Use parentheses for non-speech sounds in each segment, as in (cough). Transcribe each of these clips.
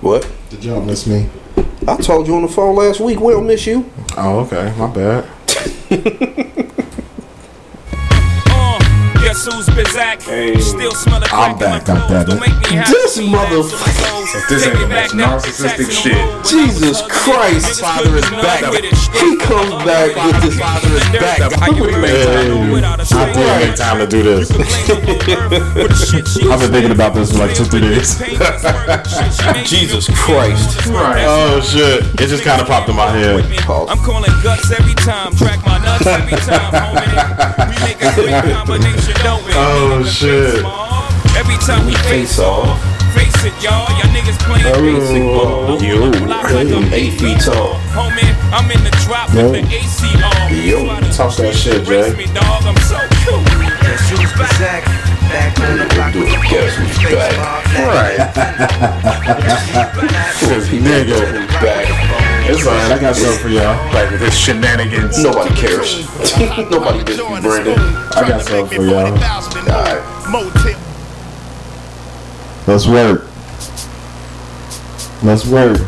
What? Did y'all miss me? I told you on the phone last week. We don't miss you. Oh, okay. My bad. (laughs) guess who's Bizak? Still smell a I'm crack in my back, God clothes. damn Don't make me This to be back motherf- to the clothes. This ain't it back narcissistic Jackson shit. Jesus Christ. Father is back. with it straight. He comes back with this. Father is back. How you make time? Without a I straight did make time to do this. (laughs) I've been thinking about this for like two, three days. Jesus Christ. Oh shit! It just kind of popped in my head. I'm calling guts every time, track my nuts every time, homie. We make a great (laughs) combination, don't we? Oh, shit. Every time we face off, face it, y'all. Y'all niggas playing oh, basic ball. Yo, Block like I'm eight feet tall. Homie, I'm in the drop with the AC off. Yo, talk that shit, Jay. Race me, dog. I'm so cool. Guess who's back? Back on the block with Guess who's back? Nigga, Back. It's alright. I got something for y'all. Like with his shenanigans. Nobody cares. (laughs) Nobody miss you, Brandon. I got something for y'all. Alright. Let's work. Let's work.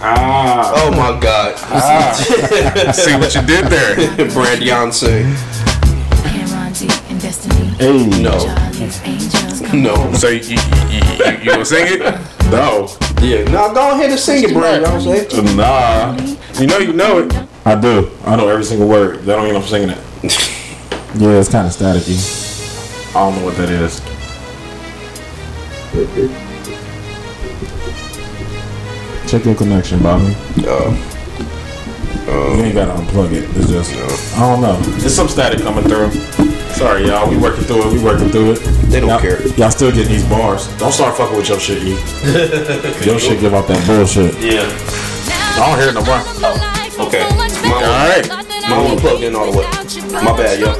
Ah. Oh my God. Ah! (laughs) See what you did there. Brand Beyonce. Cameron D Destiny. Hey, No. Charlie's Angels. Come No. So you, you, you, you, you gonna sing it? no, Yeah. Now go ahead and sing it, Brand Beyonce. nah. You know you know it. I do. I know every single word. That don't mean I'm singing it. (laughs) yeah, it's kind of staticky. I don't know what that is. Check your connection, Bobby. Uh, you ain't gotta unplug it. It's just I don't know. There's some static coming through. Sorry, y'all. We working through it. We working through it. They don't y'all, care. Y'all still getting these bars. Don't start fucking with your shit, E. (laughs) your shit give out that bullshit. yeah. I don't hear it no more. Oh, okay. All right. Mine wasn't plugged in all the way. My bad, yo.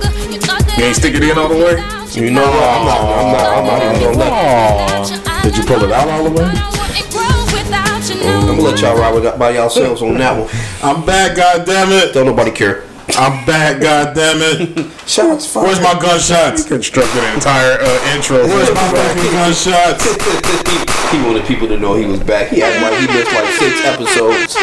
You ain't stick it in all the way? You know what? I'm not. I'm not. I'm not even gonna let. Did you pull it out all the way? Oh, I'm gonna let y'all ride with by yourselves on that one. I'm back, goddammit. Don't nobody care. I'm back, goddammit. Shots fired. Where's my gunshots? Constructed an entire uh, intro. Where's my fucking gunshots? (laughs) he wanted people to know he was back. He acted like he missed like six episodes.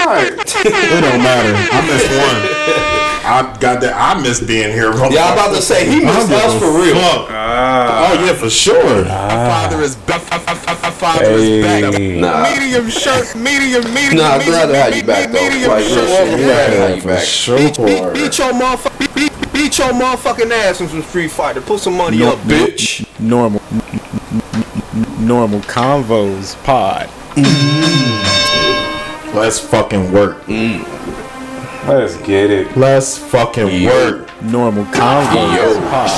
It don't matter. I missed one. (laughs) I got that. I missed being here. Yeah, I'm about to say he I missed us for real. fuck. Ah. Oh yeah, for sure. Father is back. Father is back. Nah. Medium shirt. Medium. Medium. Nah, I'm medium, glad to have you back though. medium Like real shirt. shit. Glad to have you back. sure. Beat, beat, beat your motherfucking beat, beat, beat your motherfucking ass in some Street Fighter. Put some money up, bitch. normal normal convos pod. Let's fucking work. Mm. Let's get it. Let's fucking work. Normal convos Yo. pod.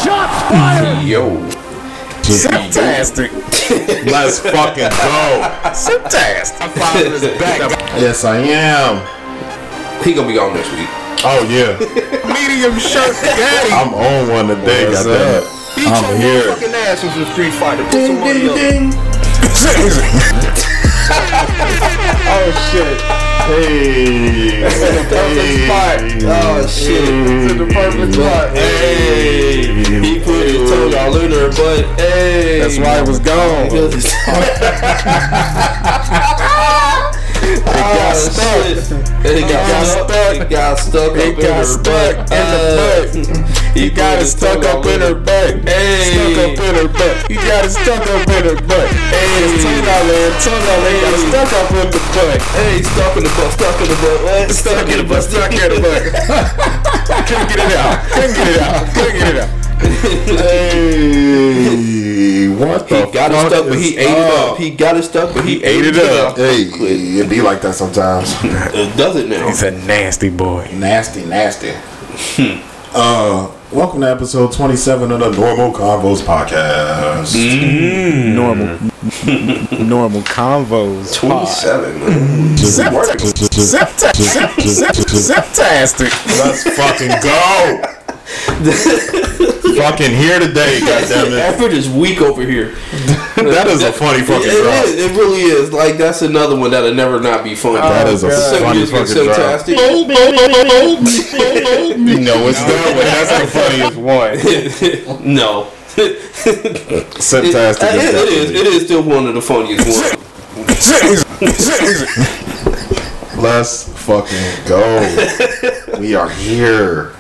Yo. Fantastic. Let's fucking go. Fantastic. Father is back. Yes, I am. He gonna be gone next week. Oh yeah, Medium shirt. Daddy. I'm on one today. What's Goddamn it. Beat I'm your here. motherfucking ass in some Street Fighter. Put some money up. (laughs) (laughs) Oh shit. Hey. That's a perfect spot. Oh shit. To the perfect spot. Hey. He put his tongue all in her butt. Hey. That's why it was gone. (laughs) It got stuck. It got stuck. It got stuck in got her stuck butt. in the Uh, He got it stuck up in her butt. Hey. Stuck up in her butt. You got it stuck up in her butt. Hey, tongue out there, tongue out there, got it stuck up in the butt. Hey, stuck in the butt. Stuck in the butt. What? Stuck in the butt, stuck in the butt. (laughs) Couldn't get it out. Couldn't get it out. Couldn't get it out. Hey. What the He got it fuck stuck, but is he ate it up. He got it stuck, but he ate it up. Hey, it be like that sometimes. It does it now. He's a nasty boy. nasty, nasty. uh, welcome to episode 27 of the Normal Convos podcast. Normal, normal convos pod. Twenty-seven. Fantastic. Let's fucking go. (laughs) fucking here today, (laughs) goddammit. Effort is weak over here. That is a funny fucking It drop. is. It really is. Like that's another one that'll never not be funny. That is a oh, God. Funny music is fucking drop. No, it's not. But that's the funniest one. (laughs) no. It, it- it is. It is still one of the funniest ones. Let's fucking go. we are here.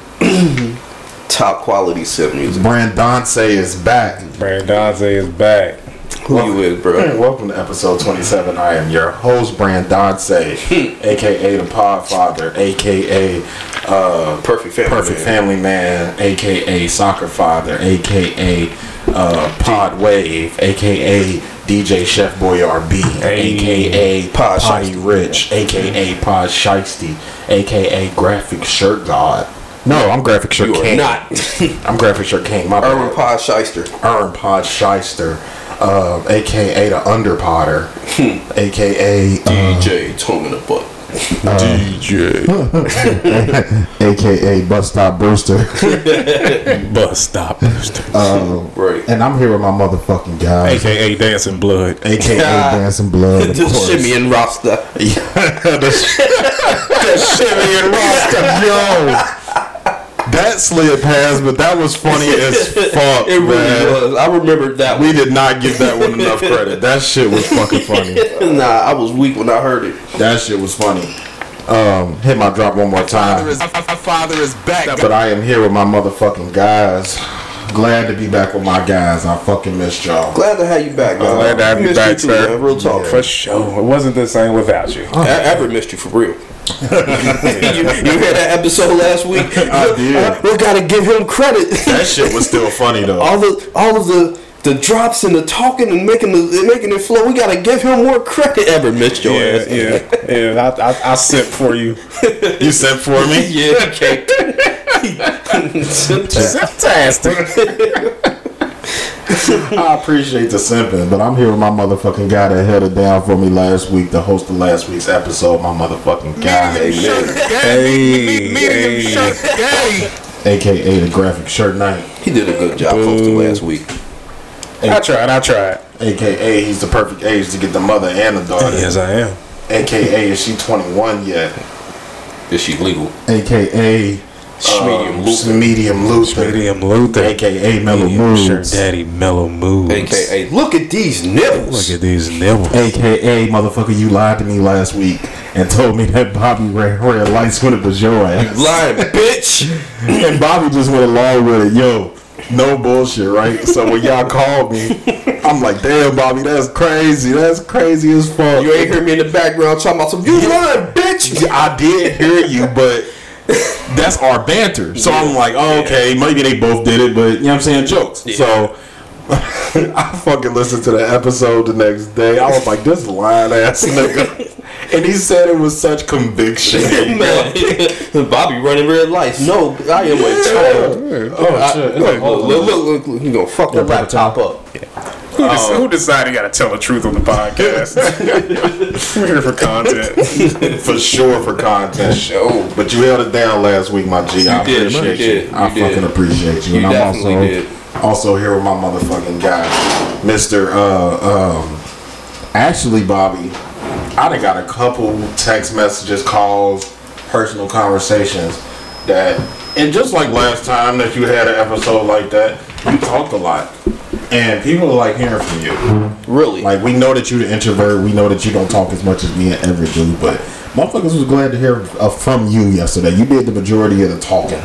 Top quality set music. Brandonce is back. Brandonce is back. Who you with, bro? Welcome to episode 27. I am your host, Brandonce, (laughs) aka the Podfather, aka uh, Perfect family. Perfect man. Family Man, aka Soccer Father, aka uh, Pod Wave, aka DJ Chef Boy RB, aka Pod Potty Rich, aka Pod Shiesty, aka Graphic Shirt God. No, I'm Graphic Shirt You are King. not. (laughs) I'm Graphic Shirt King. My. Urban Pod Shyster. Aaron Pod Shyster, uh, aka the Under Potter, aka uh, DJ tongue in the butt. DJ. AKA (laughs) Bus Stop Brewster, (laughs) Bus stop. Right. and I'm here with my motherfucking guys, AKA Dancing Blood. aka Dancing Blood, The shimmy and Rasta. the, shimmy and Rasta, yo. That slid past, but that was funny as (laughs) fuck, It really man. was. I remembered that We did not give that one enough (laughs) credit. That shit was fucking funny. (laughs) Nah, I was weak when I heard it. That shit was funny. Um, hit my drop one more time. My father is back. But I am here with my motherfucking guys. Glad to be back with my guys. I fucking missed y'all. Glad to have you back, man. Glad to have you Missed back, too, sir. man. Real talk. For sure. It wasn't the same without you. I ever missed you for real. (laughs) you, you heard that episode last week? I did. Uh, we gotta give him credit. That shit was still funny though. all the all of the the drops and the talking and making the making it flow. We gotta give him more credit. Ever missed your Yeah, ass? yeah, yeah. I, I, I sent for you. You sent for me? (laughs) yeah. Okay. (laughs) Fantastic. (laughs) I appreciate the simping, but I'm here with my motherfucking guy that held it down for me last week to host the last week's episode. My motherfucking guy, Amen. Hey, Medium hey. shirt gay. aka the graphic shirt night. He did a good job hosting last week. I tried. I tried. aka he's the perfect age to get the mother and the daughter. Yes, I am. AKA is she 21 yet? Is she legal? AKA Medium um, Luther. Medium Luther. Medium Luther. AKA Mellow Medium Shirt Daddy Mellow Moods. AKA, look at these nipples. Look at these nibbles. AKA motherfucker, you lied to me last week and told me that Bobby ran red lights when it was your ass. Lying bitch. (laughs) and Bobby just went along with it. Yo, no bullshit, right? So when y'all called me, I'm like, damn, Bobby, that's crazy. That's crazy as fuck. You ain't hear me in the background talking about some. You lying bitch. I did hear you, but that's our banter. So I'm like, oh, okay, maybe they both did it, but you know what I'm saying? Jokes. So I fucking listened to the episode the next day. I was like, this lying ass nigga. And he said it with such conviction. Man, Bobby running red lights. No, I am a child. Oh, shit. Look, look, look, look, look, you gonna fuck the laptop up. Who, dec- who decided you got to tell the truth on the podcast? (laughs) We're here for content. (laughs) for sure for content. Sure. But you held it down last week, my G. I You did, you appreciate did, you. I you did. fucking appreciate you. You and I'm definitely also did. also here with my motherfucking guy, Mr. Uh um actually Bobby. I done got a couple text messages, calls, personal conversations that and just like last time that you had an episode like that, you talked a lot. And people like hearing from you. Really? Like we know that you're the introvert. We know that you don't talk as much as me and ever do. But motherfuckers was glad to hear uh, from you yesterday. You did the majority of the talking,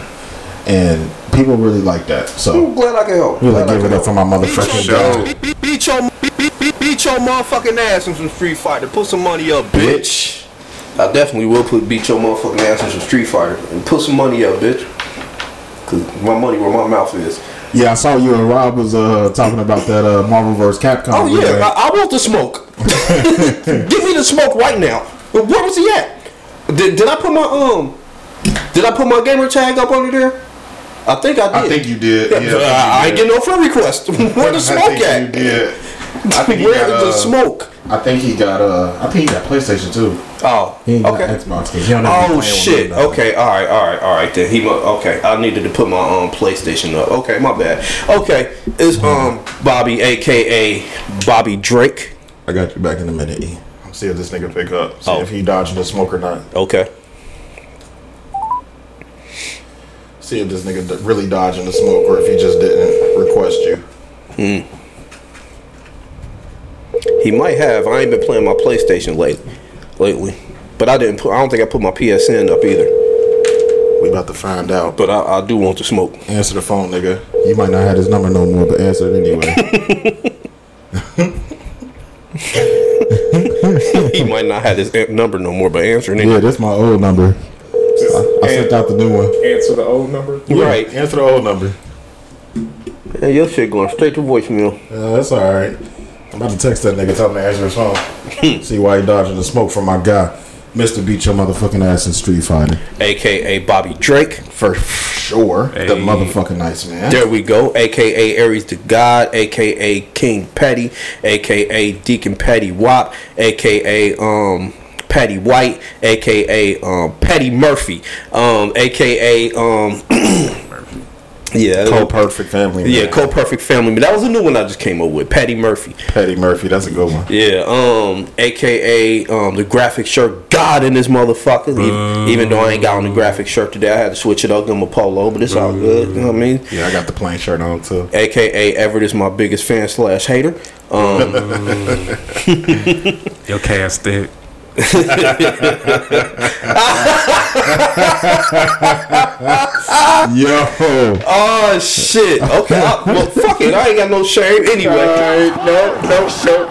and people really like that. So I'm So glad I can help. we Glad like I give it can up for my motherfucking Show. guy. Beat, beat your beat, beat, beat, beat your motherfucking ass in some Street Fighter. Put some money up, bitch. I definitely will put beat your motherfucking ass in some Street Fighter and put some money up, bitch. Cause my money where my mouth is. Yeah, I saw you and Rob was uh, talking about that uh, Marvel vs. Capcom. Oh yeah, remake. I, I want the smoke. (laughs) Give me the smoke right now. Where was he at? Did, did I put my um? Did I put my gamer tag up under there? I think I did. I think you did. Yeah, Uh, I ain't getting no friend request. (laughs) Where the smoke I think at? you did. I think Where got, is the uh, smoke? I think he got. Uh, I think he got PlayStation too. Oh, He ain't got okay. Xbox. 'cause he don't Oh shit. Okay. All right. All right. All right. Then he. mu- Okay. I needed to put my um PlayStation up. Okay. My bad. Okay. It's um Bobby, aka Bobby Drake. I got you back in a minute. E. See if this nigga pick up. See Oh. if he dodging the smoke or not. Okay. See if this nigga really dodging the smoke or if he just didn't request you. Hmm. He might have. I ain't been playing my PlayStation late, lately. But I didn't. Put, I don't think I put my PSN up either. We about to find out. But I, I do want to smoke. Answer the phone, nigga. You might not have his number no more, but answer it anyway. (laughs) (laughs) he might not have his number no more, but answer it. yeah, that's my old number. I, I sent out the new one. Answer the old number. Right. Answer the old number. Hey, your shit going straight to voicemail. Uh, that's all right. I'm about to text that nigga, tell him to answer his phone. See why he dodging the smoke from my guy, Mister Beat Your Motherfucking Ass in Street Fighter. AKA Bobby Drake. For sure, the motherfucking nice man. There we go. AKA Aries the God. AKA King Petty. AKA Deacon Petty Wop. AKA um Patty White. AKA um Patty Murphy. Um AKA um (clears throat) yeah Co perfect family. Man. yeah co perfect family. But that was a new one I just came up with. Patty Murphy. Patty Murphy. That's a good one. Yeah, um, AKA um, the graphic shirt God in this motherfucker. Even, even though I ain't got on the graphic shirt today, I had to switch it up, give him a polo, but it's all good. You know what I mean? Yeah, I got the plain shirt on too. AKA Everett is my biggest fan slash hater. Um, (laughs) (laughs) Your cast stick. (laughs) Yo. oh shit. Okay, I, well fuck it. I ain't got no shame anyway. No, no, no,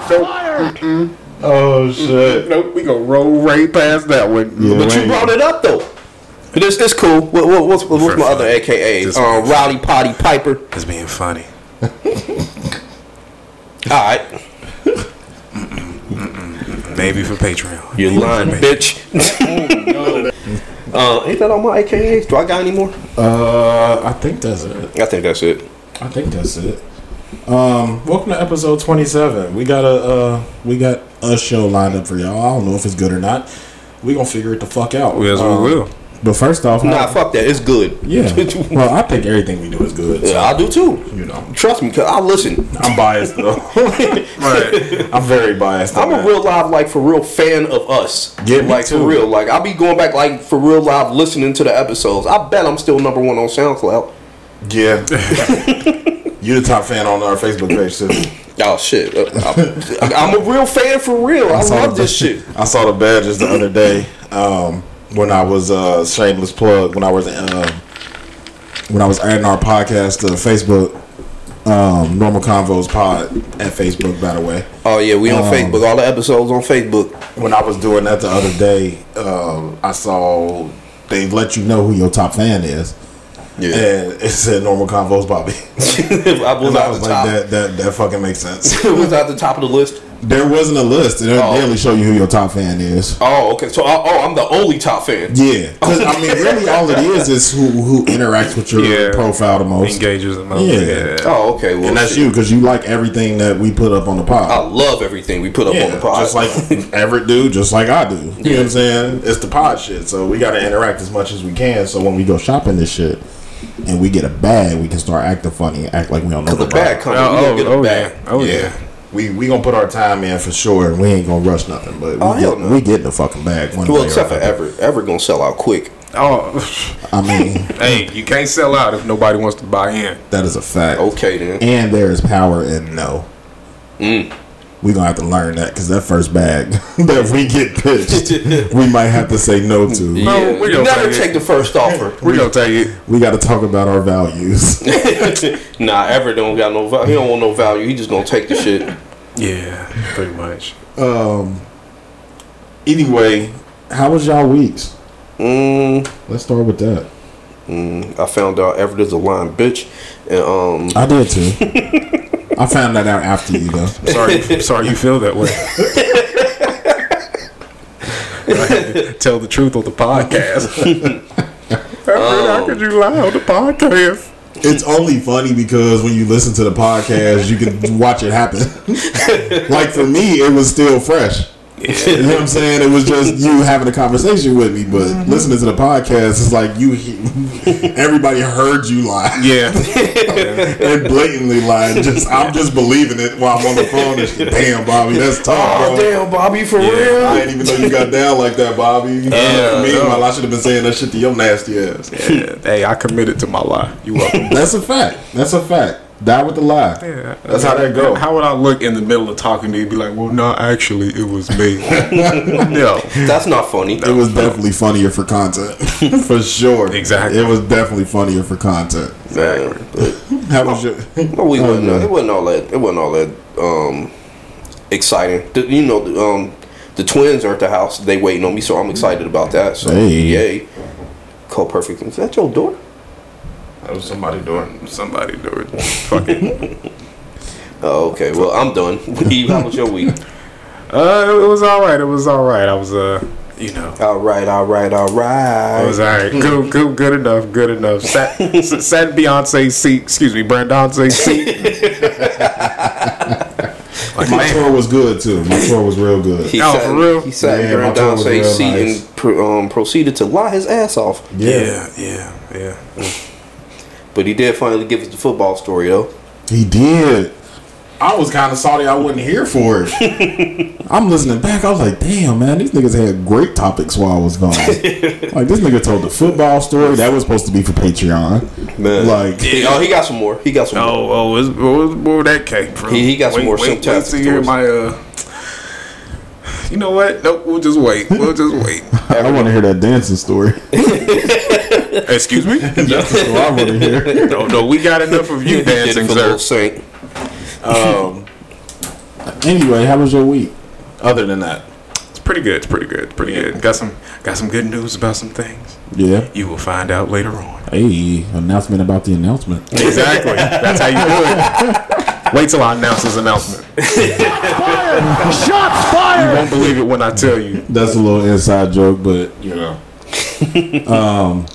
no. Oh shit. Nope, we gonna roll right past that one. Yeah, But you brought it up though. But it's, it's cool. What, what, what's what's For my other. AKA? Just Um, Rowdy Potty Piper. It's being funny. (laughs) All right, Maybe for Patreon. you lying bitch. (laughs) uh, ain't that all my AKAs? Do I got any more? Uh, I think that's it. I think that's it. I think that's it. Um, welcome to episode twenty-seven. We got a uh, we got a show lined up for y'all. I don't know if it's good or not. We gonna figure it the fuck out. Yes, Um, we will. But first off, Nah, how- fuck that. It's good. yeah. (laughs) well, I think everything we do is good. so, Yeah, I do too. You know, Trust me, cause I listen. I'm biased though. (laughs) Right. I'm very biased. I'm on a that. real live, like for real fan of us. Yeah, like too. for real. Like I'll be going back, like for real live, listening to the episodes. I bet I'm still number one on SoundCloud. Yeah. (laughs) you the top fan on our Facebook page too. (clears throat) Oh shit, Uh, I'm, I'm a real fan for real. I saw love the- this shit. I saw the badges the other day um, when I was uh, shameless plug when I was um, when I was adding our podcast to Facebook. Um, Normal Convos Pod at Facebook, by the way. Oh yeah, we on Um, Facebook. All the episodes on Facebook. When I was doing that the other day, um, I saw they let you know who your top fan is, Yeah, and it said Normal Convos Bobby. (laughs) I was I was like, top. that, that that fucking makes sense. (laughs) It was at the top of the list. There wasn't a list. It Oh. barely show you who your top fan is. Oh, okay. So, oh, oh, I'm the only top fan. Yeah, because I mean, really, (laughs) all it is is who who interacts with your Yeah. profile the most, Engages them. Yeah. Yeah. Oh, okay. Well, and that's shit. you because you like everything that we put up on the pod. I love everything we put up on the pod. just like (laughs) Everett do, just like I do. You know what I'm saying? It's the pod shit, so we got to interact as much as we can. So when we go shopping this shit and we get a bag, we can start acting funny, and act like we don't know the the bag coming. we Oh, get oh, a oh bag. yeah. Oh yeah. yeah. We we gonna put our time in for sure, and we ain't gonna rush nothing. But Oh, we, hell get, no. we get the fucking bag. One Well, way or except for another. Everett. Everett gonna sell out quick. Oh, I mean, (laughs) hey, you can't sell out if nobody wants to buy in. that is a fact. Okay then. and there is power in no. Mm. We gonna have to learn that because that first bag (laughs) that we get pitched, (laughs) we might have to say no to. Yeah, we you never take take the first offer. We gonna take it. We got to talk about our values. nah, Everett don't got no value. He don't want no value. He just gonna take the shit. Yeah, pretty much. um. Anyway, how was y'all weeks? Mm, Let's start with that. I found out Everett is a lying bitch, and um, I did too. (laughs) I found that out after you though. Sorry, sorry you feel that way. (laughs) Tell the truth on the podcast. (laughs) How could you lie on the podcast? It's only funny because when you listen to the podcast, you can watch it happen. (laughs) like for me, it was still fresh. (laughs) You know what I'm saying? It was just you having a conversation with me, but Mm-hmm. listening to the podcast is like you. (laughs) Everybody heard you lie Yeah, (laughs) and blatantly lying. Just I'm just believing it while I'm on the phone. And shit. Damn, Bobby, that's tough, oh bro. damn, Bobby, for I real. I didn't even know you got down like that, Bobby. Yeah, Meanwhile, no. I should have been saying that shit to your nasty ass. yeah. Hey, I committed to my lie. You welcome. That's a fact. That's a fact. Die with the lie. Yeah, That's how that go. How would I look in the middle of talking to you? Be like, well, no, actually, it was me. (laughs) (laughs) no, That's not funny. It was definitely funnier for content, (laughs) for sure. Exactly. It was definitely funnier for content. Man, but How was your? But we wasn't, no. it wasn't all that. It wasn't all that um, exciting. The, you know, the, um, the twins are at the house. They waiting on me, so I'm excited about that. So Hey. yay, call perfect. Is that your door? That was somebody doing somebody doing fucking. (laughs) Oh, okay. Well, I'm done. (laughs) Eve, how was your week? Uh, it was all right. It was all right. I was uh, you know. All right, all right, all right. It was all right. Good, good, good enough. Good enough. Sat, s- (laughs) sat in Beyonce's seat. Excuse me, Brandonce's seat. like, My man, tour was good too. My tour was real good. He Oh, sat, for real? He sat Yeah, yeah, my in tour was Dance's real seat nice. and pro, um, proceeded to lie his ass off. yeah, yeah, yeah. But he did finally give us the football story, though. He did. I was kind of salty I wasn't here for it. (laughs) I'm listening back. I was like, damn, man, these niggas had great topics while I was gone. (laughs) like, this nigga told the football story. That was supposed to be for Patreon. Man. Like, He- oh, he got some more. He got some more. Oh, oh, where's, where's where that came from? He- he got some wait, more Wait, wait to hear my uh. You know what? Nope. We'll just wait. We'll just wait. (laughs) I want to hear that dancing story. (laughs) Excuse me. (laughs) That's what I want to hear. (laughs) No, no. We got enough of you He did it dancing, sir. Saint. Um, anyway, how was your week? Other than that, It's pretty good. It's pretty good. It's pretty good. Got some got some good news about some things. yeah. You will find out later on. Hey, announcement about the announcement. Exactly. That's how you do it. Wait till I announce this announcement. Fire! Shots fired! You won't believe it when I tell you. That's a little inside joke, but you know, um,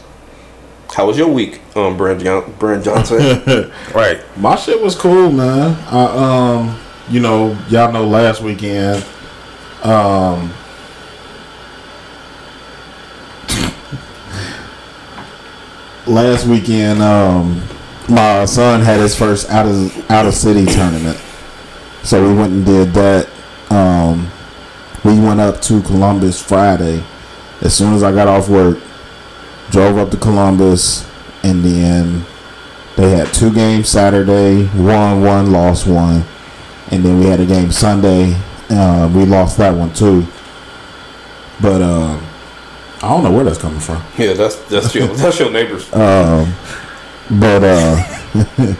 How was your week, um, Brand, John- Brand Johnson? (laughs) Right. my shit was cool, man. I um, you know, y'all know last weekend, um. (laughs) Last weekend, um, my son had his first out of out of city tournament, so we went and did that. Um, we went up to Columbus Friday. As soon as I got off work, drove up to Columbus, and then they had two games Saturday, won one, lost one, and then we had a game Sunday. Uh, we lost that one too. But uh, I don't know where that's coming from. yeah, that's that's your (laughs) that's your neighbors. Um, But uh, (laughs)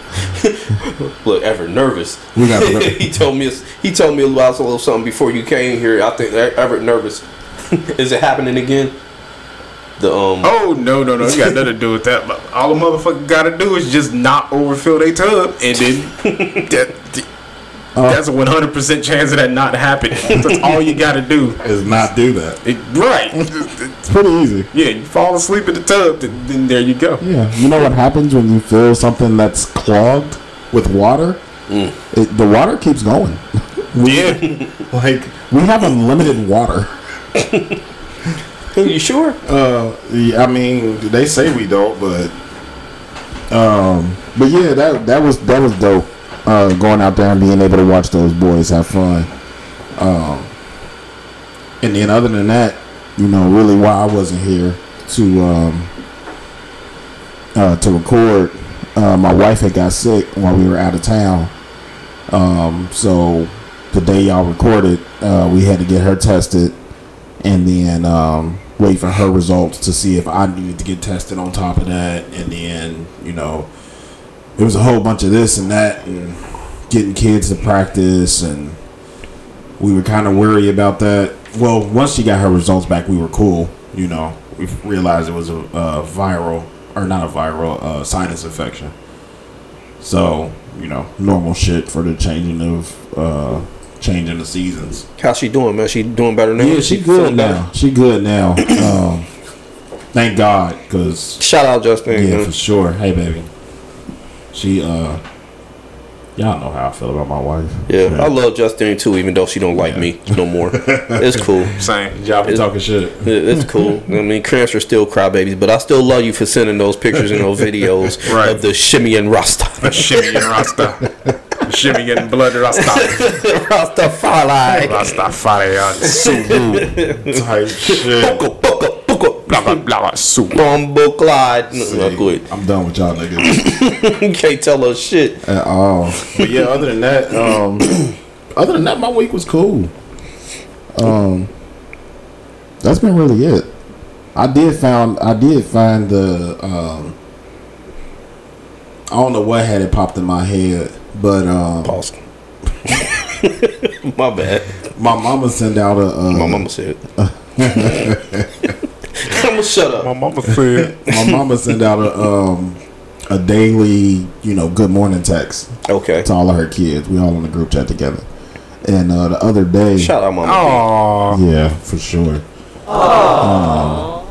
Look, Everett nervous. (laughs) we got he told me he told me about a little something before you came here. I think Everett nervous. Is it happening again? The um. Oh no no no! You got nothing to do with that. All a motherfucker got to do is just not overfill their tub, and then (laughs) that, that's a one hundred percent chance of that not happening. (laughs) That's all you got to do. is not do that. It, right? (laughs) It's pretty easy. Yeah, you fall asleep in the tub, then, then there you go. Yeah, you know what happens when you fill something that's clogged with water? It, the water keeps going. We, Yeah, Like we have unlimited water. Are you sure? Uh, yeah, I mean, they say we don't, but um, but yeah, that that was that was dope. Uh, going out there and being able to watch those boys have fun. Um, and then other than that, you know, really why I wasn't here to um uh, to record. Uh, my wife had got sick while we were out of town. Um, so the day y'all recorded, uh, we had to get her tested and then um, wait for her results to see if I needed to get tested on top of that. And then, you know, it was a whole bunch of this and that and getting kids to practice. And we were kind of worried about that. Well, once she got her results back, we were cool. You know, we realized it was a, a viral, or not a viral, sinus infection. So, you know, normal shit for the changing of, uh, changing the seasons. How's she doing, man? She doing better now? Yeah, she good better? now. She good now. um, thank God, cause Shout out Justin. yeah, man. for sure. Hey, baby. She uh, y'all know how I feel about my wife. Yeah, I love Justine too, even though she don't like Yeah. me no more. (laughs) it's cool. same. y'all be talking shit. It's cool. (laughs) I mean, Cramps are still crybabies, but I still love you for sending those pictures and those videos (laughs) Right. of the shimmy and Rasta. Shimmy and Rasta, shimmy and blood Rasta, Rastafari. Rastafari on Sulu. Type shit. Blah blah blah soup. Bumble Clyde. No, no. I'm done with y'all niggas (laughs) You can't tell us shit. at all. But yeah, other than that, um, (clears throat) other than that, my week was cool. Um, that's been really it. I did found I did find the um, I don't know what had it popped in my head, but um, Pause. (laughs) My bad. my mama sent out a uh, My mama said. (laughs) I'ma shut up. My mama said, my mama sent out a um a daily you know good morning text Okay. to all of her kids. We all in the group chat together. And uh, the other day, Shout out, mama. "Aw, yeah, for sure. Um,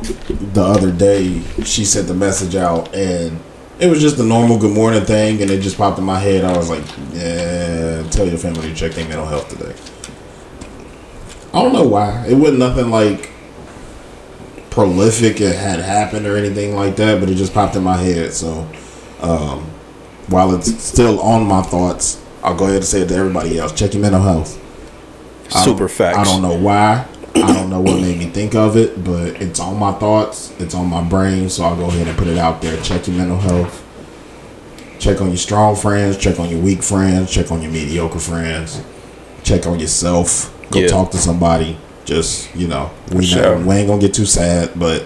the other day, she sent the message out, and it was just the normal good morning thing, and it just popped in my head. I was like, "Yeah, tell your family to check their mental health today." I don't know why. It wasn't nothing like prolific. It had happened or anything like that, but it just popped in my head. So, um, while it's still on my thoughts, I'll go ahead and say it to everybody else: check your mental health. Super facts. I don't know why. I don't know what made me think of it, but it's on my thoughts. It's on my brain, so I'll go ahead and put it out there. Check your mental health. Check on your strong friends. Check on your weak friends. Check on your mediocre friends. Check on yourself. Go Yeah. talk to somebody. Just you know, we, sure. not, we ain't gonna get too sad, but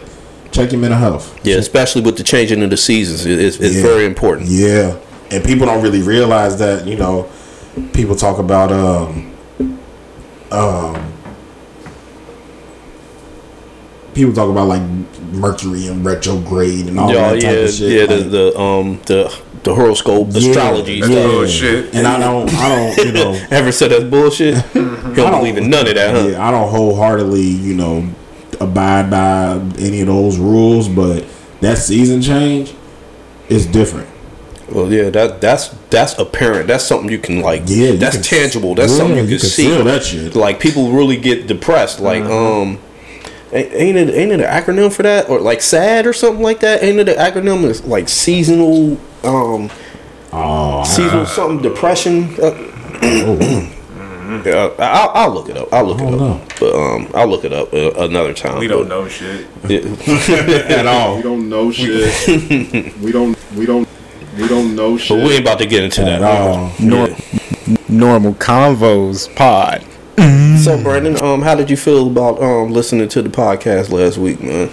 check your mental health. Yeah, especially with the changing of the seasons, it's, it's Yeah. very important. Yeah, and people don't really realize that. You know, people talk about um, um, people talk about like Mercury and retrograde and all Yeah, that type yeah, of shit. yeah. The, the um the the horoscope, Yeah, astrology yeah. stuff. bullshit." and I don't, I don't, you know, (laughs) Ever said that's bullshit? (laughs) He don't don't- believe in none of that, huh? yeah, I don't wholeheartedly, you know, abide by any of those rules, but that season change is different. Well, yeah, that that's that's apparent. That's something you can like. Yeah, that's can- tangible. That's yeah, something you you can, can see. feel that shit. Like people really get depressed. Like um, ain't ain't it ain't it an acronym for that or like sad or something like that? Ain't it an acronym is like seasonal um Oh, seasonal something depression? Uh, (clears throat) yeah, I'll, I'll look it up. I'll look it up. know. But um, I'll look it up uh, another time. We don't But, know shit. yeah. (laughs) at all. We don't know shit. (laughs) we don't. We don't. We don't know but shit. we ain't about to get into that. At all. Yeah. Normal convos pod. So Brandon, um, how did you feel about um listening to the podcast last week, man?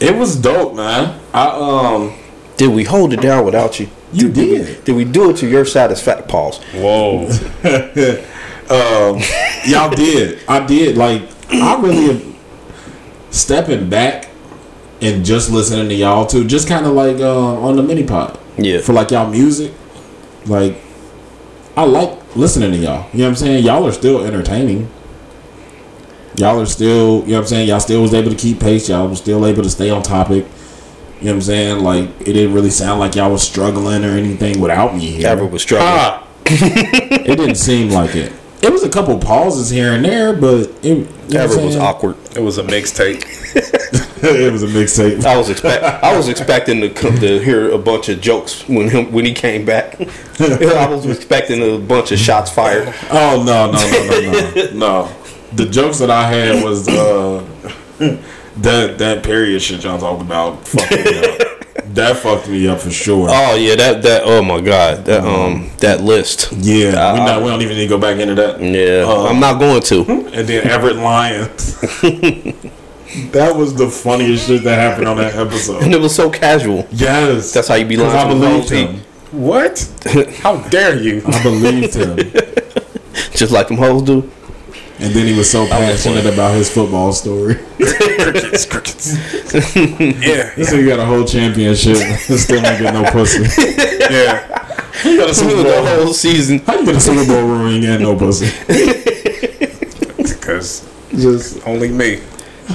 It was dope, man. I um, Did we hold it down without you? you We, did. did we do it to your satisfaction? Pause. Whoa. (laughs) Um, y'all did. I did. Like I really stepping back and just listening to y'all too. Just kind of like uh, on the mini pod Yeah. for like y'all music. Like I like listening to y'all. You know what I'm saying? Y'all are still entertaining. Y'all are still, you know what I'm saying? Y'all still was able to keep pace. Y'all was still able to stay on topic. You know what I'm saying? Like it didn't really sound like y'all was struggling or anything without me here. Ever was struggling. Ah, (laughs) It didn't seem like it. It was a couple pauses here and there, but it you know Ever was awkward. it was a mixtape. (laughs) it was a mixtape. I was expect I was expecting to come to hear a bunch of jokes when him when he came back. (laughs) I was expecting a bunch of shots fired. Oh no no no no no no! The jokes that I had was uh, that that period shit y'all talked about. Fucked me up. (laughs) That fucked me up for sure. Oh yeah, that that oh my god, that um that list. yeah, we, Uh, not, we don't even need to go back into that. Yeah, Uh, I'm not going to. (laughs) And then Everett Lyons. (laughs) that was the funniest shit that happened on that episode. And it was so casual. Yes, That's how you be lying I believed him. What? How dare you? I believed him. Just like them hoes do. And then he was so passionate about his football story. (laughs) crickets, crickets. (laughs) yeah, This nigga got a whole championship still ain't get no pussy. (laughs) yeah. He got a Super the whole season. How you get a Super Bowl ring and no pussy? Because Just only me.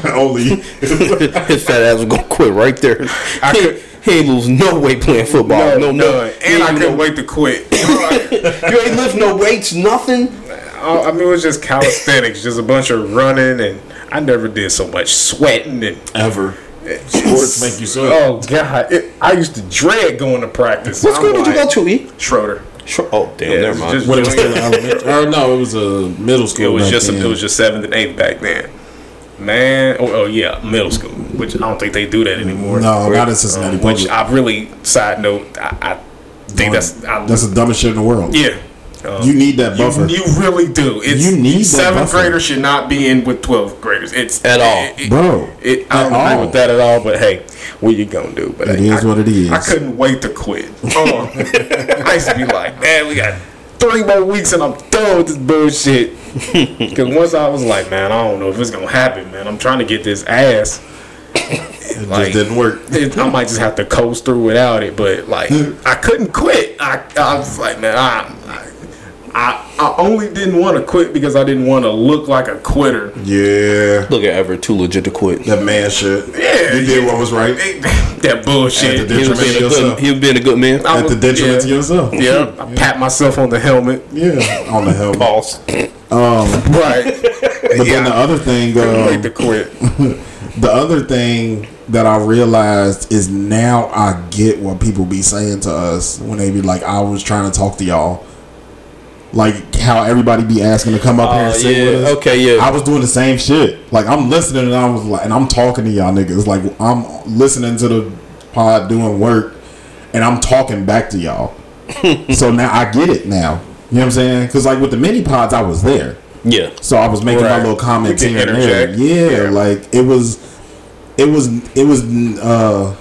only. His fat ass was gonna quit right there. I could- he ain't lose no weight playing football. No, no, none. And I couldn't wait to quit. You ain't lift no weights, nothing. Oh, I mean, it was just calisthenics, just a bunch of running, and I never did so much sweating and Ever. Sports make you sweat. Oh God, it, I used to dread going to practice. What school did you go to, E? Schroeder. Sure. Oh, damn, Yeah, never mind. just- When it was still elementary. Or no, it was a middle school. It was just then. it was just seventh and eighth back then. Man, oh, oh yeah, middle school, which I don't think they do that anymore. No, not in Cincinnati Um, which I really side note. I, I think that's I, That's the dumbest shit in the world. yeah. Um, You need that buffer. You, you really do. It's, You need that seventh buffer. graders should not be in with twelfth graders. It's At all. It, Bro, it, I at don't agree all. with that at all. But hey, what you gonna do? But It hey, is I, what it is. I couldn't wait to quit. (laughs) Oh, I used to be like, man, we got three more weeks and I'm done with this bullshit. (laughs) Because once I was like, man, I don't know if it's gonna happen, man. I'm trying to get this ass. It Like- just didn't work. It, I might just have to coast through without it, but like (laughs) I couldn't quit. I, I was like, man, I, I, I I only didn't want to quit because I didn't want to look like a quitter. Yeah, Look at Everett, too legit to quit. that man shit. Yeah, you did what was right that bullshit. At the He was being a Yourself. good, he was being a good man. I at the was- detriment to yeah. yourself. Yeah, I pat myself on the helmet. Yeah, on the helmet. Boss. Right. But then the other thing, Couldn't wait um, to quit. (laughs) the other thing that I realized is now I get what people be saying to us when they be like, "I was trying to talk to y'all." Like how everybody be asking to come up here and Oh, sit yeah. with us. Okay, yeah. I was doing the same shit. Like I'm listening and I was like, and I'm talking to y'all niggas. Like I'm listening to the pod doing work, and I'm talking back to y'all. (laughs) so now I get it now. You know what I'm saying? Because like with the mini pods, I was there. Yeah. So I was making my little comments here and there. Yeah, Yeah. like it was, it was, it was. uh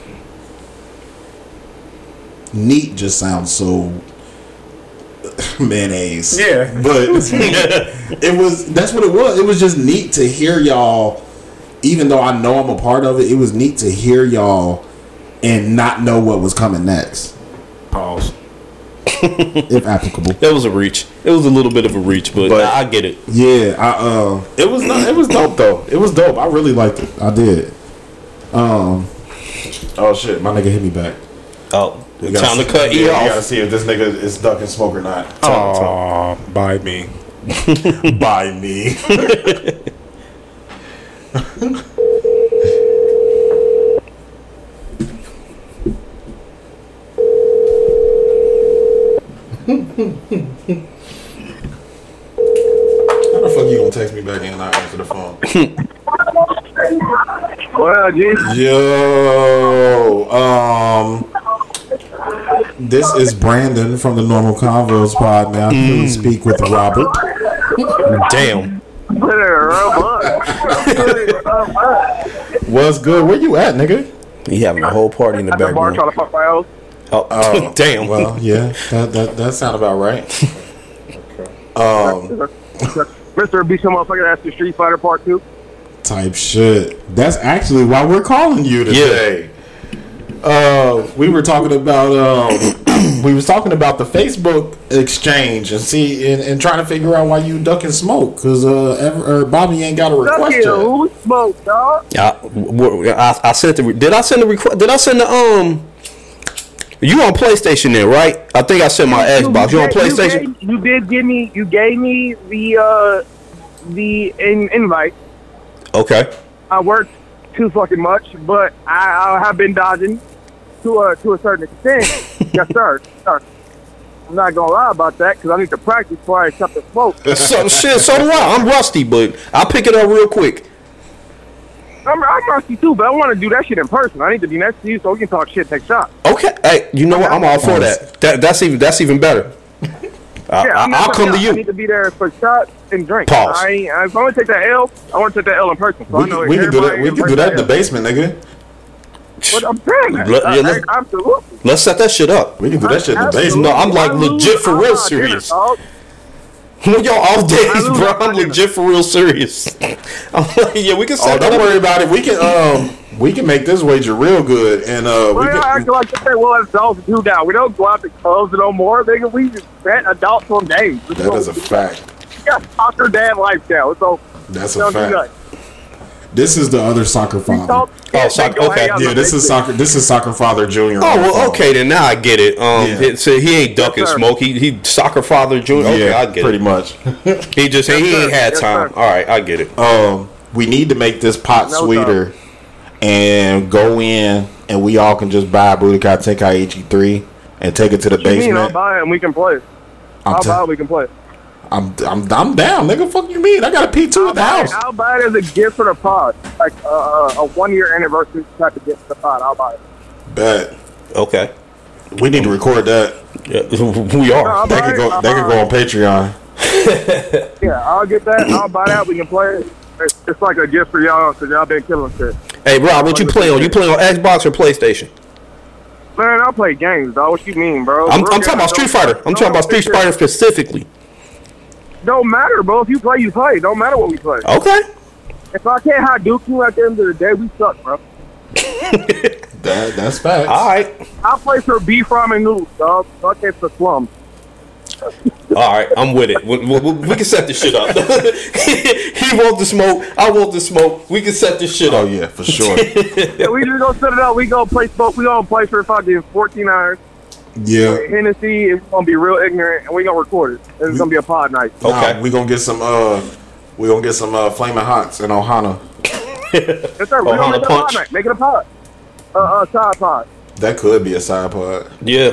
Neat just sounds so (laughs) mayonnaise. Yeah. but (laughs) it was. That's what it was. It was just neat to hear y'all. Even though I know I'm a part of it, it was neat to hear y'all and not know what was coming next, Pause. if applicable. That was a reach. It was a little bit of a reach, but, But- I, I get it. Yeah, I uh it was not, it was dope though. It was dope. I really liked it. I did. Um Oh shit, my nigga hit me back. Oh, We gotta time to see- cut yeah, E We gotta see if this nigga is ducking smoke or not. Aw, by me. (laughs) By me. How the fuck you gonna text me back and not answer the phone? Well, G, Yo, um, this is Brandon from the Normal Convos Pod. Now, please speak with Robert. Damn. put it rub up. What's good? Where you at, nigga? He having a whole party in the At the bar background. trying to fuck my house. Oh, (laughs) damn. Well, yeah, that that, that sound about right. (laughs) Um, Mr. Beat some motherfucker that's the Street Fighter Part 2. type shit. That's actually why we're calling you today. Uh, we were talking about um, (clears throat) we was talking about the Facebook exchange and see and, and trying to figure out why you ducking smoke because uh, ever, or Bobby ain't got a Fuck request you, yet. who smoke, dog? I, w- I, I sent the. Did I send the request? Did I send the um? You on PlayStation then, right? I think I sent my Xbox. You on PlayStation? You, gave- you did give me, you gave me the, uh, the in, invite. Okay. I worked too fucking much, but I, I have been dodging to a to a certain extent. (laughs) yes, sir. sir. I'm not gonna lie about that because I need to practice before I accept the smoke. (laughs) So shit. So do I. I'm rusty, but I'll pick it up real quick. I'm, I'm rusty too, but I want to do that shit in person. I need to be next to you so we can talk shit, take shots. Okay. Hey, you know what? I'm all for that. That that's even that's even better. I, Yeah, I'm I, not will come to you. I need to be there for shots and drinks. Pause. I, ain't- if I want to take that L, I want to take that L in person. So I We, know can- we can do that. We in can do that in the basement, nigga. But I'm saying that. Let, yeah, let's, I- absolutely. Let's set that shit up. We can do that shit in the Absolutely. basement. No, I'm like I legit for real serious. dog. (laughs) When y'all off days, bro, I'm legit for real serious. (laughs) I'm like, yeah, we can Oh, set that don't up. worry about it. We can um we can make this wager real good, and uh we Well, y'all can. acting like they well adults do now. We don't go out to clubs no more. Nigga, we just bet adults on games. That is a fact. We got soccer dad lifestyle. So That's a don't do fact. Nothing. This is the other soccer father. talk- Oh, soccer- okay. Yeah, this is soccer. This is soccer father junior. Oh well, okay then. Now I get it. Um, Yeah. he, so he ain't ducking sir. smoke. He he soccer father junior. Okay, yeah, I get pretty it. much. He just he ain't had Yes, time. sir. All right, I get it. um, we need to make this pot No sweeter, and go in, and we all can just buy a Budokai Tenkaichi three and take it to the You mean I'll basement. buy it and we can play. I'm I'll te- buy it. We can play. I'm I'm I'm down, nigga. Fuck you mean? I got a P two at the house. it, I'll buy it as a gift for the pod, like uh, uh, a one year anniversary type of gift for the pod. I'll buy it. Bet Okay. we need to record that. Yeah, (laughs) we are. I'll That could go. I'll That could go on Patreon. (laughs) Yeah, I'll get that. I'll buy that. We can play it. It's, it's like a gift for y'all because y'all been killing shit. Hey, Rob, what you play on? You play on Xbox or PlayStation? Man, I'll play games, dog. What you mean, bro? I'm, I'm talking about Street Fighter. I'm don't talking about Street Fighter specifically. It Don't matter, bro. If you play, you play. Don't matter what we play. Okay. If I can't Hadouken you at the end of the day, we suck, bro. (laughs) That that's facts. All right. I play for beef ramen noodles, dog. So I can't for slums. All right. I'm with it. We, we, we can set this shit up. (laughs) he wants the smoke. I want the smoke. We can set this shit Oh up. yeah, for sure. (laughs) Yeah, we just gonna set it up. We gonna play smoke. We gonna play for fucking 14 hours. Yeah. Hennessy is gonna be real ignorant, and we gonna record it. It's gonna be a pod night. Okay. Nah, we gonna get some. Uh, we gonna get some uh, flaming hots in Ohana. Yes, sir. We Oh, gonna Honda make it a Punch. pod night. Make it a pod. Uh, uh, side pod. That could be a side pod. Yeah.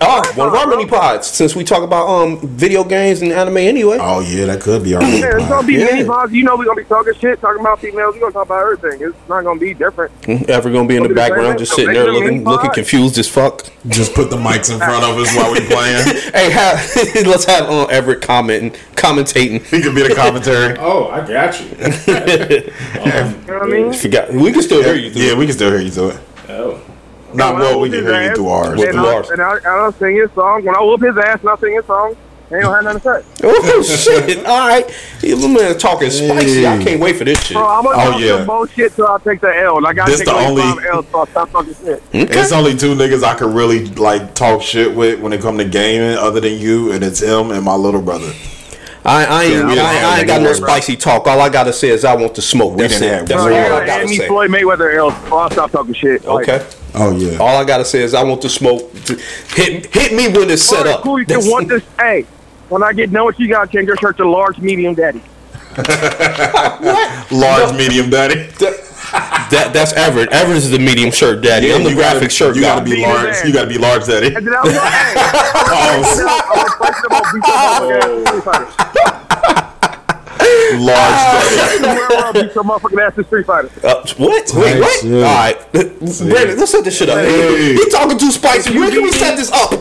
Oh, one of our mini pods. Since we talk about um video games and anime anyway. Oh yeah, that could be our mini Yeah, it's gonna be Yeah. mini pods. You know we're gonna be talking shit, talking about females. We're gonna talk about everything. It's not gonna be different. Ever gonna be in the Look the background, just sitting there it a mini looking looking confused as fuck. Just put the mics in front of us while we playing. (laughs) Hey, have, (laughs) let's have uh, Everett commenting, commentating. He could be the commentary. (laughs) Oh, I got you. You know what I mean? Forgot. We can still hear you. Through. Yeah, we can still hear you through it. Oh. Not When I well, we whoop can his hear you through ours. With And the I, bars. and I, and I'll sing his song. When I whoop his ass and I sing his song, he ain't gonna have nothing to say. (laughs) Oh shit! All right, yeah, my man talking spicy. I can't wait for this shit. Bro, I'm gonna Oh, talk yeah. some bullshit till I take the L. And I gotta This take the like only- five L's till I stop talking shit. It's only two niggas I could really like talk shit with when it come to gaming, other than you, and it's him and my little brother. I, I ain't, Yeah, we I, didn't I have ain't got no that, bro. spicy talk. All I gotta say is I want the smoke. That's didn't it. have- That's Bro, all Bro, I yeah, gotta and me say. Floyd Mayweather L. Oh, I'll stop talking shit. Like, Okay. Oh yeah. All I gotta say is I want the smoke. To hit hit me when it's set up. Cool, you That's- can want this. Hey, when I get done with you, you gotta change your shirt to large, medium, daddy. (laughs) what? Large, medium, daddy. That that's Everett. Everett is the medium shirt daddy. I'm the graphic gotta, shirt You guy. gotta be large. man. You gotta be large, daddy. And then I was like, hey, (laughs) I'm gonna fight them, Large, beat some (laughs) motherfucking ass in Beat some motherfucking ass in Street Fighter. Uh, what? Wait, Nice, what? yeah. All right, Brandon, let's set this shit up. Hey. He talking too spicy. When can we set this up?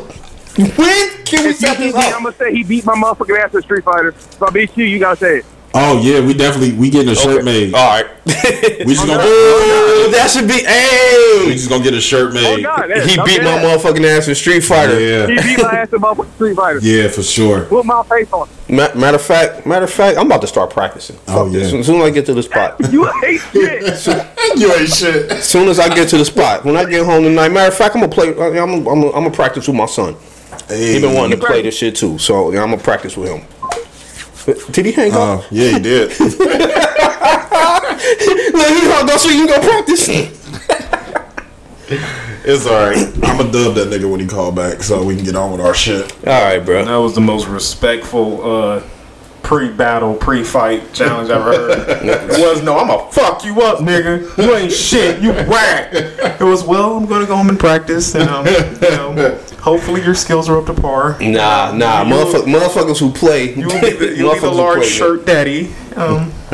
When can we set this me, I'm gonna say he beat my motherfucking ass in Street Fighter. If I beat you, you gotta say it. Oh yeah, we definitely we getting a shirt made. All right. (laughs) We just gonna Oh, that should be. Hey, we Hey, just gonna get a shirt Oh made. God, he beat my dead. motherfucking ass in Street Fighter. Yeah, He beat my ass in motherfucking Street Fighter. yeah, for sure. Put my face on. Ma- matter of fact, matter of fact, I'm about to start practicing. Oh, Fuck Oh, this. yeah. As soon as I get to the spot. You hate shit. You ain't shit. (laughs) As (laughs) soon as I get to the spot, when I get home tonight, matter of fact, I'm gonna play. I'm gonna, I'm gonna, I'm gonna practice with my son. Hey. He been wanting to play this shit too, so I'm gonna practice with him. Did he hang up? Oh yeah, he did. (laughs) Let me hung up so you can go practice. It's alright. I'ma dub that nigga when he called back, so we can get on with our shit. All right, bro. That was the most respectful uh, pre-battle, pre-fight challenge I've ever heard. (laughs) it was no, I'm gonna fuck you up, nigga. You ain't shit. You whack. It was well. I'm gonna go home and practice, and um, you know, hopefully your skills are up to par. Nah, nah, You- motherfuck- motherfuckers who play. You will be the, you'll be the motherfuckers who large play, shirt daddy. Um, (laughs) (laughs)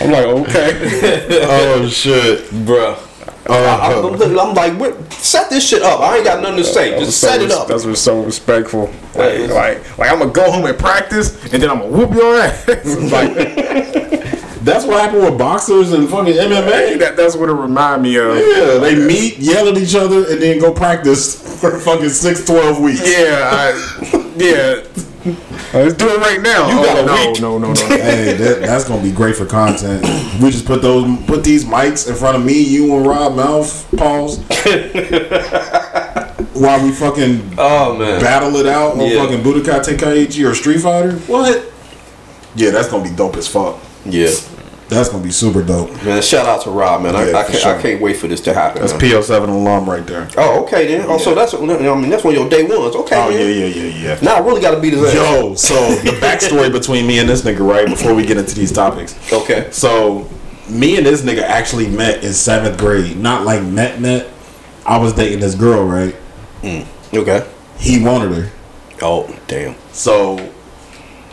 I'm like, okay. Oh shit. bruh. Uh-huh. I, am I'm like, set this shit up. I ain't got nothing to say. Just set it up. That's what's so respectful. Like, Hey. like, like I'm gonna go home and practice, and then I'm gonna whoop your ass. (laughs) (laughs) like, That's what happened with boxers and fucking MMA. that, that's what it remind me of. Yeah, they meet, yell at each other, and then go practice (laughs) for fucking six, twelve weeks. Yeah, I, yeah. Uh, let's do it right now. You got oh, a no, week. no, no, no, no. (laughs) Hey, that, that's gonna be great for content. We just put those, put these mics in front of me, you, and Rob Mouth. Pause. (laughs) While we fucking Oh man. battle it out on Yeah. fucking Budokai Tenkaichi or Street Fighter. What? Yeah, that's gonna be dope as fuck. Yeah. That's gonna be super dope. Man, shout out to Rob, man. I, Yeah, I, for can't, sure. I can't wait for this to happen. That's man. PO7 alum right there. Oh, okay then. Oh, so that's I mean that's one of your day ones. Okay, Oh man. yeah, yeah, yeah, yeah. Now I really got to beat his ass. Yo, so the (laughs) backstory between me and this nigga, right? Before we get into these topics, Okay. so me and this nigga actually met in seventh grade. Not like met met. I was dating this girl, right? Mm. Okay. He wanted her. Oh damn. So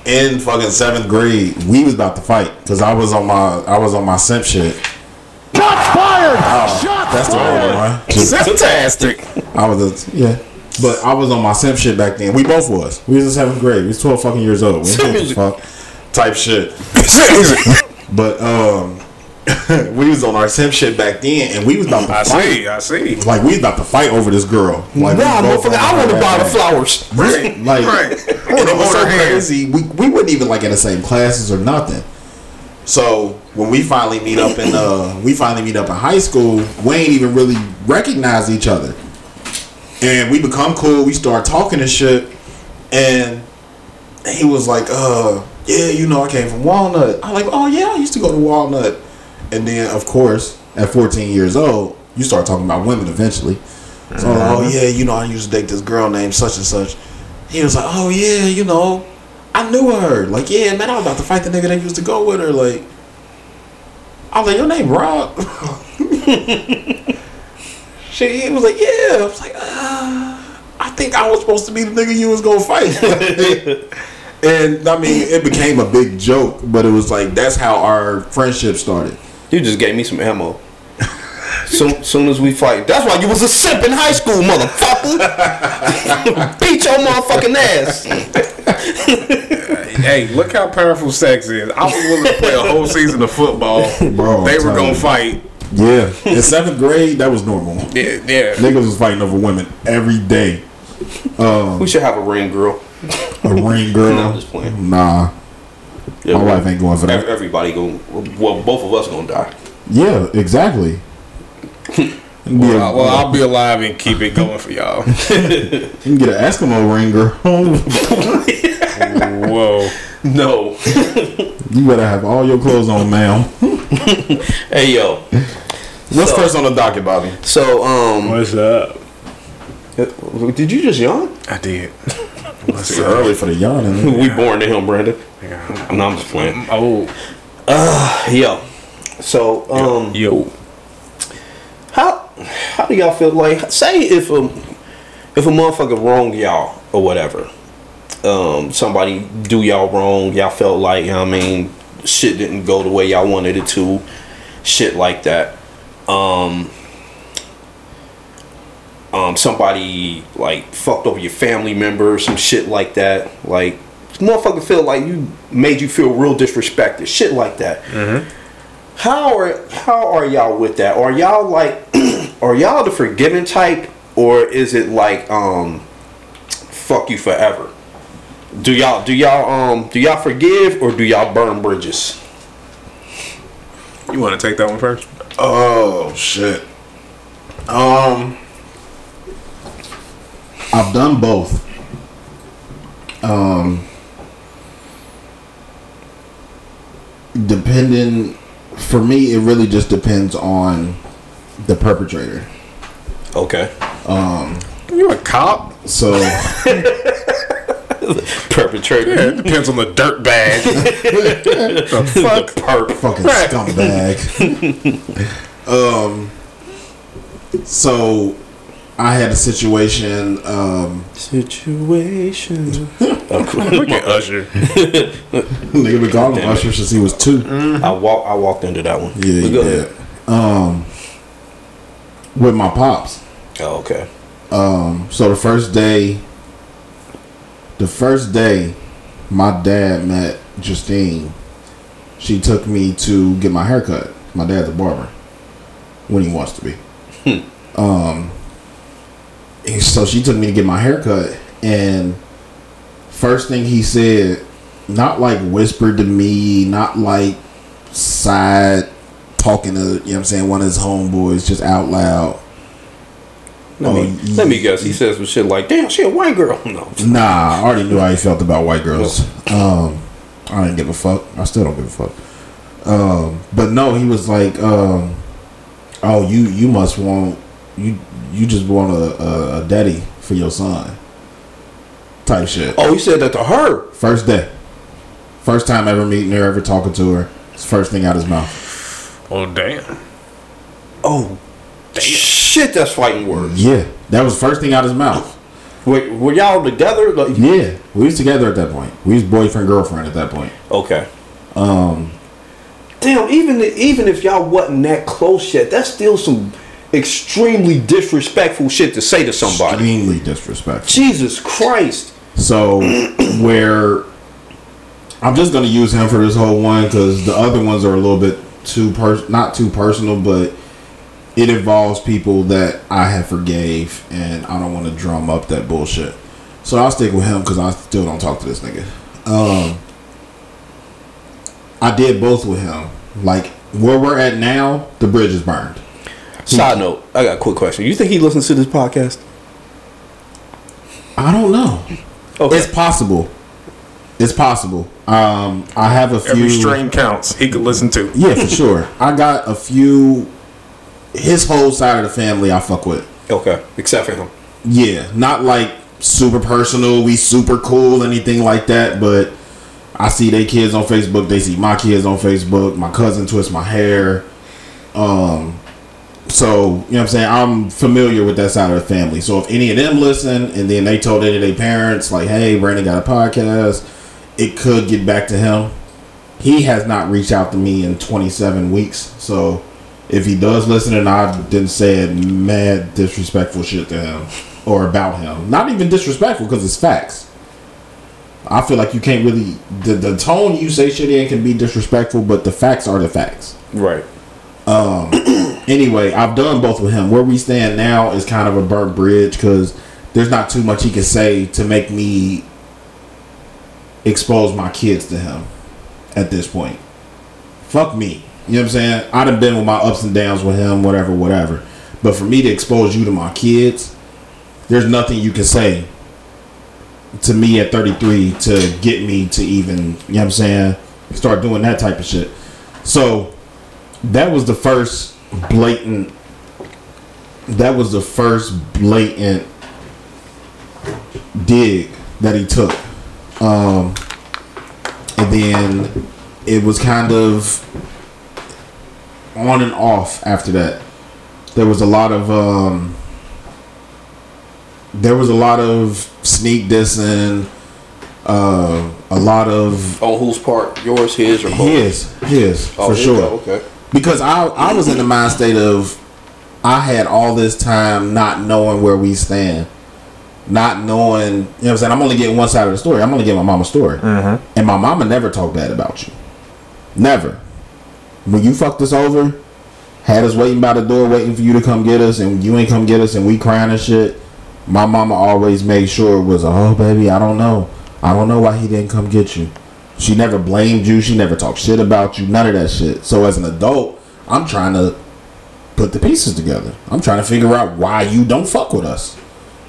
in fucking seventh grade, we was about to fight because I was on my I was on my simp shit. Shots fired! Shots That's the fired! wrong one. Fantastic. I was a, yeah. But I was on my simp shit back then. We both was. We was in seventh grade. We was twelve fucking years old. We didn't give a fuck. Type shit. (laughs) But um (laughs) we was on our simp shit back then and we was about to I fight. see. I see. Like we was about to fight over this girl. Like we Nah, both motherfucker, I want to buy the flowers. Right. Like Right. It was so crazy. We we wasn't even like in the same classes or nothing. So when we finally meet up in uh we finally meet up in high school, we ain't even really recognize each other. And we become cool, we start talking and shit, and he was like, uh, yeah, you know, I came from Walnut. I'm like, oh yeah, I used to go to Walnut. And then of course, at 14 years old, you start talking about women eventually. So I'm oh yeah, you know, I used to date this girl named such and such. He was like, oh yeah, you know, I knew her. Like, yeah, man, I was about to fight the nigga that used to go with her. Like, I was like, your name Rob? (laughs) she, he was like, yeah. I was like, uh, I think I was supposed to be the nigga you was gonna fight. (laughs) and I mean, it became a big joke, but it was like that's how our friendship started. You just gave me some ammo. Soon, soon as we fight, that's why you was a simp in high school, motherfucker. (laughs) Beat your motherfucking ass. Hey, look how powerful sex is. I was willing to play a whole season of football. (laughs) Bro, they I'm were gonna you. fight. Yeah, in seventh grade, that was normal. Yeah, yeah. Niggas was fighting over women every day. Um, we should have a ring girl. A ring girl. (laughs) No, I'm just playing. Nah, Yeah, my wife ain't going for that. Everybody going well, both of us gonna die. Yeah, exactly. Be a- Well, well, I'll be alive and keep it going for y'all. (laughs) you can get an Eskimo ring girl. (laughs) Whoa. No. you better have all your clothes on, ma'am. hey yo. What's So- first on the docket, Bobby? So um, What's up? did you just yawn? I did. It's early for the yawning. We born to him, Brandon. No, I'm just playing. Oh, Uh, Yo. So um, yo. How how do y'all feel like say if a if a motherfucker wrong y'all or whatever um somebody do y'all wrong y'all felt like i mean shit didn't go the way y'all wanted it to shit like that um um somebody like fucked over your family member or some shit like that like motherfucker feel like you made you feel real disrespected shit like that how are how are y'all with that? Are y'all like (clears throat) are y'all the forgiving type or is it like um fuck you forever? Do y'all do y'all um do y'all forgive or do y'all burn bridges? You want to take that one first? Oh shit. Um, I've done both. Um, depending, for me, it really just depends on the perpetrator. Okay. Um, You a cop? So (laughs) Perpetrator. Yeah, it depends on the dirt bag. (laughs) the fuck? Perp. fucking scumbag. (laughs) um, so I had a situation. Um, Situation. (laughs) Look at Usher. (laughs) nigga been calling him Usher since he was two. I walk I walked into that one. Yeah, But you did. Um, with my pops. Oh, okay. Um, so the first day, the first day, my dad met Justine. She took me to get my haircut. My dad's a barber when he wants to be. Um, and so she took me to get my hair cut, and first thing he said, not like whispered to me, not like side talking to, you know what I'm saying, one of his homeboys just out loud. Let, Oh, me, let me guess. He says some shit like, "Damn, she a white girl." (laughs) No. Nah, I already knew how he felt about white girls. Um, I didn't give a fuck. I still don't give a fuck. Um, but no, he was like, um, "Oh, you you must want you you just want a, a, a daddy for your son." Type shit. Oh, he said that to her. First day, first time ever meeting her, ever talking to her. It's first thing out his mouth. Oh damn. Oh, shit, that's fighting words. Yeah, that was first thing out of his mouth. Wait, were y'all together? Like, Yeah, we was together at that point. We was boyfriend girlfriend at that point. Okay. Um, Damn, even even if y'all wasn't that close yet, that's still some extremely disrespectful shit to say to somebody. extremely disrespectful. Jesus Christ. So (clears throat) where I'm just gonna use him for this whole one because the other ones are a little bit too per not too personal, but it involves people that I have forgave, and I don't want to drum up that bullshit. So I'll stick with him because I still don't talk to this nigga. Um, I did both with him. Like where we're at now, the bridge is burned. Side note, I got a quick question. You think he listens to this podcast? I don't know. Okay. It's possible. It's possible. Um, I have a few. Every stream counts. He could listen to. Yeah, for sure. I got a few. His whole side of the family, I fuck with. Okay. Except for him. Yeah, not like super personal. We super cool, anything like that. But I see they kids on Facebook. They see my kids on Facebook. My cousin twists my hair. Um, so you know what I'm saying. I'm familiar with that side of the family. So if any of them listen, and then they told any of their parents, like, "Hey, Brandon got a podcast," it could get back to him. He has not reached out to me in 27 weeks. So if he does listen, and I didn't say mad disrespectful shit to him or about him, not even disrespectful because it's facts. I feel like you can't really the, the tone you say shit in can be disrespectful, but the facts are the facts. Right. Um. Anyway, I've done both with him. Where we stand now is kind of a burnt bridge because there's not too much he can say to make me expose my kids to him at this point. Fuck me. You know what I'm saying? I'd have been with my ups and downs with him, whatever, whatever. But for me to expose you to my kids, there's nothing you can say to me at 33 to get me to even, you know what I'm saying, start doing that type of shit. So that was the first blatant that was the first blatant dig that he took. Um and then it was kind of on and off after that. There was a lot of um there was a lot of sneak dissing, uh a lot of On whose part? Yours, his, or both? his, his Oh, for sure. oh, okay. Because I I was in the mind state of I had all this time not knowing where we stand, not knowing. You know what I'm saying? I'm only getting one side of the story. I'm only getting my mama's story, mm-hmm. and my mama never talked bad about you. Never. When you fucked us over, had us waiting by the door, waiting for you to come get us, and you ain't come get us, and we crying and shit. My mama always made sure it was, oh baby, I don't know, I don't know why he didn't come get you. She never blamed you. She never talked shit about you. None of that shit. So as an adult, I'm trying to put the pieces together. I'm trying to figure out why you don't fuck with us.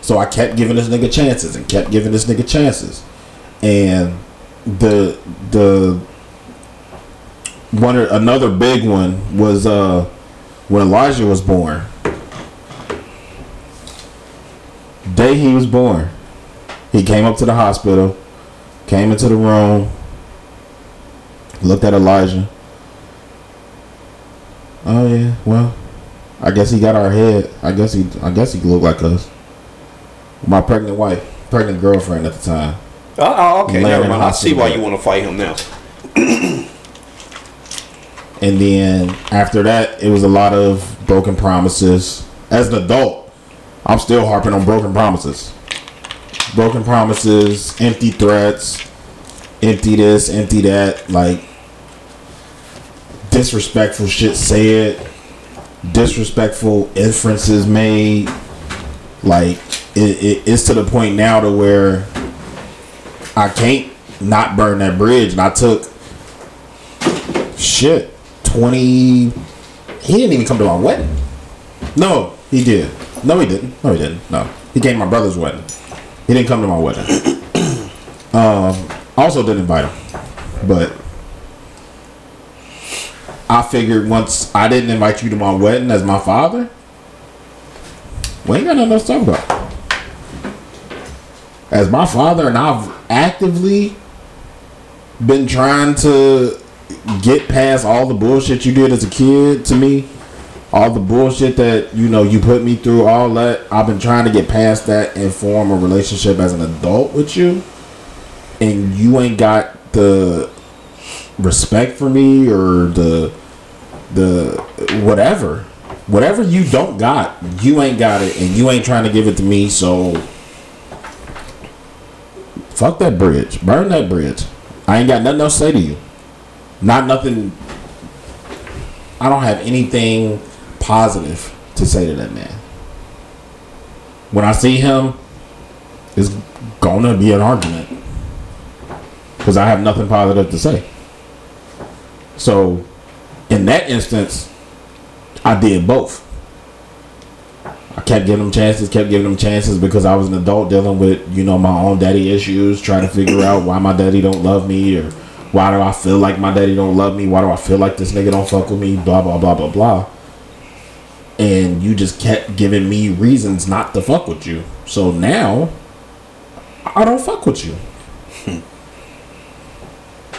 So I kept giving this nigga chances and kept giving this nigga chances. And the the one another big one was uh when Elijah was born. Day he was born, he came up to the hospital, came into the room, looked at Elijah. Oh yeah, well, I guess he got our head. I guess he, I guess he looked like us. My pregnant wife, pregnant girlfriend at the time. Oh, okay. Never mind. I see why you want to fight him now. (clears throat) And then after that, it was a lot of broken promises. As an adult, I'm still harping on broken promises. Broken promises, empty threats, empty this, empty that, like disrespectful shit said, disrespectful inferences made. Like it, it, it's to the point now to where I can't not burn that bridge, and I took shit 20 he didn't even come to my wedding. No he did. No he didn't. No he didn't. No. He came to my brother's wedding. He didn't come to my wedding. (clears throat) Um also didn't invite him but i figured once i didn't invite you to my wedding as my father we ain't got nothing else to talk about as my father and i've actively been trying to get past all the bullshit you did as a kid to me, all the bullshit that you know you put me through, all that. I've been trying to get past that and form a relationship as an adult with you, and you ain't got the respect for me or the the whatever whatever you don't got you ain't got it and you ain't trying to give it to me so fuck that bridge. Burn that bridge. I ain't got nothing else to say to you. Not nothing. I don't have anything positive to say to that man. When i see him it's gonna be an argument because i have nothing positive to say so in that instance, I did both. I kept giving them chances, kept giving them chances because I was an adult dealing with, you know, my own daddy issues, trying to figure out why my daddy don't love me or why do I feel like my daddy don't love me? Why do I feel like this nigga don't fuck with me? Blah blah blah blah blah. And you just kept giving me reasons not to fuck with you. So now I don't fuck with you. (laughs)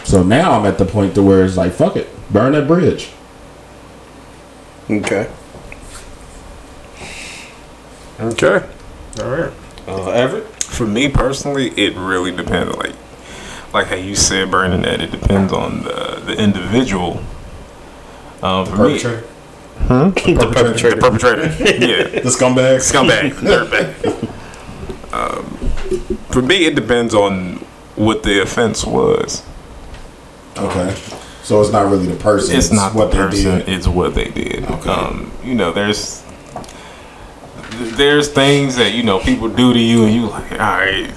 So now I'm at the point to where it's like, fuck it, burn that bridge. Okay. Okay. All right. Uh, Everett? For me personally, it really depends. Like, like how you said, burning that, it depends on the the individual. Um, for me, Perpetrator. Hmm? The perpetrator. The perpetrator. (laughs) yeah. The scumbag. Scumbag. (laughs) Dirtbag. um, for me, it depends on what the offense was. Okay. So it's not really the person. It's not what the they person. did. It's what they did. Okay. Um, you know, there's there's things that you know people do to you, and you like, all right,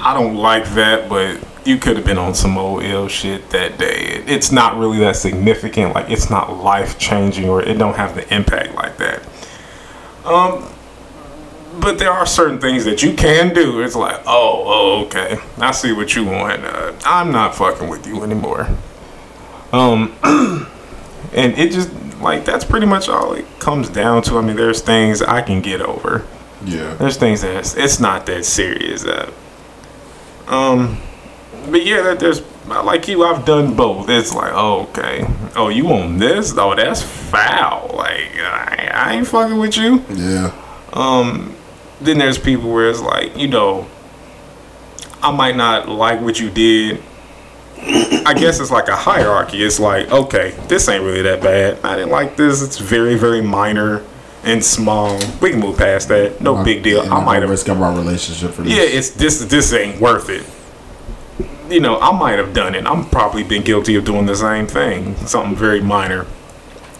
I don't like that, but you could have been on some old ill shit that day. It's not really that significant. Like it's not life changing, or it don't have the impact like that. Um, but there are certain things that you can do. It's like, oh, oh okay, I see what you want. Uh, I'm not fucking with you anymore. Um, (clears throat) and it just like that's pretty much all it comes down to. I mean, there's things I can get over. Yeah. There's things that it's, it's not that serious. Uh, um, but yeah, that there's like you. I've done both. It's like, oh, okay. Oh, you on this? Oh, that's foul. Like I, I ain't fucking with you. Yeah. Um, then there's people where it's like, you know, I might not like what you did. I guess it's like a hierarchy. It's like, okay, this ain't really that bad. I didn't like this. It's very, very minor and small. We can move past that. No big deal. I might have risk of our relationship for this. yeah, it's this. This ain't worth it. You know, I might have done it. I'm probably been guilty of doing the same thing, something very minor.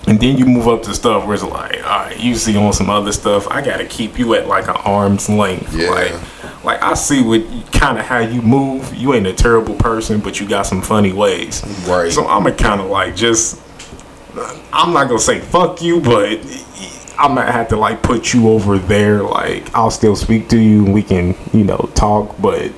And then you move up to stuff where it's like, all right, you see on some other stuff. I gotta keep you at like an arm's length. Yeah. Like, like I see what kind of how you move. You ain't a terrible person, but you got some funny ways. Right. So I'm gonna kind of like just. I'm not gonna say fuck you, but I might have to like put you over there. Like I'll still speak to you and we can, you know, talk, but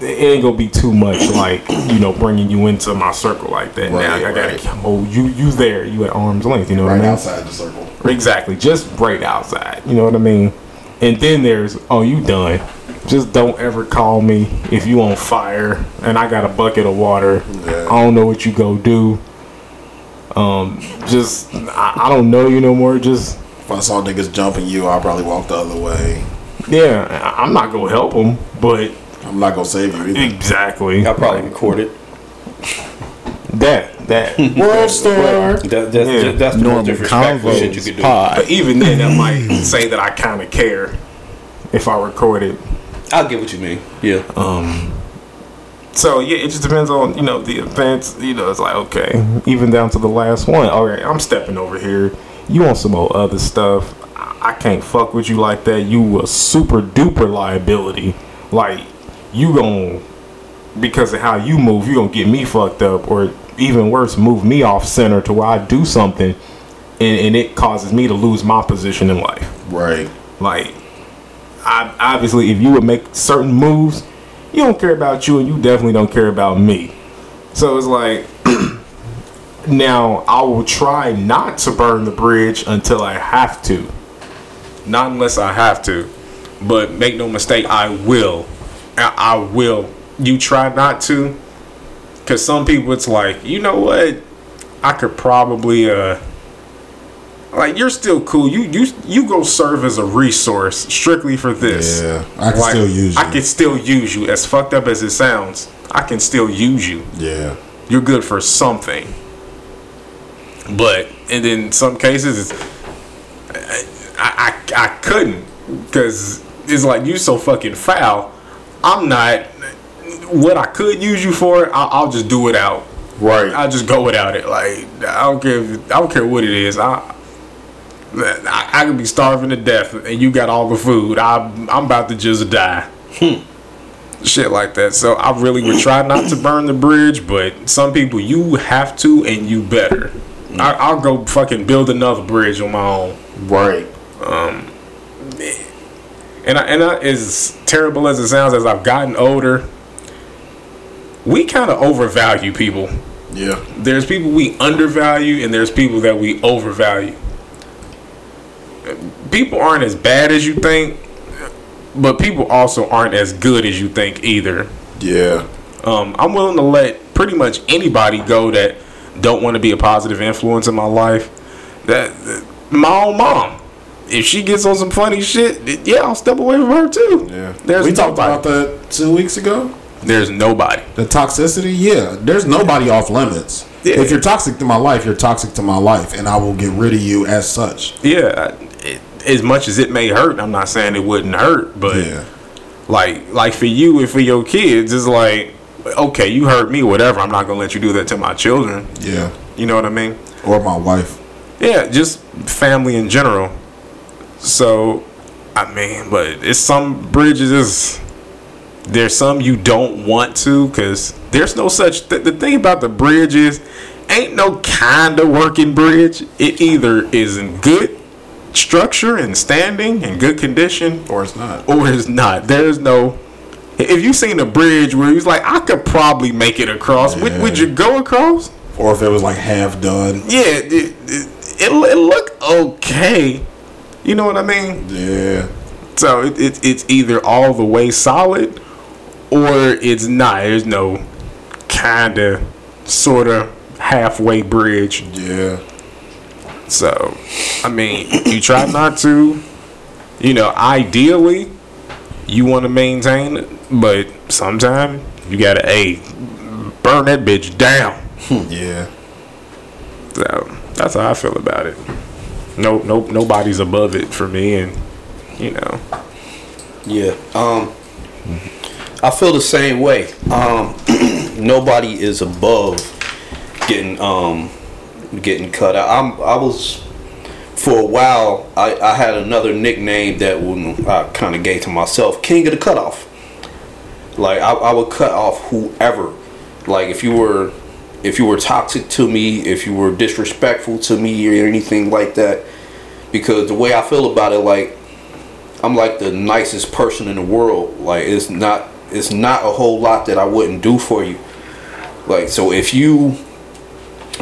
it ain't gonna be too much (clears throat) like you know bringing you into my circle like that. now I gotta, right. oh you you there, you at arm's length. You know what Right I mean? outside the circle. Exactly, just right outside. You know what I mean? And then there's oh you done. Just don't ever call me if you on fire and I got a bucket of water. Yeah. I don't know what you go do. Um, just I, I don't know you no more. Just If I saw niggas jumping you, I'll probably walk the other way. yeah, I'm not gonna help them, but I'm not gonna save you either. exactly I probably recorded. It. That that. (laughs) World star. That, that's, Yeah. that's the Normal most disrespectful shit you could do. pod. But even then, that might (laughs) say that I kind of care if I record it. I'll get what you mean. Yeah. Um. So yeah, it just depends on you know the events. You know, it's like okay, even down to the last one. All right, I'm stepping over here. You want some more other stuff? I I can't fuck with you like that. You a super duper liability. Like you gon' because of how you move, you're gonna get me fucked up, or even worse, move me off center to where I do something, and, and it causes me to lose my position in life. Right. Like, I, obviously, if you would make certain moves, you don't care about you, and you definitely don't care about me. So it's like, (clears throat) now I will try not to burn the bridge until I have to. Not unless I have to, but make no mistake, I will. I, I will. You try not to, because some people it's like, you know what, I could probably uh like you're still cool. You you you go serve as a resource strictly for this. Yeah, I can still use You. I can still use you. As fucked up as it sounds, I can still use you. Yeah. You're good for something. But and in some cases, it's, I I, I couldn't because it's like you so fucking foul. I'm not. What I could use you for, I'll, I'll just do it out. Right. I'll just go without it. Like I don't care. If, I don't care what it is. I, I I could be starving to death, and you got all the food. I'm I'm about to just die. Shit like that. So I really would try not to burn the bridge, but some people you have to, and you better. I, I'll go fucking build another bridge on my own. Right. Um, and I, and I, as terrible as it sounds, as I've gotten older, we kind of overvalue people. Yeah. There's people we undervalue, and there's people that we overvalue. People aren't as bad as you think, but people also aren't as good as you think either. Yeah. Um, I'm willing to let pretty much anybody go that don't want to be a positive influence in my life. That, that- my own mom, if she gets on some funny shit, yeah, I'll step away from her too. Yeah. There's we talked about that two weeks ago. There's nobody. The toxicity, yeah. There's nobody off limits. Yeah. If you're toxic to my life, you're toxic to my life, and I will get rid of you as such. Yeah, it, as much as it may hurt, I'm not saying it wouldn't hurt, but Yeah. like like for you and for your kids, it's like okay, you hurt me, whatever. I'm not gonna let you do that to my children. Yeah. You know what I mean? Or my wife. Yeah, just family in general. So, I mean, but it's some bridges is there's some you don't want to because there's no such th- the thing about the bridge is ain't no kind of working bridge. It either is in good structure and standing and good condition Or it's not. or it's not. There's no if you seen a bridge where he's like i could probably make it across would, would you go across? Or if it was like half done. yeah it, it, it, it look okay you know what i mean Yeah. so it, it, it's either all the way solid or it's not. There's no kind of, sort of halfway bridge. Yeah. So, I mean, you try not to. You know, ideally, you want to maintain it, but sometimes you gotta, hey, burn that bitch down. (laughs) Yeah. So that's how I feel about it. No, no, nobody's above it for me, and you know, Yeah. Um I feel the same way. Um (clears throat) nobody is above getting um getting cut out. I'm I was for a while I, I had another nickname that I kind of gave to myself, King of the Cutoff. Like I, I would cut off whoever. Like if you were if you were toxic to me, if you were disrespectful to me or anything like that. Because the way I feel about it, like I'm like the nicest person in the world. Like it's not it's not a whole lot that I wouldn't do for you. Like so if you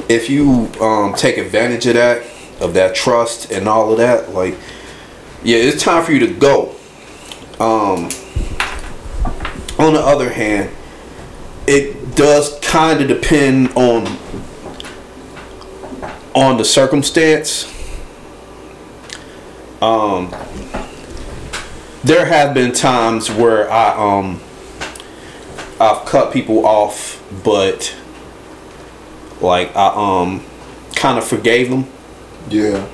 if you um take advantage of that of that trust and all of that, like yeah, it's time for you to go. Um on the other hand, it does kind of depend on on the circumstance. Um there have been times where I um I've cut people off, but like I um kind of forgave them Yeah.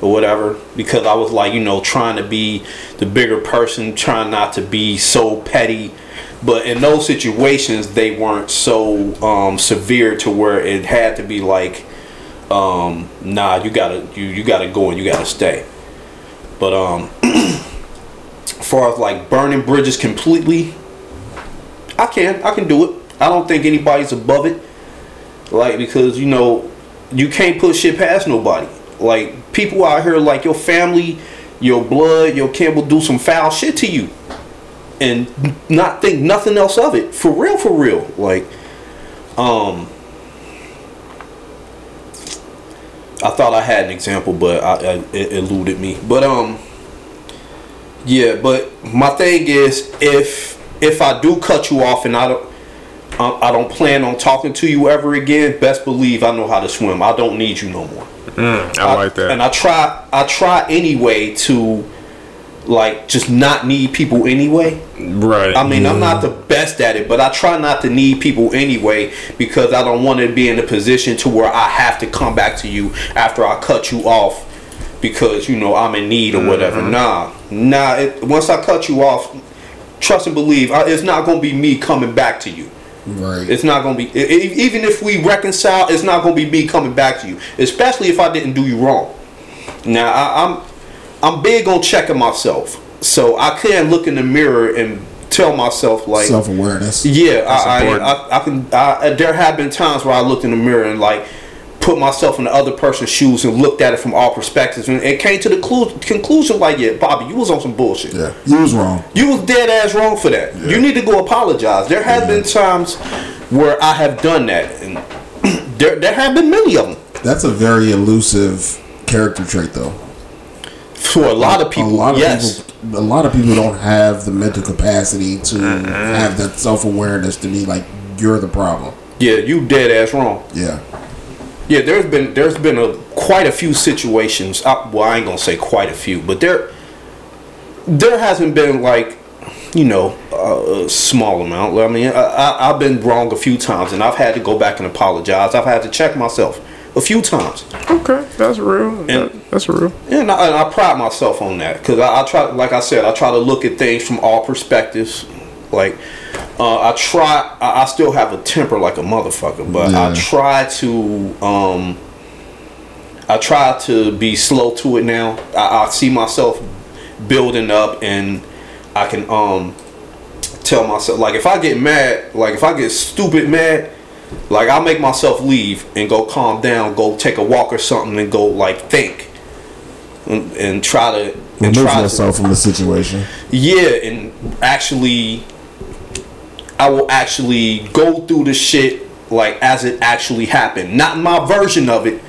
or whatever because I was like you know trying to be the bigger person, trying not to be so petty. But in those situations, they weren't so um, severe to where it had to be like, um, nah, you gotta you you gotta go and you gotta stay. But um, (clears throat) as far as like burning bridges completely, I can I can do it. I don't think anybody's above it. Like because you know you can't put shit past nobody. Like people out here, like your family, your blood, your kin will do some foul shit to you, and not think nothing else of it. For real, for real. Like, um, I thought I had an example, but I, I, it eluded me. But um, yeah. But my thing is, if if I do cut you off and I don't I, I don't plan on talking to you ever again. Best believe I know how to swim. I don't need you no more. I like that. And I try I try anyway to like just not need people anyway. right. I mean, I'm not the best at it, but I try not to need people anyway because I don't want to be in a position to where I have to come back to you after I cut you off because you know I'm in need or whatever. Mm-hmm. Nah, nah. It, once I cut you off, trust and believe, I, it's not gonna be me coming back to you. Right. It's not gonna be e- even if we reconcile. It's not gonna be me coming back to you, especially if I didn't do you wrong. Now I, I'm I'm big on checking myself, so I can look in the mirror and tell myself like, Self awareness. yeah, I, I. I, I can. I, there have been times where I looked in the mirror and like put myself in the other person's shoes and looked at it from all perspectives, and it came to the clu- conclusion like, yeah, Bobby, you was on some bullshit. Yeah. You was wrong. You was dead ass wrong for that. You need to go apologize. There have been times where I have done that, and (clears throat) there there have been many of them. That's a very elusive character trait, though. For a lot of people, a lot of yes. people, a lot of people don't have the mental capacity to Mm-hmm. have that self awareness to be like, you're the problem. Yeah, you dead ass wrong. Yeah. Yeah, there's been there's been a quite a few situations. I, well, I ain't gonna say quite a few, but there there hasn't been like you know a small amount. I mean, I, I, I've been wrong a few times, and I've had to go back and apologize. I've had to check myself a few times, okay, that's real. That- that's real. and I, and I pride myself on that because I, I try, like I said, I try to look at things from all perspectives. Like uh, I try, I, I still have a temper like a motherfucker, but I try to. um I try to be slow to it now. I, I see myself building up, and I can um tell myself like if I get mad, like if I get stupid mad, like I'll make myself leave and go calm down, go take a walk or something, and go like think and, and try to and Remove try to yourself from the situation. yeah, and actually, I will actually go through the shit like as it actually happened. Not my version of it,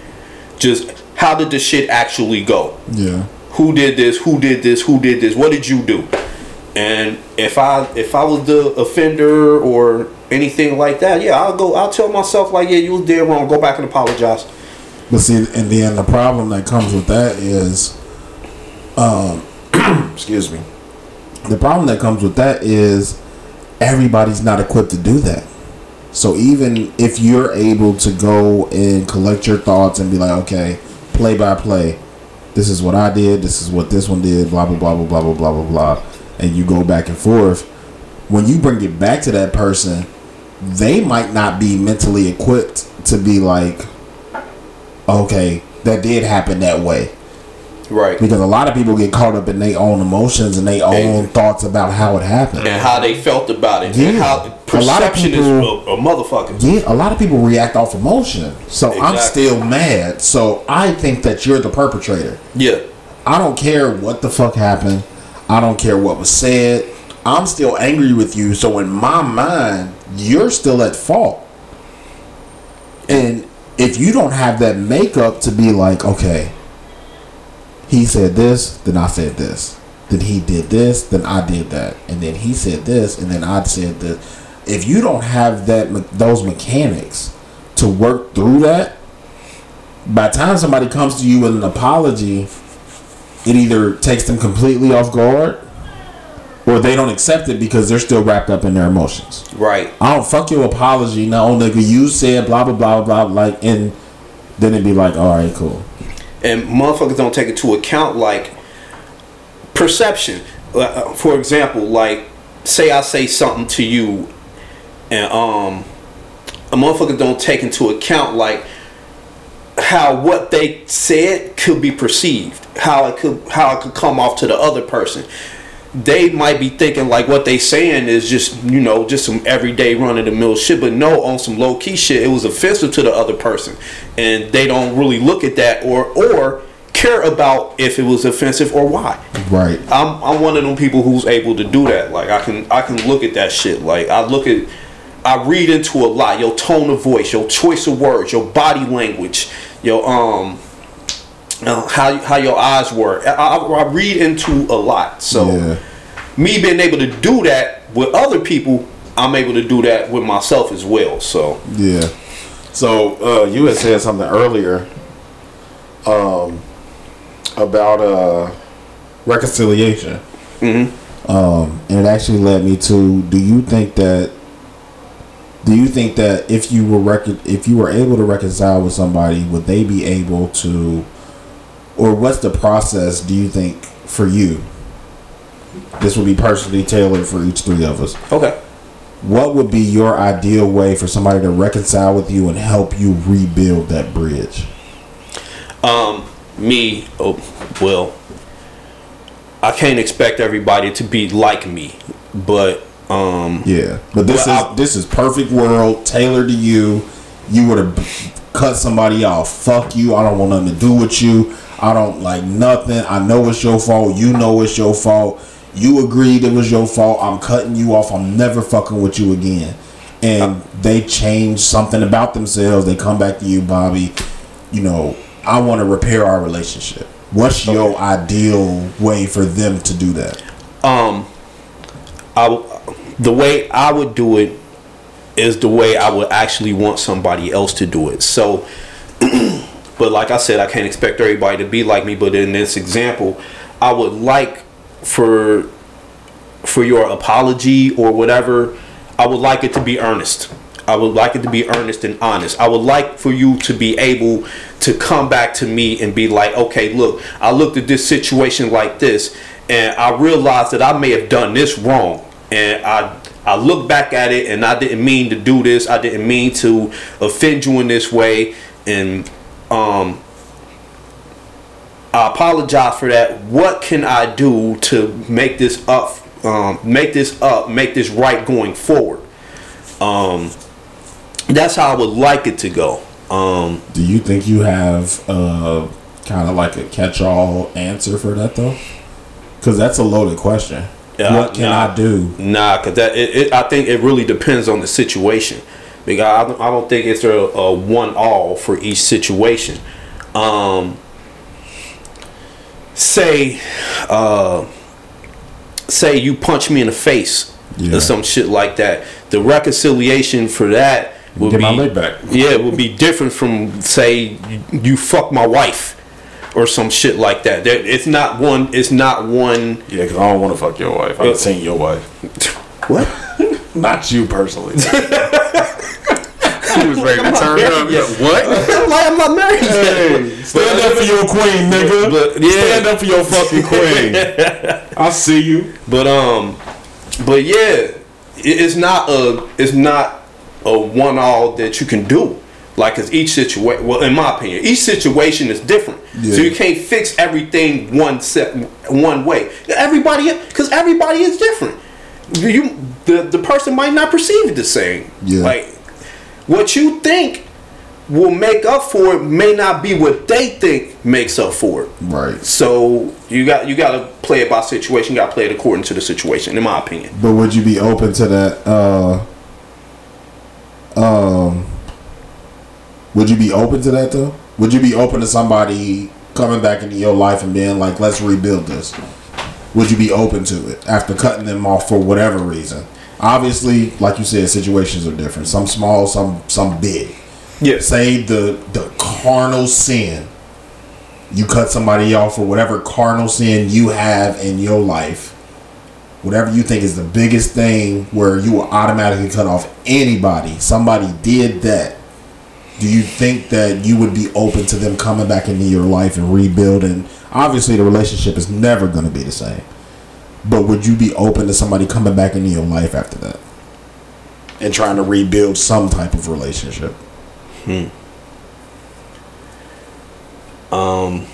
just how did the shit actually go? Yeah. Who did this? Who did this? Who did this? What did you do? And if I if I was the offender or anything like that, yeah, I'll go. I'll tell myself like, yeah, you was dead wrong. Go back and apologize. But see, and then the problem that comes with that is, um, (clears throat) excuse me. The problem that comes with that is everybody's not equipped to do that. So even if you're able to go and collect your thoughts and be like, okay, play by play, this is what I did, this is what this one did, blah blah blah blah blah blah blah blah blah, and you go back and forth. When you bring it back to that person, they might not be mentally equipped to be like, okay, that did happen that way. Right. Because a lot of people get caught up in their own emotions and their own thoughts about how it happened. And how they felt about it. And Yeah. how A lot of perception is people- a, a motherfucker. Yeah, a lot of people react off emotion. So I'm still mad. So I think that you're the perpetrator. Yeah. I don't care what the fuck happened. I don't care what was said. I'm still angry with you. So in my mind, you're still at fault. And if you don't have that makeup to be like, okay, he said this, then I said this. Then he did this, then I did that. And then he said this, and then I said this. If you don't have that those mechanics to work through that, by the time somebody comes to you with an apology, it either takes them completely off guard or they don't accept it because they're still wrapped up in their emotions. Right. I don't fuck your apology. No, nigga, you said blah blah blah blah blah like and then it'd be like, all right, cool. and motherfuckers don't take it into account like perception. Uh, For example, like say I say something to you, and um, a motherfucker don't take into account like how what they said could be perceived, how it could how it could come off to the other person. They might be thinking like what they saying is just you know just some everyday run of the mill shit, but no, on some low key shit, it was offensive to the other person, and they don't really look at that or or care about if it was offensive or why. Right. I'm I'm one of them people who's able to do that. Like I can I can look at that shit. Like I look at I read into a lot. Your tone of voice, your choice of words, your body language, your um uh, how how your eyes work. I, I, I read into a lot. So Yeah. me being able to do that with other people I'm able to do that with myself as well. So Yeah. So uh, you had said something earlier um, about uh, reconciliation. Mm-hmm. Um, and it actually led me to: Do you think that? Do you think that if you were rec- if you were able to reconcile with somebody, would they be able to, or what's the process? Do you think for you? This will be personally tailored for each three of us okay. what would be your ideal way for somebody to reconcile with you and help you rebuild that bridge? Um, me, oh, well, I can't expect everybody to be like me, but um, Yeah, but this Well, is this is perfect world tailored to you. You would have cut somebody off. Fuck you. I don't want nothing to do with you. I don't like nothing. I know it's your fault. You know it's your fault. You agreed it was your fault. I'm cutting you off. I'm never fucking with you again. And they change something about themselves. They come back to you, Bobby. You know, I want to repair our relationship. What's your ideal way for them to do that? um, I the way I would do it is the way I would actually want somebody else to do it. So, (clears throat) but like I said, I can't expect everybody to be like me. But in this example, I would like for for your apology or whatever, I would like it to be earnest. I would like it to be earnest and honest. I would like for you to be able to come back to me and be like, okay, look, I looked at this situation like this, and I realized that I may have done this wrong, and I I look back at it, and I didn't mean to do this. I didn't mean to offend you in this way, and um, I apologize for that. What can I do to make this up, um, make this up, make this right going forward? Um, that's how I would like it to go. Um, Do you think you have uh, kind of like a catch-all answer for that though? Because that's a loaded question. Yeah, what can nah. I do? Nah, cause that it, it, I think it really depends on the situation. Because I don't, I don't think it's a, a one all for each situation. Um, say, uh, say you punch me in the face Yeah. or some shit like that. The reconciliation for that would Get be my leg back. yeah, it would be different from say you, you fuck my wife or some shit like that. There, it's not one. It's not one. Yeah, because I don't want to fuck your wife. I ain't seen your wife. (laughs) What? (laughs) Not you personally. (laughs) he was ready to turn up. Yeah, what? I'm like I'm not married. yet. Stand up for your queen, nigga. But yeah, Stand up for your fucking queen. (laughs) I see you. but um, but yeah, it, it's not a it's not a one all that you can do. Like, cause each situation, well, in my opinion, each situation is different. Yeah. So you can't fix everything one set one way. Everybody, cause everybody is different. You, you the the person might not perceive it the same. Yeah. Like, what you think will make up for it may not be what they think makes up for it. Right. So you got you got to play it by situation. You got to play it according to the situation, in my opinion. But would you be open to that? Uh, um, would you be open to that though? Would you be open to somebody coming back into your life and being like, "Let's rebuild this"? Would you be open to it after cutting them off for whatever reason? Obviously, like you said, situations are different. Some small, some some big. Yeah. Say the the carnal sin. You cut somebody off for whatever carnal sin you have in your life whatever you think is the biggest thing where you will automatically cut off anybody, somebody did that. Do you think that you would be open to them coming back into your life and rebuilding? Obviously, the relationship is never going to be the same. But would you be open to somebody coming back into your life after that? And trying to rebuild some type of relationship? Um.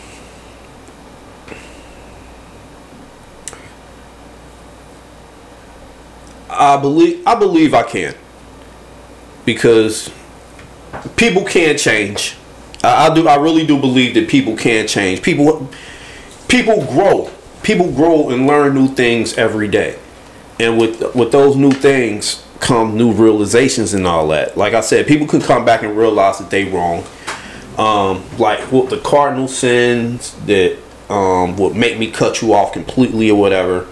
I believe I believe I can because people can change. I, I do. I really do believe that people can change. People people grow. People grow and learn new things every day, and with with those new things come new realizations and all that. Like I said, people could come back and realize that they wrong. Um, like what the cardinal sins that um, would make me cut you off completely or whatever.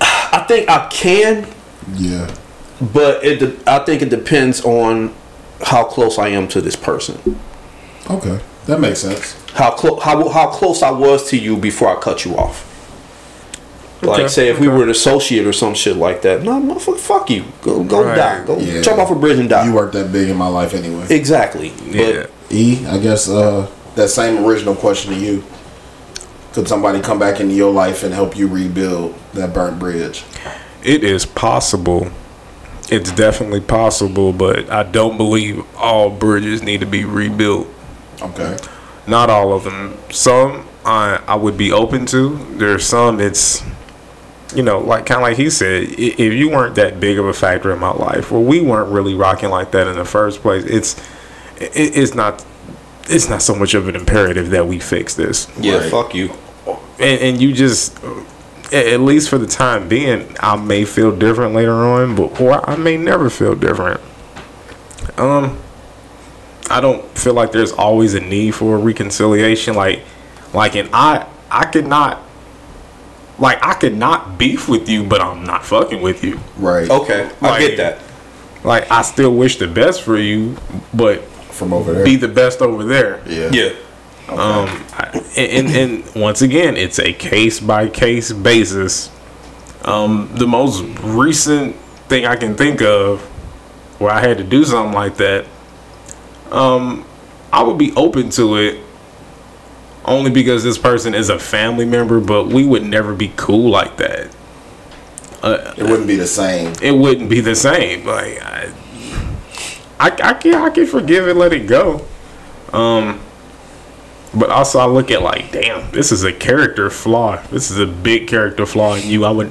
I think I can, Yeah. but it. de- I think it depends on how close I am to this person. Okay. That makes sense. How close how how close I was to you before I cut you off. Like Okay, say if we were an associate or some shit like that. No, motherfucker, fuck you. Go go Right. die. Go Yeah. jump off a bridge and die. You weren't that big in my life anyway. exactly. Yeah. E, I guess uh, that same original question to you. Could somebody come back into your life and help you rebuild that burnt bridge? It is possible. It's definitely possible, but I don't believe all bridges need to be rebuilt. Okay. Not all of them. Some I I would be open to. There's some it's you know, like kind of like he said, if you weren't that big of a factor in my life, or we weren't really rocking like that in the first place, it's it, it's not it's not so much of an imperative that we fix this. Yeah, Right. fuck you. and, and you just at least for the time being i may feel different later on but or i may never feel different um i don't feel like there's always a need for a reconciliation like like and i i could not like i could not beef with you but i'm not fucking with you Right. Okay, I Like- get that. like i still wish the best for you but From over there. be the best over there yeah. Yeah. Um, I- and, and and once again, it's a case by case basis. Um, the most recent thing I can think of where I had to do something like that, um, I would be open to it only because this person is a family member, but we would never be cool like that. Uh, It wouldn't be the same. it wouldn't be the same. Like I, I, I can I can forgive and let it go. Um, but also I look at like, damn, this is a character flaw. This is a big character flaw in you. I would,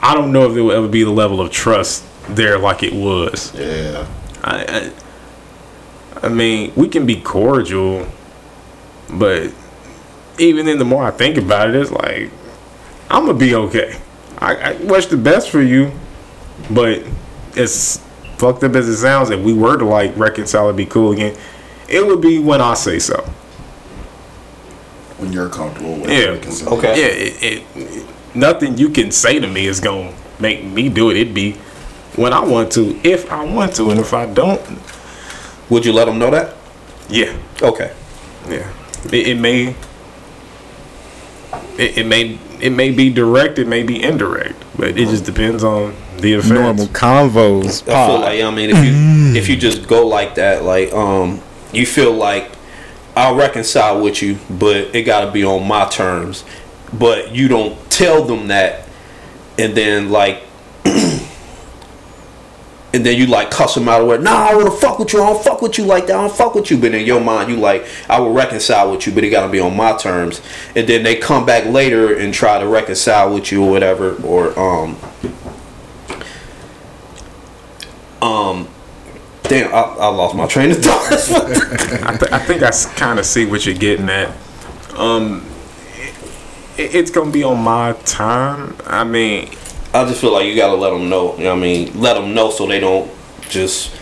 I don't know if there will ever be the level of trust there like it was. Yeah. I, I, I mean, we can be cordial, but even then, the more I think about it, it's like I'm gonna be okay. I, I wish the best for you, but it's fucked up as it sounds. If we were to like reconcile and be cool again, it would be when I say so. When you're comfortable with Yeah. reconciliation. Okay. Yeah, it, it, nothing you can say to me is gonna make me do it. It'd be when I want to, if I want to, and if I don't, Would you let them know that? yeah. Okay. Yeah, it, it may. It, it may it may be direct, it may be indirect, but it just depends on the offense. Normal convos. I feel Pod. like I mean if you if you just go like that, like um you feel like I'll reconcile with you, but it gotta be on my terms. But you don't tell them that and then like and then you like cuss them out of where, nah, I wanna fuck with you, I don't fuck with you like that, I don't fuck with you. But in your mind you like, I will reconcile with you, but it gotta be on my terms. And then they come back later and try to reconcile with you or whatever, or um um damn I, I lost my train of thought (laughs) I, th- I think I kind of see what you're getting at. Um, it, it's gonna be on my time. I mean, i just feel like you gotta let them know you know what i mean let them know so they don't just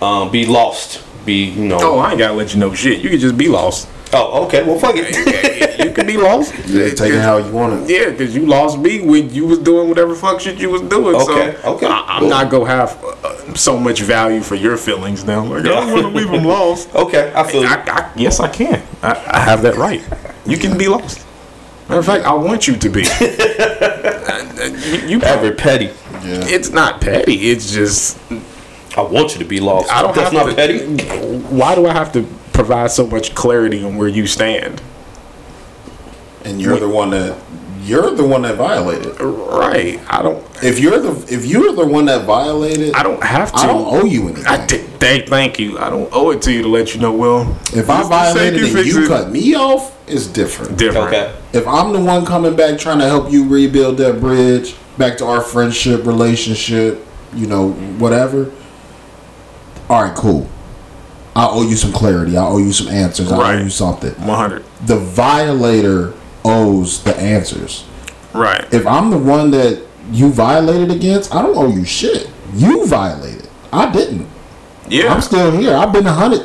um be lost be you know oh, I ain't gotta let you know shit. You could just be lost. oh okay well fuck it you could be lost. (laughs) Yeah, take it how you want it. Yeah, because you lost me when you was doing whatever fuck shit you was doing. Okay, so okay. I, I'm Cool. not gonna have uh, so much value for your feelings now. Like, I don't want to leave them (laughs) lost. okay i feel you. I, I, yes, I can. I, I have that right. You can be lost. Matter of fact, I want you to be. (laughs) you, you Ever petty Yeah. It's not petty. It's just i want you to be lost I don't that's have not to. petty Why do I have to provide so much clarity on where you stand? And you're the one that you're the one that violated. Right. I don't. If you're the if you're the one that violated, I don't have to. I don't owe you anything. I t- thank, thank you. I don't owe it to you to let you know. Well, if I Mr. violated Sankey and fix you it. cut me off, it's different. different. okay If I'm the one coming back trying to help you rebuild that bridge back to our friendship, relationship, you know, whatever. All right, cool. I owe you some clarity. I owe you some answers. I owe you something. One hundred. The violator owes the answers. Right. If I'm the one that you violated against, I don't owe you shit. You violated. I didn't. Yeah. I'm still here. I've been a hundred.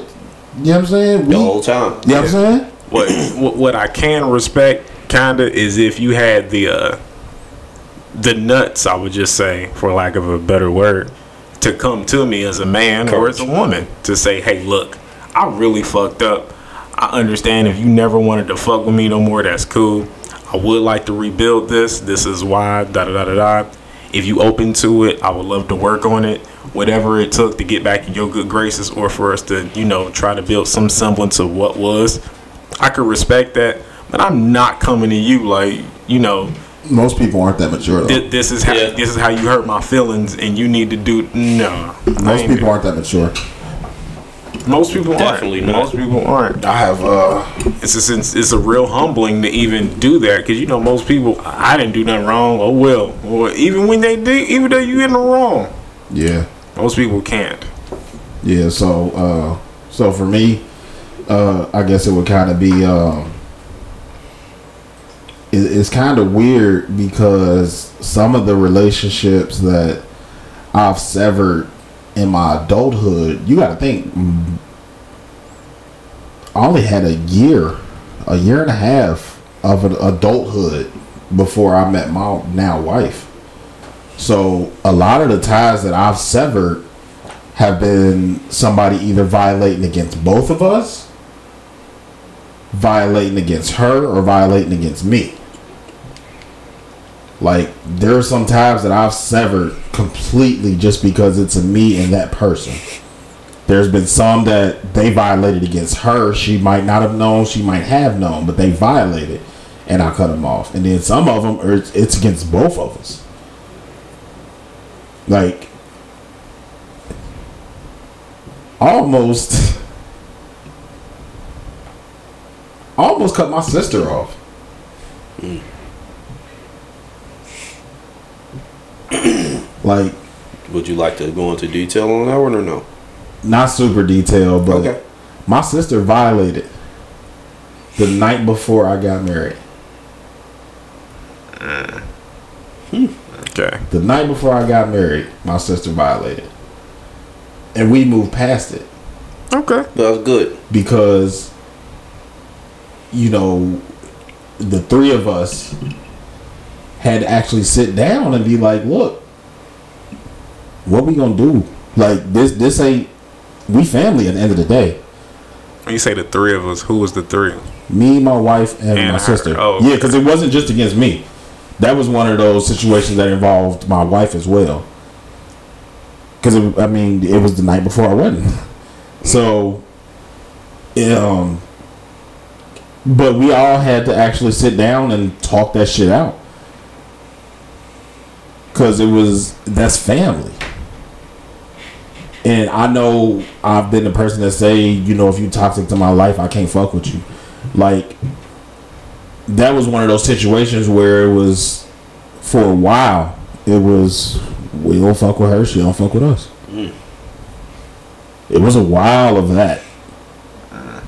You know what I'm saying? the We- whole time You know what I'm saying? what, what what I can respect kinda is if you had the uh the nuts, I would just say, for lack of a better word, to come to me as a man or as a woman to say, hey, look, I really fucked up. I understand if you never wanted to fuck with me no more, that's cool. I would like to rebuild this. This is why, da da da da da. If you open to it, I would love to work on it. Whatever it took to get back in your good graces or for us to, you know, try to build some semblance of what was. I could respect that, but I'm not coming to you like, you know, Most people aren't that mature though. Thi- this is how Yeah. this is how you hurt my feelings, and you need to do no. Most people aren't that mature. Most people Definitely aren't. not. Most people aren't. I have uh It's just, it's, it's a real humbling to even do that because you know most people. I didn't do nothing wrong. Oh well. Or even when they did, even though you in the wrong, yeah. most people can't. Yeah, so uh so for me, uh I guess it would kind of be um it, it's kind of weird because some of the relationships that I've severed in my adulthood, you got to think I only had a year, a year and a half of an adulthood before I met my now wife. So a lot of the ties that I've severed have been somebody either violating against both of us, violating against her, or violating against me. Like there are some ties that I've severed completely just because it's a me and that person. There's been some that they violated against her. She might not have known. She might have known, but they violated, and I cut them off. And then some of them are it's against both of us. Like almost (laughs) almost cut my sister off. Mm. (clears throat) like Would you like to go into detail on that one or no? not super detailed, but Okay. my sister violated the night before I got married. Okay. The night before I got married, my sister violated. And we moved past it. Okay. That's good. because you know the three of us had to actually sit down and be like look what we gonna do? Like this this ain't we family at the end of the day. When you say the three of us, who was the three? me my wife and, And my her. sister. Oh, yeah because it wasn't just against me. That was one of those situations that involved my wife as well. Because i mean it was the night before our wedding. (laughs) So um but we all had to actually sit down and talk that shit out because it was that's family. And i know i've been the person that say you know if you toxic to my life i can't fuck with you. Like that was one of those situations where it was for a while it was we don't fuck with her she don't fuck with us. It was a while of that. Uh,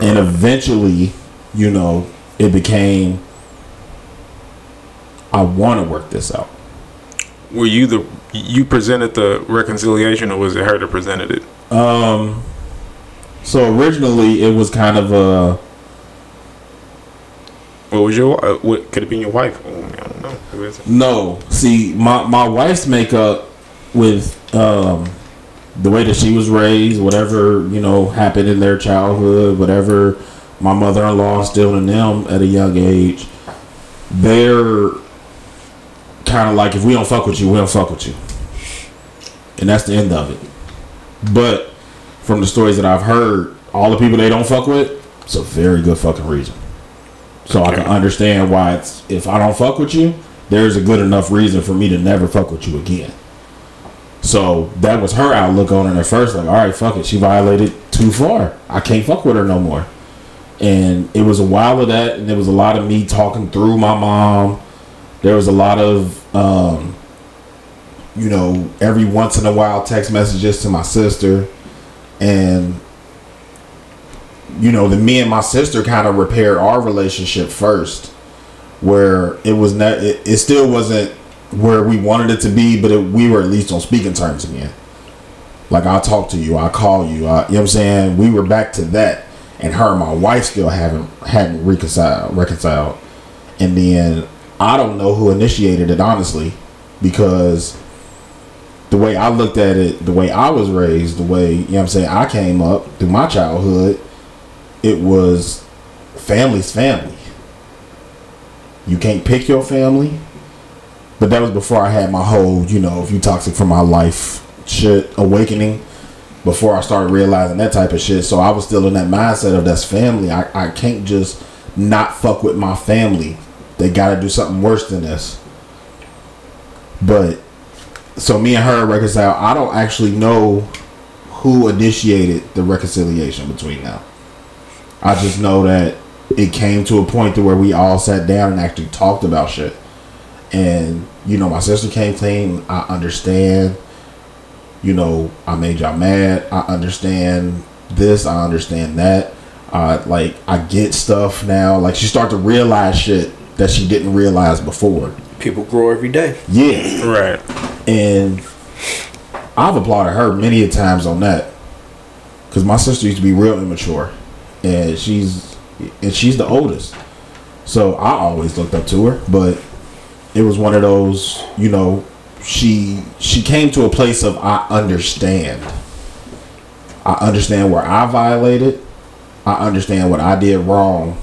and uh, eventually you know it became i want to work this out Were you the you presented the reconciliation, or was it her that presented it? Um, so originally it was kind of a What was your? Uh, what could it be your wife? Oh, I don't know. Who is it? no. See, my my wife's makeup with um the way that she was raised, whatever you know happened in their childhood, whatever my mother-in-law instilled in them at a young age, they're kind of like if we don't fuck with you, we don't fuck with you, and that's the end of it. But from the stories that I've heard, all the people they don't fuck with, it's a very good fucking reason. So I can understand why it's if I don't fuck with you, there's a good enough reason for me to never fuck with you again. So that was her outlook on it at first, like, all right, fuck it, she violated too far. I can't fuck with her no more. And it was a while of that, and there was a lot of me talking through my mom. There was a lot of, um, you know, every once in a while text messages to my sister, and you know, the me and my sister kind of repaired our relationship first, where it was not, it, it still wasn't where we wanted it to be, but it, we were at least on speaking terms again. Like I'll talk to you, I'll call you, I, you know what I'm saying? We were back to that, and her and my wife still haven't hadn't reconciled reconciled, and then I don't know who initiated it honestly, because the way I looked at it, the way I was raised, the way you know I'm saying I came up through my childhood, it was family's family. You can't pick your family. But that was before I had my whole, you know, if you toxic for my life shit awakening. Before I started realizing that type of shit. So I was still in that mindset of that's family. I, I can't just not fuck with my family. They gotta do something worse than this. But so me and her reconcile. I don't actually know who initiated the reconciliation between them. I just know that it came to a point to where we all sat down and actually talked about shit. And you know, my sister came clean. I understand. You know, I made y'all mad. I understand this. I understand that. Uh, like I get stuff now. Like she start to realize shit that she didn't realize before. People grow every day. Yeah. Right. And I've applauded her many a times on that. Cause my sister used to be real immature. And she's and she's the oldest. So I always looked up to her. But it was one of those, you know, she she came to a place of I understand. I understand where I violated. I understand what I did wrong.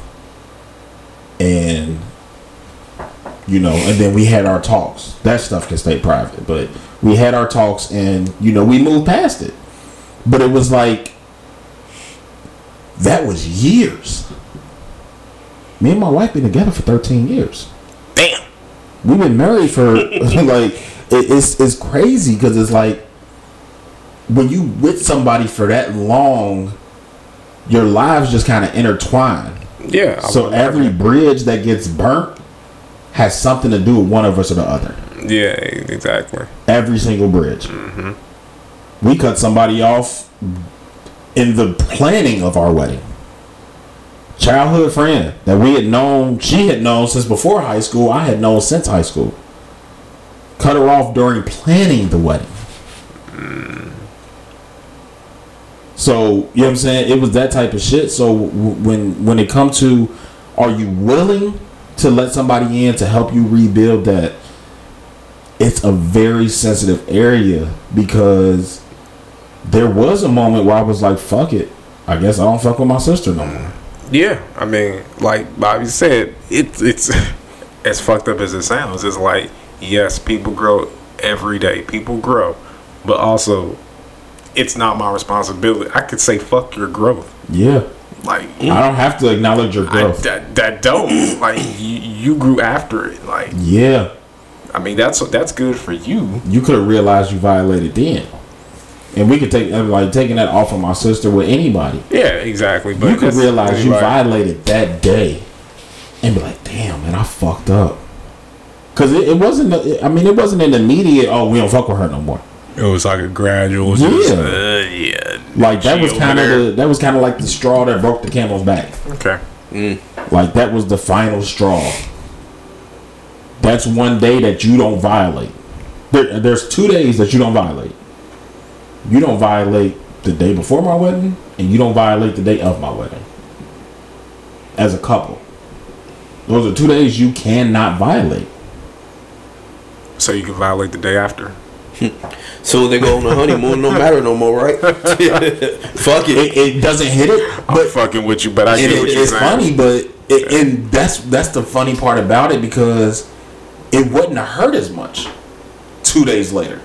And you know, and then we had our talks. That stuff can stay private, but we had our talks and you know, we moved past it. But it was like that was years. Me and my wife been together for 13 years. Damn. We've been married for (laughs) like it, it's it's crazy because it's like when you with somebody for that long, your lives just kind of intertwine. Yeah. I So every bridge that gets burnt has something to do with one of us or the other. Yeah, exactly. Every single bridge. Mm-hmm. We cut somebody off in the planning of our wedding. Childhood friend that we had known, she had known since before high school. I had known since high school. Cut her off during planning the wedding. Mm. So you know what I'm saying? It was that type of shit. So w- when when it comes to, are you willing to let somebody in to help you rebuild that? It's a very sensitive area because there was a moment where I was like, "Fuck it, I guess I don't fuck with my sister no more." Yeah, I mean, like Bobby said, it's it's (laughs) as fucked up as it sounds. It's like yes, people grow every day. People grow, but also it's not my responsibility. I could say fuck your growth. Yeah, Like I don't have to acknowledge your I, growth. that that don't like you, you grew after it. Like yeah, I mean, that's that's good for you. you could have realized you violated then, and we could take like taking that off of my sister with anybody. Yeah, exactly. But you could that's- realize you violated that day and be like, damn, man, I fucked up. Cause it, it wasn't. I mean, it wasn't an immediate. Oh, we don't fuck with her no more. It was like a gradual. Yeah. Just, uh, yeah. Like that was kind of the that was kind of like the straw that broke the camel's back. Okay. Mm. Like that was the final straw. That's one day that you don't violate. There, there's two days that you don't violate. You don't violate the day before my wedding, and you don't violate the day of my wedding. As a couple, those are two days you cannot violate. So you can violate the day after. (laughs) So they go on the honeymoon, no matter no more, right? (laughs) Fuck it. It, it doesn't hit it, I'm but fucking with you, but I and get it- what you're it's saying. funny, but it, and that's that's the funny part about it because it wouldn't have hurt as much two days later.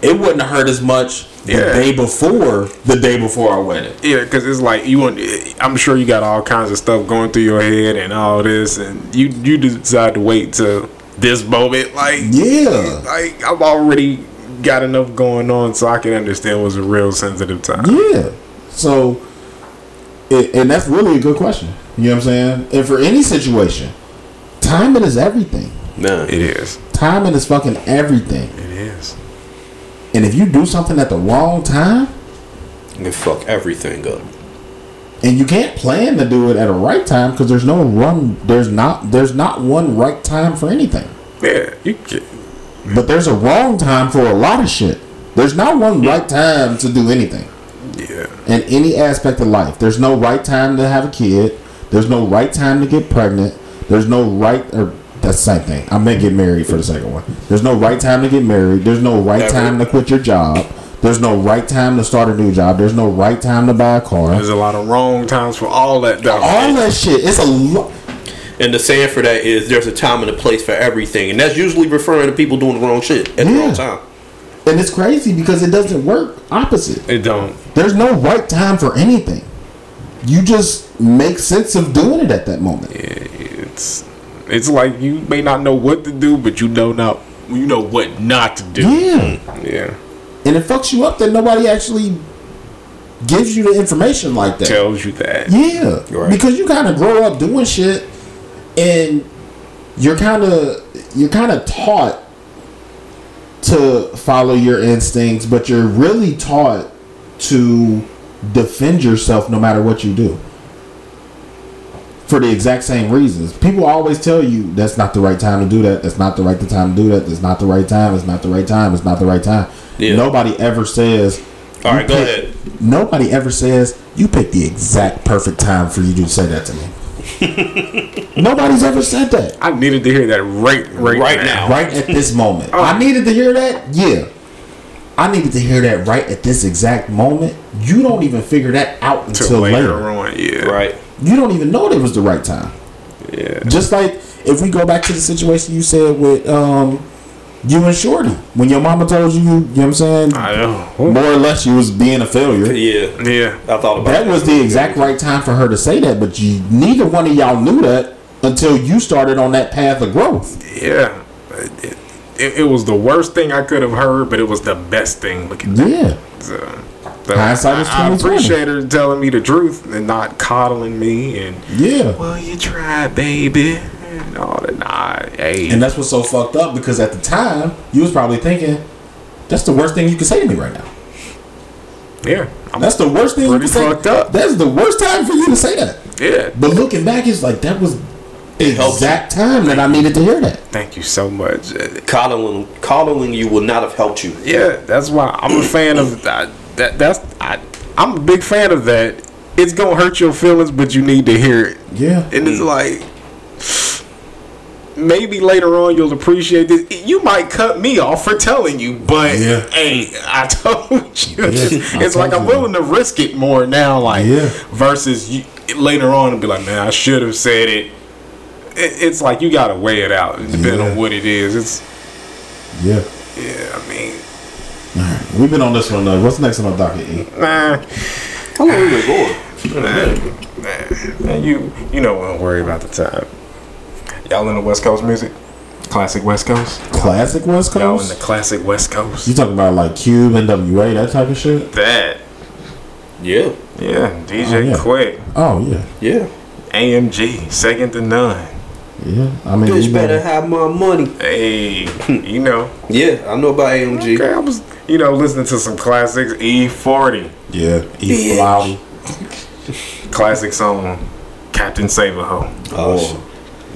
It wouldn't have hurt as much the Yeah. day before the day before our wedding. Yeah, because it's like you want. I'm sure you got all kinds of stuff going through your head and all this, and you you decide to wait till this moment. Like Yeah, like I've already got enough going on, so I can understand was a real sensitive time. yeah. So, it, and that's really a good question. You know what I'm saying? And for any situation, timing is everything. No, It is. Timing is fucking everything. It is. And if you do something at the wrong time, You can fuck everything up. And you can't plan to do it at a right time because there's no run there's not there's not one right time for anything Yeah, you can. but there's a wrong time for a lot of shit there's not one right time to do anything Yeah. in any aspect of life there's no right time to have a kid there's no right time to get pregnant There's no right or that's the same thing. I may get married for the second one. There's no right time to get married. There's no right Never. time to quit your job. There's no right time to start a new job. There's no right time to buy a car. There's a lot of wrong times for all that. Though. All that shit. It's a lot. And the saying for that is there's a time and a place for everything, and that's usually referring to people doing the wrong shit at the wrong time. And it's crazy because it doesn't work opposite. It don't. There's no right time for anything. You just make sense of doing it at that moment. Yeah, It's it's like you may not know what to do, but you know not you know what not to do. Yeah. Yeah. And it fucks you up that nobody actually gives you the information like that. Tells you that. Yeah, Right. because you kind of grow up doing shit, and you're kind of you're kind of taught to follow your instincts, but you're really taught to defend yourself no matter what you do. For the exact same reasons, people always tell you that's not the right time to do that. That's not the right time to do that. That's not the right time. It's not the right time. It's not the right time. Yeah. Nobody ever says. All right, you go pick- ahead. Nobody ever says you picked the exact perfect time for you to say that to me. (laughs) Nobody's ever said that. I needed to hear that right right, Right now. now. Right at this moment. I needed to hear that? Yeah. I needed to hear that right at this exact moment. You don't even figure that out until later, later. on, yeah. Right. You don't even know it was the right time. Yeah. Just like if we go back to the situation you said with um you and Shorty. When your mama told you, you know what I'm saying? I know. More or less you was being a failure. Yeah. Yeah. I thought about That was the exact right time for her to say that, but you neither one of y'all knew that until you started on that path of growth. Yeah. It, it, it was the worst thing I could have heard, but it was the best thing. Look at that. Yeah. So, so Hindsight is I, I appreciate her telling me the truth and not coddling me and Yeah. well, you tried, baby, and all that. Nah, hey, And that's what's so fucked up because at the time you was probably thinking, that's the worst thing you can say to me right now. yeah, I'm, That's the worst thing you Pretty can say. fucked up. That's the worst time for you to say that. yeah. But looking back, it's like that was the helps exact time that I needed to hear that. Thank you so much. Coddling. Coddling you would not have helped you. Yeah, that's why I'm a fan of that. that that's I, I'm a big fan of that. It's gonna hurt your feelings, but you need to hear it. Yeah. And it's mm. like maybe later on you'll appreciate this. You might cut me off for telling you, but Yeah. hey, I (laughs) told you. it's I it's like told I'm you. willing to risk it more now, like Yeah. versus you, later on and be like, man, I should have said it. it. It's like you gotta weigh it out depending Yeah. on what it is. It's Yeah. yeah, I mean, We've been on this one. Uh, what's next on the docket? E? nah. How long we been going? Man, you you know, don't worry about the time. Y'all in the West Coast music, classic West Coast. Classic West Y'all in the classic West Coast. You talking about like Cube, NWA, that type of shit? That Yeah. yeah, DJ Oh, yeah. Quick, Oh yeah, Yeah. AMG, second to none. yeah. I mean, Bitch better been- have my money. Hey, (laughs) you know, Yeah, I know about AMG. okay, I was you know listening to some classics. E40, yeah. E Cloudy. classic song, Captain Save a Hoe, Oh, shit.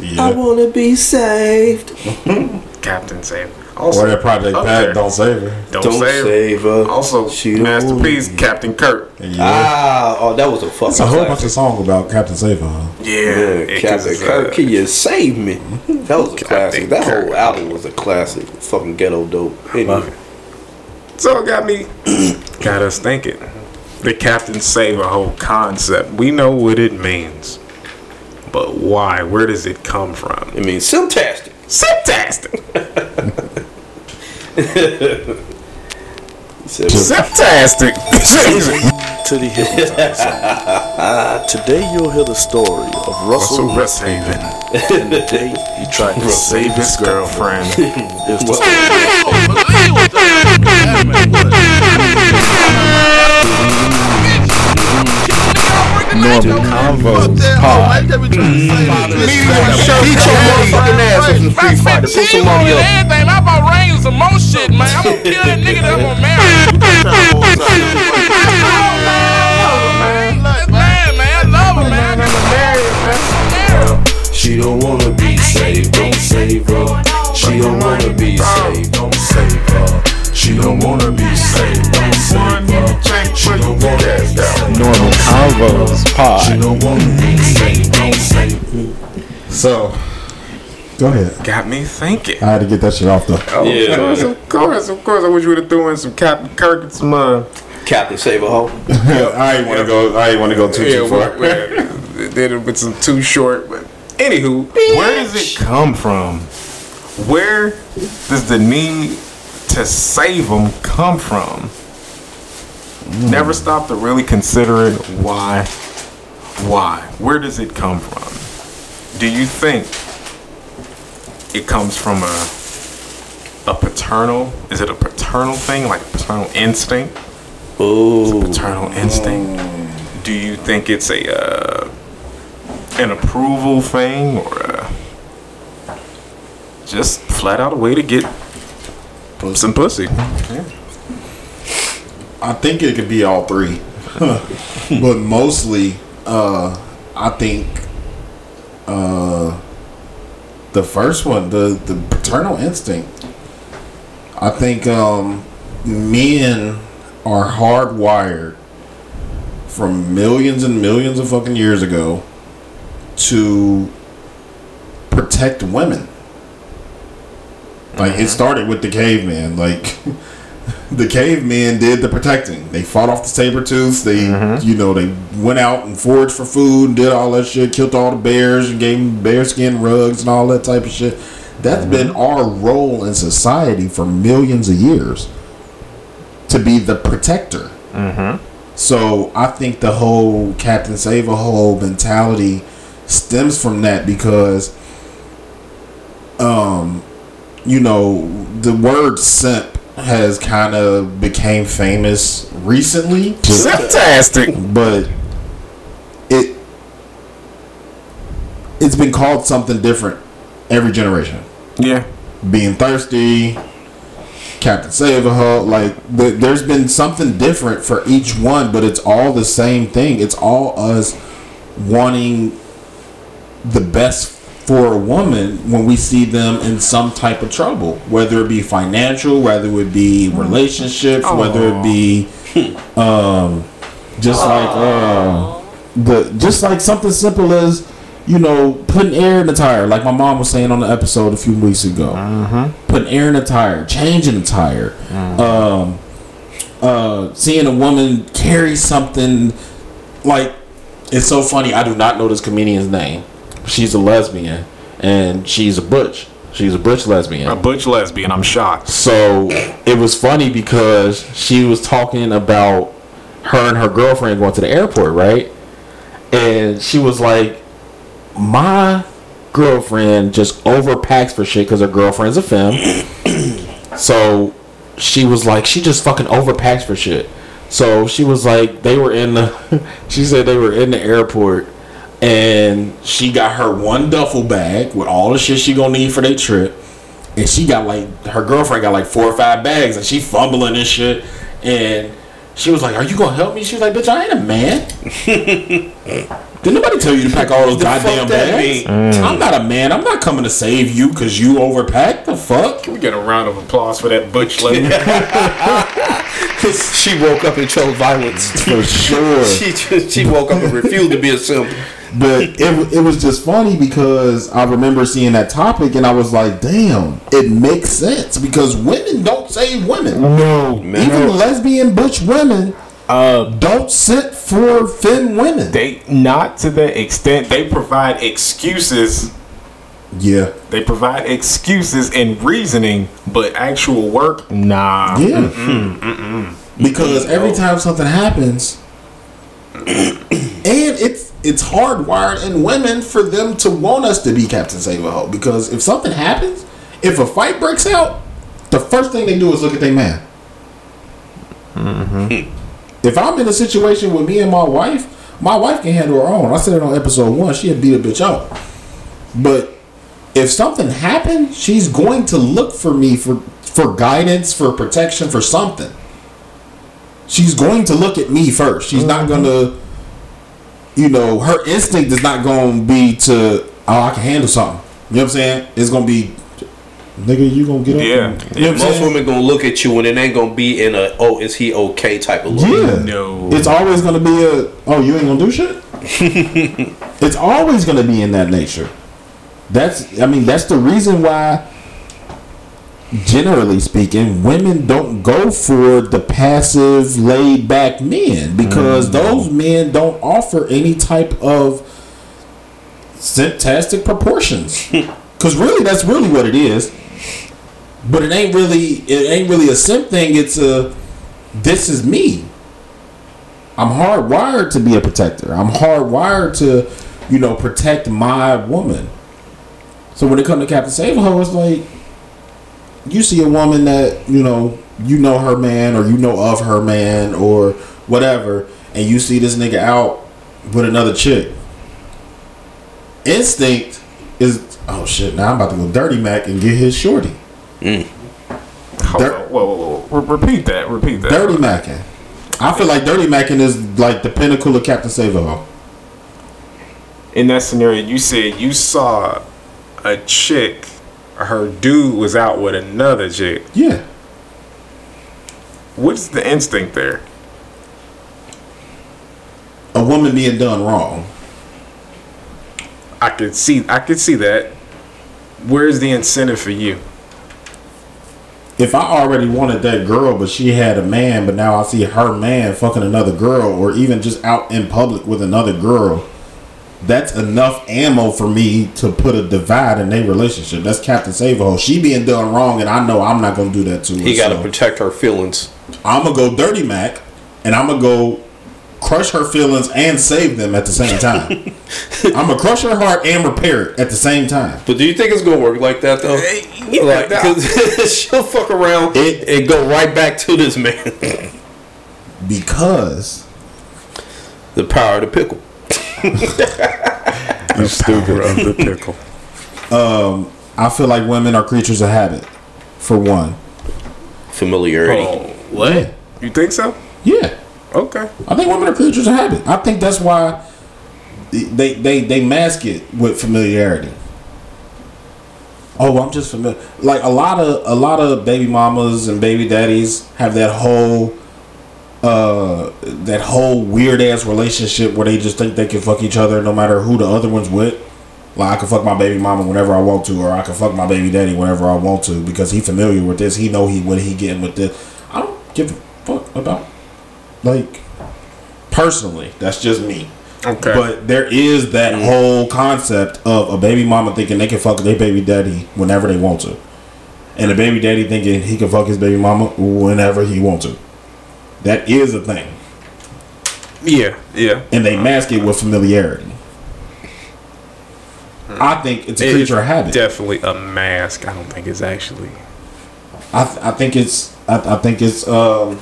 Yeah. I wanna be saved. (laughs) Captain Saber. Or Also, that Project up Pat, there. don't save her. don't, Don't save. save her. Also, She don't masterpiece, Captain Kirk. Yeah. Ah, oh, that was a fucking It's a whole bunch of songs about Captain Saver, huh? Yeah, Yeah, Captain it's, Kirk, can you save me? (laughs) That was a classic. That Kirk. whole album was a classic. Fucking ghetto dope. Anyway, So it got me, (clears throat) got us thinking. The Captain Save a whole concept. We know what it means, but why? Where does it come from? I mean, Simtastic. Septastic. (laughs) Sim- Septastic. to the Hippotons. (laughs) Today you'll hear the story of Russell, Russell Westhaven, and the day he tried to save his girlfriend. (laughs) Here's the Normal Convos Pod. Beat your motherfucking ass with some Street Fighter. Put some money up. Everything, I'm about to rain some more shit, man. I'm gonna kill that nigga that I'm gonna marry. Man, man, I love her, man. I'm marry her. She don't wanna be saved, don't save her. She don't wanna be saved, don't save her. She don't wanna be saved, don't save her. She don't wanna be saved. Normal Convos She Pod. don't wanna be saved, don't save her. So, go ahead. Got me thinking. I had to get that shit off though. Oh, Yeah. Of course, of course, of course. I wish you would have threw in some Captain Kirk and some uh. Captain Save a Hoe. (laughs) I ain't want to go. I ain't want to go too Yeah, too far. we- we- did it with some Too Short. But anywho, where does it come from? Where does the need to save them come from? Never stop to really consider it. Why? Why? Where does it come from? Do you think it comes from a a paternal? Is it a paternal thing, like paternal instinct? Oh, paternal instinct? Do you think it's a uh, an approval thing or a, just flat out a way to get some pussy? I think it could be all three, (laughs) but mostly, uh, I think uh, the first one, the the paternal instinct. I think um, men are hardwired from millions and millions of fucking years ago to protect women. Like it uh-huh. started with the caveman. Like (laughs) the cavemen did the protecting. They fought off the saber tooths. They, mm-hmm. you know, they went out and foraged for food, and did all that shit, killed all the bears, and gave them bearskin rugs and all that type of shit. That's mm-hmm. been our role in society for millions of years to be the protector. Mm-hmm. So I think the whole Captain Save a Hoe mentality stems from that because, um, you know, the word simp has kind of became famous recently. Fantastic. but it it's been called something different every generation. Yeah. Being thirsty, Captain Save a like th- there's been something different for each one, but it's all the same thing. It's all us wanting the best for a woman when we see them in some type of trouble, whether it be financial, whether it be relationships, whether it be um, just like uh, the just like something simple as you know putting air in the tire, like my mom was saying on the episode a few weeks ago. Putting air in the tire, changing the tire, um, uh, seeing a woman carry something like it's so funny. I do not know this comedian's name. She's a lesbian and she's a butch. She's a butch lesbian. A butch lesbian. I'm shocked. So it was funny because she was talking about her and her girlfriend going to the airport, right? And she was like, "My girlfriend just overpacks for shit because her girlfriend's a femme." (clears throat) so she was like, "She just fucking overpacks for shit." So she was like, they were in the. (laughs) She said they were in the airport, and she got her one duffel bag with all the shit she gonna need for their trip. And she got like her girlfriend got like four or five bags and she fumbling and shit. And she was like are you gonna help me? She was like bitch i ain't a man. (laughs) Did nobody tell you to pack all those The fuck goddamn that bags? mean? Mm. i'm not a man. I'm not coming to save you because you overpacked. The fuck? Can we get a round of applause for that butch lady? (laughs) (laughs) she woke up and chose violence. for sure. She she woke up and refused to be a simp. But it, it was just funny because I remember seeing that topic and I was like, damn, it makes sense because women don't save women. no. Even lesbian butch women Uh, don't sit for femme women. they not to the extent they provide excuses. yeah, They provide excuses and reasoning, but actual work, nah. yeah. Because every time something happens, (clears throat) and it's it's hardwired in women for them to want us to be Captain Save a Hoe. Because if something happens, if a fight breaks out, the first thing they do is look at their man. Mm-hmm. (laughs) If I'm in a situation with me and my wife, my wife can handle her own. I said it on episode one. She had beat a bitch up. But if something happened, she's going to look for me for for guidance, for protection, for something. She's going to look at me first. She's not mm-hmm. going to, you know, her instinct is not going to be to, oh, I can handle something. You know what I'm saying? It's going to be, nigga, you going to get up. Yeah. and- you know what Most saying? women gonna look at you and it ain't gonna be in a oh is he okay type of look. Yeah. No. It's always going to be a, oh, you ain't going to do shit? (laughs) it's always going to be in that nature. That's I mean that's the reason why generally speaking women don't go for the passive laid back men because mm-hmm. those men don't offer any type of fantastic proportions (laughs) cuz really that's really what it is but it ain't really it ain't really a simp thing it's a this is me I'm hardwired to be a protector. I'm hardwired to, you know, protect my woman. So when it comes to Captain Save a Hoe, it's like you see a woman that, you know, you know her man or you know of her man or whatever, and you see this nigga out with another chick. Instinct is oh shit, now I'm about to go dirty Mac and get his shorty. Mm. Hold Dir- on. Whoa, whoa, whoa. Re- repeat that. Repeat that. Dirty Mackin. I feel like Dirty Mackin is like the pinnacle of Captain Save a Hoe. In that scenario, you said you saw a chick, her dude was out with another chick. Yeah. What's the instinct there? A woman being done wrong. I could see. I could see that. Where's the incentive for you? if I already wanted that girl, but she had a man, but now I see her man fucking another girl, or even just out in public with another girl, that's enough ammo for me to put a divide in their relationship. That's Captain Save a Hoe. She being done wrong, and I know I'm not gonna do that to her. He got to so protect her feelings. I'm gonna go dirty Mac, and I'm gonna go crush her feelings and save them at the same time. (laughs) I'm gonna crush her heart and repair it at the same time. But do you think it's gonna work like that though? yeah, like, that- 'cause (laughs) she'll fuck around It- and go right back to this man. Because the power of the pickle. (laughs) You stupid of the pickle. Um, I feel like women are creatures of habit. For one, Familiarity. Oh, what? You think so? yeah. Okay. I think women are creatures of habit. I think that's why they they they mask it with familiarity. Oh, I'm just familiar. Like a lot of a lot of baby mamas and baby daddies have that whole uh that whole weird ass relationship where they just think they can fuck each other no matter who the other one's with. Like I can fuck my baby mama whenever I want to, or I can fuck my baby daddy whenever I want to because he familiar with this. He know he what he getting with this. I don't give a fuck about like personally. That's just me. Okay. But there is that whole concept of a baby mama thinking they can fuck their baby daddy whenever they want to, and a baby daddy thinking he can fuck his baby mama whenever he want to. That is a thing, yeah. Yeah. and they mask it with familiarity. I think it's a It creature of habit. Definitely a mask. I don't think it's actually. I, th- I think it's I, I think it's um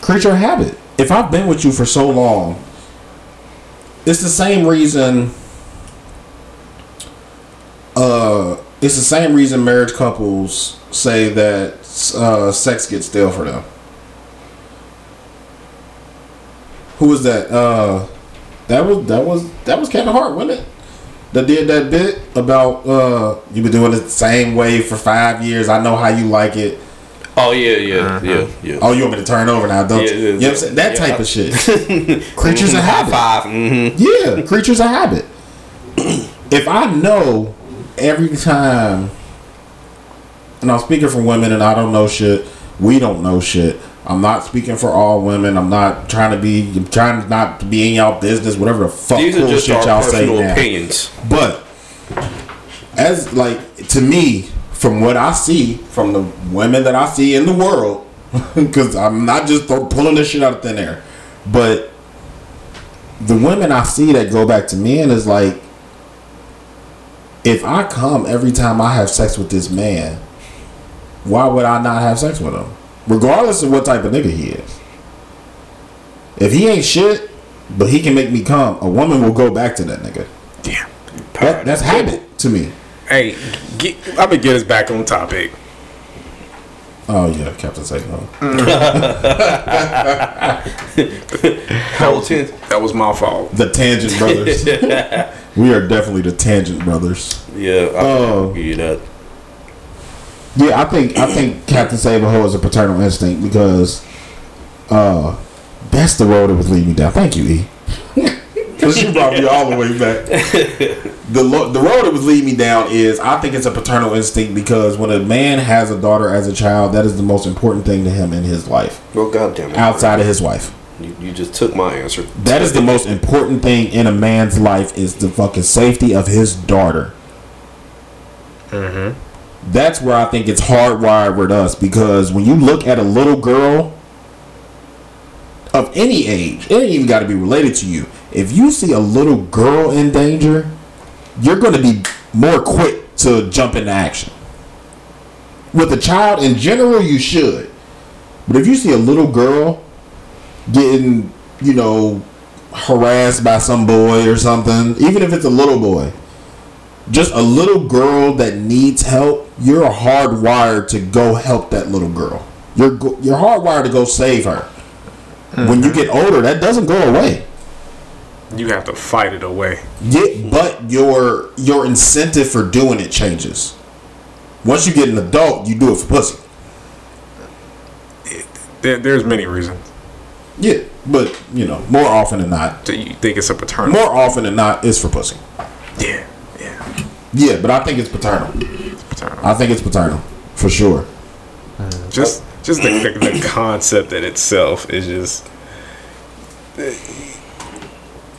creature habit. If I've been with you for so long, it's the same reason. Uh, it's the same reason marriage couples say that uh, sex gets stale for them. Who was that? Uh, that was that was that was Kevin Hart, wasn't it? That did that bit about uh, you've been doing it the same way for five years. I know how you like it. Oh yeah, yeah, yeah, yeah. Oh, you want me to turn over now, don't Yeah, you? yeah, You know what I'm saying? That yeah. type of shit. (laughs) creatures of High habit. five. Mm-hmm. Yeah, (laughs) creatures of habit. (clears throat) if I know every time, and I'm speaking for women, and I don't know shit. We don't know shit. I'm not speaking for all women. I'm not trying to be. I'm trying not to be in y'all business. Whatever the fuck These are just our y'all say now. opinions. But as like to me, from what I see from the women that I see in the world, (laughs) because I'm not just pulling this shit out of thin air, but the women I see that go back to men is like, if I come every time I have sex with this man, why would I not have sex with him, regardless of what type of nigga he is? If he ain't shit, but he can make me come, a woman will go back to that nigga. Damn. That, that's habit to me. Hey, get, I'm gonna get us back on topic. Oh yeah, Captain Say no. How tense. That was my fault. The Tangent Brothers. (laughs) we are definitely the Tangent Brothers. Yeah, I Oh. can give you that. Yeah, I think I think (clears throat) Captain Save a Hoe is a paternal instinct because uh that's the road that was leading me down. Thank you, E. (laughs) Because you brought me all the way back. (laughs) the lo- the road it was leading me down is I think it's a paternal instinct because when a man has a daughter as a child, that is the most important thing to him in his life Well, goddamn it. outside of his wife. You, you just took my answer. That is the most important thing in a man's life is the fucking safety of his daughter. That's where I think it's hardwired with us because when you look at a little girl of any age, it ain't even got to be related to you. If you see a little girl in danger, you're going to be more quick to jump into action. With a child in general, you should. But if you see a little girl getting, you know, harassed by some boy or something, even if it's a little boy, just a little girl that needs help, you're hardwired to go help that little girl. You're you're hardwired to go save her. When you mm-hmm. get older, that doesn't go away. You have to fight it away. Yeah, but your your incentive for doing it changes. Once you get an adult, you do it for pussy. There, there's many reasons. Yeah, but you know, more often than not, Do you think it's a paternal? more often than not, it's for pussy. Yeah, yeah, Yeah, but I think it's paternal. paternal. I think it's paternal for sure. just just the, the, the concept in itself is just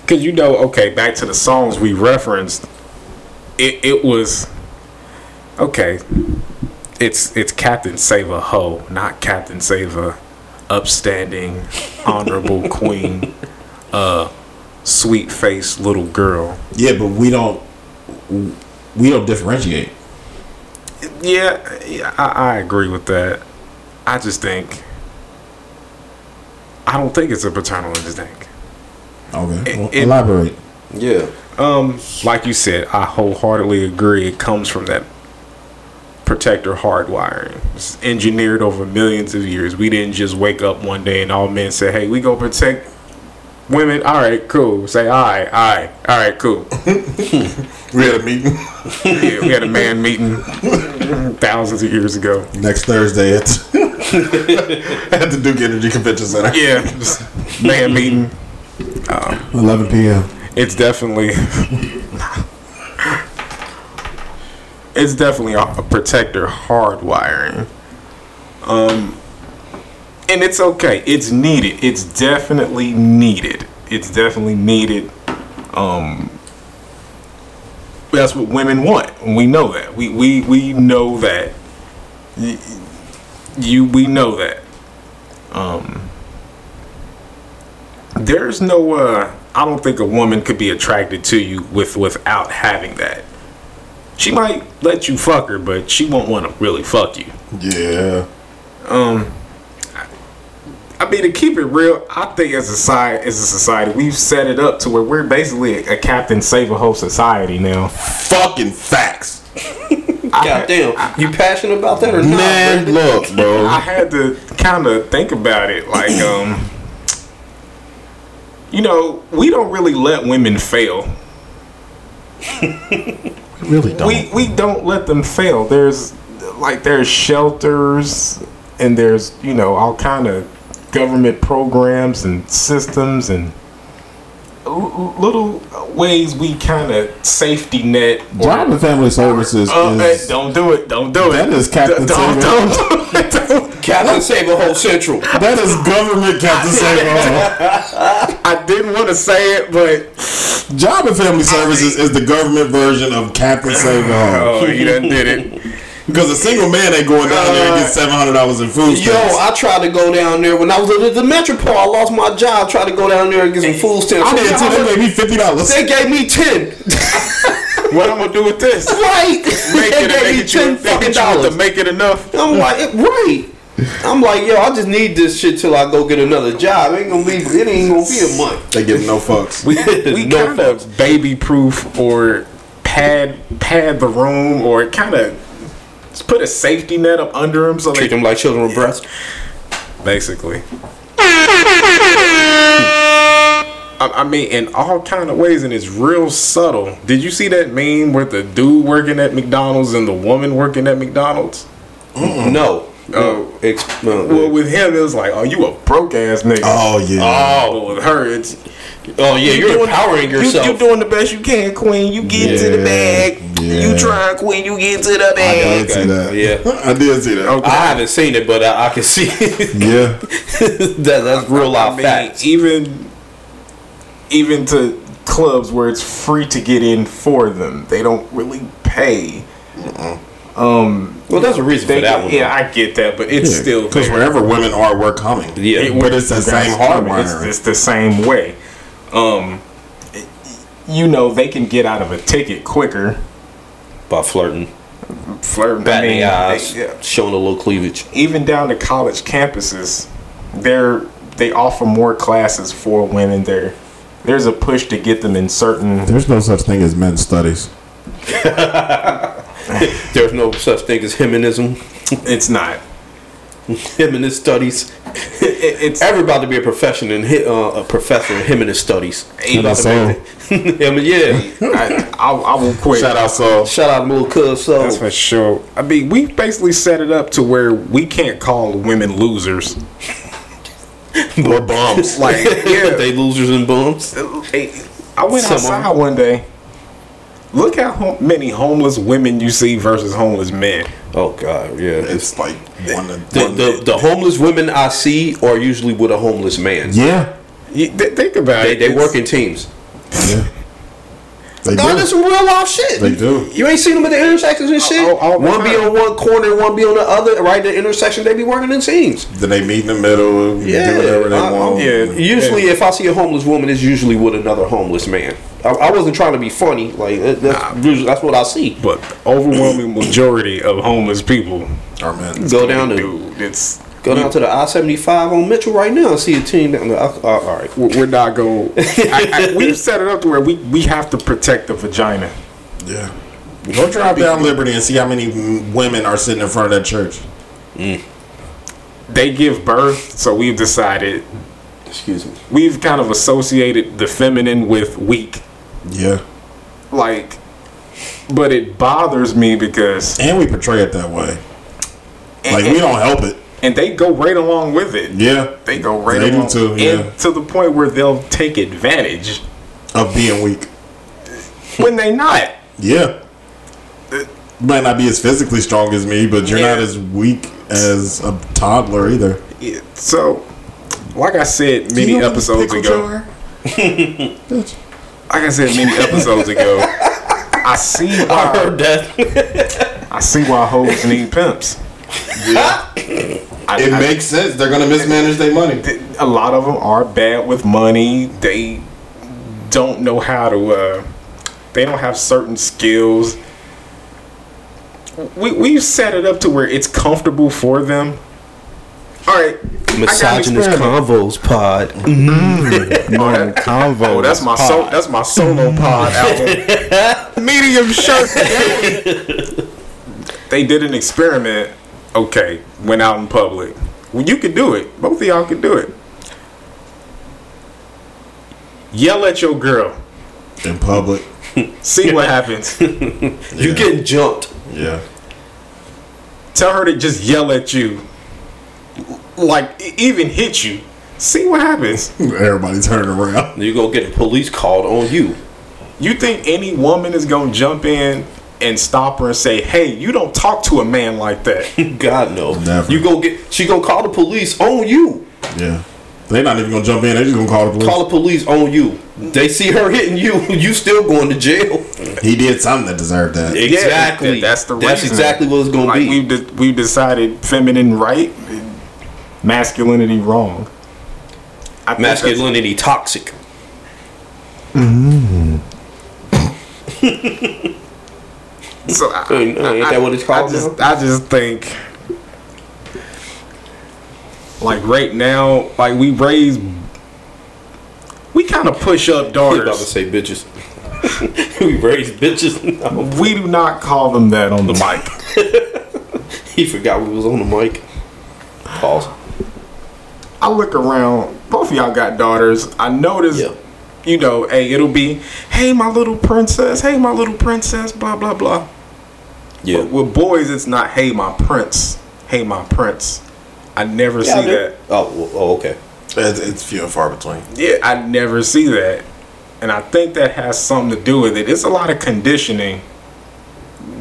because you know okay back to the songs we referenced it, it was okay it's it's captain save a hoe not captain save a upstanding honorable (laughs) queen uh sweet faced little girl Yeah, but we don't we don't differentiate. Yeah, yeah I, I agree with that. I just think I don't think it's a paternal instinct. Okay, well, it- elaborate. Yeah. Um, like you said, I wholeheartedly agree. It comes from that protector hardwiring. It's engineered over millions of years. We didn't just wake up one day and all men said, "Hey, we go protect women." All right, cool. Say, "All right, all right, all right, cool." (laughs) We had a meeting yeah, we had a man meeting thousands of years ago. next Thursday at (laughs) at the Duke Energy Convention Center. Yeah, man meeting. 11 p.m. it's definitely it's definitely a, a protector hardwiring um and it's okay. It's needed. It's definitely needed. It's definitely needed um that's what women want. We know that. We we we know that. You we know that. Um there's no uh I don't think a woman could be attracted to you with without having that. She might let you fuck her, but she won't want to really fuck you. Yeah. Um I mean to keep it real, I think as a society as a society, we've set it up to where we're basically a, a captain save a hoe society now. Fucking facts. Goddamn. You passionate about that or not? Man, Brandon? look, bro. I had to kind of think about it like (clears throat) um you know, we don't really let women fail. We really don't. we we don't let them fail. There's like there's shelters and there's you know all kind of government programs and systems and little ways we kind of safety net. Job and Family Services Uh, hey, is don't do it! Don't do it! That is Captain Don't, don't, do it! Don't- Captain Save a Hoe Central. that is government Captain Saver. I didn't want to say it, but Job and Family Services is the government version of Captain Saver. oh, he done did it. Because a single man ain't going down there and get uh, seven hundred dollars in food stamps. Yo. I tried to go down there when I was at the Metropole. I lost my job. Tried to go down there and get some food stamps. I did too. They gave me fifty dollars. They gave me ten. (laughs) What I'm gonna do with this? right. Make they it, gave me it, you, ten fucking it you with dollars. to make it enough. I'm like, right. I'm like, yo, I just need this shit till I go get another job. Ain't gonna be, it ain't gonna be a month. They give no fucks. we (laughs) we No kind of baby proof or pad pad the room or kind of put a safety net up under them so Treat they them like children with breasts. basically. I, I mean, in all kind of ways, and it's real subtle. Did you see that meme with the dude working at McDonald's and the woman working at McDonald's? No. Oh. Ex- no. Uh, well, with him, it was like, "Oh, you a broke ass nigga." Oh yeah. Oh, but with her, it's Oh yeah, you're empowering yourself. You, are doing the best you can, Queen. You get to the bag. yeah. You trying, Queen. You get to the bag. I bag. did see that. Yeah. (laughs) I did see that. Okay. I haven't seen it, but I, I can see it. Yeah. (laughs) that, that's real I life mean, facts. even even to clubs where it's free to get in for them, they don't really pay. Um, Well, that's a reason they, for that one. Yeah, I get that, but it's still because wherever women are, we're coming. Yeah. it- but it's the same coming. hardwire. It's, it's the same way. Um, you know, they can get out of a ticket quicker. by flirting, Flirting, batting I mean, the eyes, they- yeah. showing a little cleavage. even down to college campuses, they're they offer more classes for women. There, there's a push to get them in certain. There's no such thing as men's studies. (laughs) There's no such thing as heminism. It's not. Heminist studies. It, (laughs) it's Everybody to be a profession and hi- uh, a professor in his studies. Even About to so. make it- I mean, yeah. I, I, I will quit. Shout out, so Shout out to little cuz so. That's for sure. I mean, we basically set it up to where we can't call women losers. (laughs) or bums. Like, (laughs) yeah, they losers and bums. I went Some of outside one day. Look how hom- many homeless women you see versus homeless men. Oh god, yeah. It's like one to The, the, the homeless women I see are usually with a homeless man. Yeah. You, th- think about They, it. they work in teams. Yeah. They No, that's some real life shit. They do. You ain't seen them at the intersections and shit. All- all the one be on one corner, one be on the other. Right at the intersection, they be working in teams. Then they meet in the middle. Yeah, do whatever they I- I- want. yeah. Usually, if I see a homeless woman, it's usually with another homeless man. I, I wasn't trying to be funny. Like that's, usually, that's what I see. But overwhelming majority of homeless people, are men. Go down to dude, it's go down to the I seventy five on Mitchell right now and see a team down there. I- I- all right, we're we're not going. (laughs) I, I, we've set it up to where we we have to protect the vagina. Yeah. Go drive down Liberty and see how many women are sitting in front of that church. Mm. They give birth, so we've decided excuse me. we've kind of associated the feminine with weak. Yeah. Like, but it bothers me because And we portray it that way. Like and, we don't help it. And they go right along with it. Yeah. They go right They do along, too, yeah. and to the point where they'll take advantage Of being weak. when they not. Yeah. You might not be as physically strong as me, but you're Yeah. not as weak as a toddler either. Yeah, So, like I said many You know episodes ago. Bitch. like I said many episodes ago, I see (laughs) I why heard that. I see why hoes need pimps. (laughs) I, It I- makes sense. They're gonna mismanage their money. a lot of them are bad with money. They don't know how to. Uh, they don't have certain skills. We we've set it up to where it's comfortable for them. All right, Misogynist convos pod. Oh, that- convo. Oh, that's my so, that's my solo pod album. (laughs) Medium shirt. (laughs) they did an experiment. Okay, went out in public. Well, you could do it. Both of y'all could do it. Yell at your girl. In public. (laughs) See what happens. (laughs) You getting jumped? Yeah. Tell her to just yell at you. Like even hit you. See what happens. (laughs) Everybody turn around. You go get the police called on you. You think any woman is gonna jump in and stop her and say, "Hey, you don't talk to a man like that." (laughs) God no. Never. You go get. She gonna call the police on you. Yeah. They're not even gonna jump in. They're just gonna call the police. Call the police on you. They see her hitting you. (laughs) You still going to jail. he did something that deserved that. Exactly. that- that's the That's reason. exactly what it's gonna like be. we've de- we've decided feminine right, masculinity wrong. I think that's- Masculinity toxic. Mm-hmm. (laughs) So I, oh, Ain't- ain't that what it's called I just, now? I just think, like right now, like we raise, we kind of push up I about to daughters. say bitches. (laughs) we raise bitches. No. We do not call them that on the mic. (laughs) He forgot we was on the mic. Pause. I look around. Both of y'all got daughters. I notice. Yeah. You know, hey, it'll be, hey, my little princess, hey, my little princess, blah blah blah. Yeah. But with boys, it's not, hey, my prince, hey, my prince. I never Yeah, see do. that. Oh, oh, okay. It's, it's few and far between. Yeah, I never see that. And I think that has something to do with it. It's a lot of conditioning.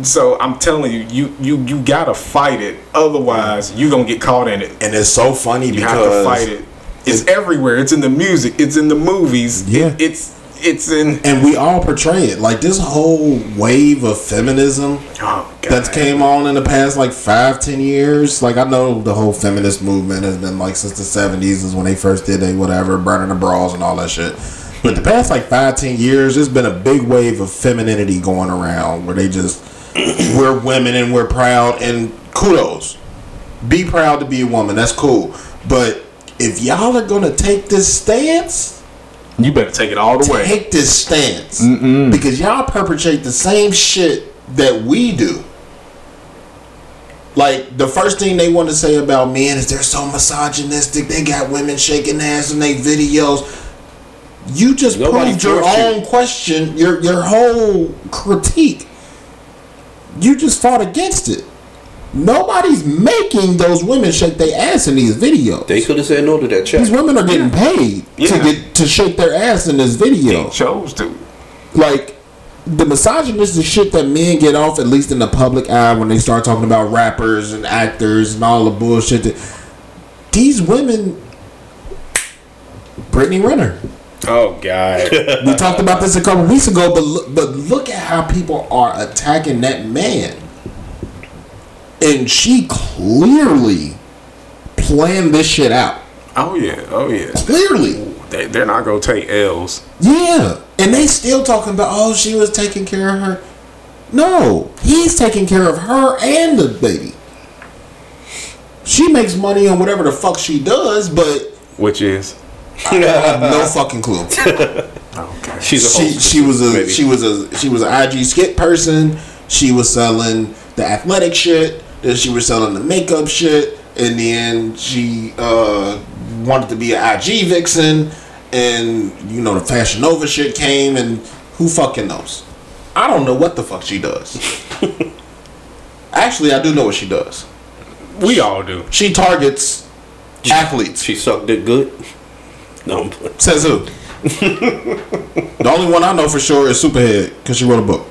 So I'm telling you, you you you gotta fight it. Otherwise, you gonna get caught in it. And it's so funny You because have to fight it. It's everywhere. It's in the music. It's in the movies. Yeah. It- it's it's in. and we all portray it. Like this whole wave of feminism Oh that's came on in the past like five ten years. Like i know the whole feminist movement has been like since the 70s is when they first did they whatever burning the bras and all that shit. But the past like five ten years there's been a big wave of femininity going around where they just (clears throat) we're women and we're proud and kudos. Be proud to be a woman. That's cool. But if y'all are gonna take this stance You better take it all the way. take this stance because y'all perpetrate the same shit that we do. Like the first thing they want to say about men is they're so misogynistic. They got women shaking ass in their videos. You just Nobody proved your forced you. own question, your your whole critique. You just fought against it. Nobody's making those women shake their ass in these videos. They could have said no to that check. These women are getting paid to get to shake their ass in this video. Chose to. Like the misogynistic shit that men get off, at least in the public eye, when they start talking about rappers and actors and all the bullshit. That, these women, Brittany Renner. Oh God. (laughs) We talked about this a couple weeks ago, but look, but look at how people are attacking that man, and she clearly planned this shit out. oh yeah. Oh yeah. Clearly, They, they're not gonna take L's. Yeah, and they still talking about oh she was taking care of her. No, he's taking care of her and the baby. She makes money on whatever the fuck she does, but Which is. I (laughs) have no fucking clue. (laughs) Okay. She's a She she was a maybe. she was a she was an IG skit person. She was selling the athletic shit. Then she was selling the makeup shit, and then she uh, wanted to be an IG vixen. And you know the Fashion Nova shit came, and who fucking knows? I don't know what the fuck she does. (laughs) Actually, I do know what she does. We all do. She targets athletes. She sucked it good. No, Says who? (laughs) the only one I know for sure is Superhead because she wrote a book.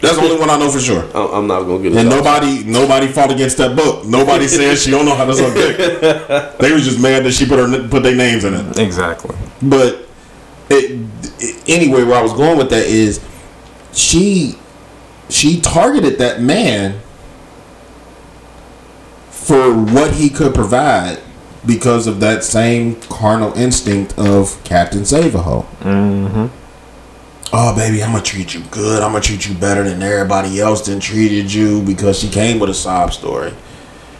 That's the only one I know for sure. I- I'm not gonna get it. And nobody, nobody fought against that book. Nobody (laughs) said she don't know how to suck dick. (laughs) They was just mad that she put her put their names in it. Exactly. But it, it- anyway, where I was going with that is she she targeted that man for what he could provide because of that same carnal instinct of Captain Save a Hoe. Mm-hmm. Oh, baby, I'm gonna treat you good. I'm gonna treat you better than everybody else done treated you because she came with a sob story.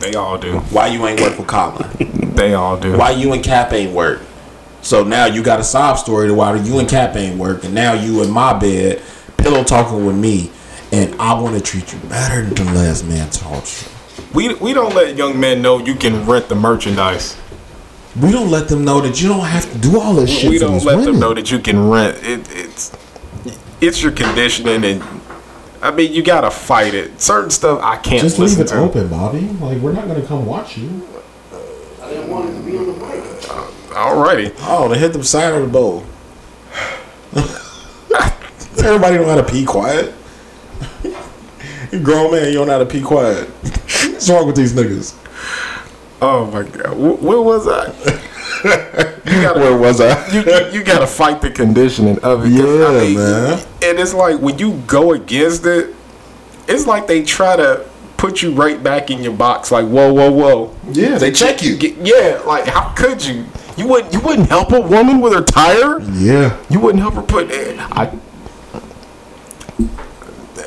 They all do. Why you ain't work with Colin? (laughs) They all do. why you and Cap ain't work. So now you got a sob story to why you and Cap ain't work, and now you in my bed, pillow talking with me, and I want to treat you better than the last man taught you. We we don't let young men know you can rent the merchandise. We don't let them know that you don't have to do all this shit. we don't let women. them know that you can rent. It, it's it's your conditioning, and I mean you gotta fight it. Certain stuff I can't Just leave listen it to. open, Bobby. Like we're not gonna come watch you. I didn't want it to be on the mic. Alrighty. Oh, they hit the side of the bowl. (laughs) Everybody don't know how to pee quiet. you (laughs) grown man, you don't know how to pee quiet. (laughs) What's wrong with these niggas? Oh my god, Wh- where was I? Gotta, Where was I? you, you, you gotta fight the conditioning of it. Yeah, man. And it's like when you go against it, it's like they try to put you right back in your box. Like whoa, whoa, whoa. Yeah, they check you. Yeah, like how could you? You wouldn't. You wouldn't help a woman with her tire. Yeah. You wouldn't help her put. It. I.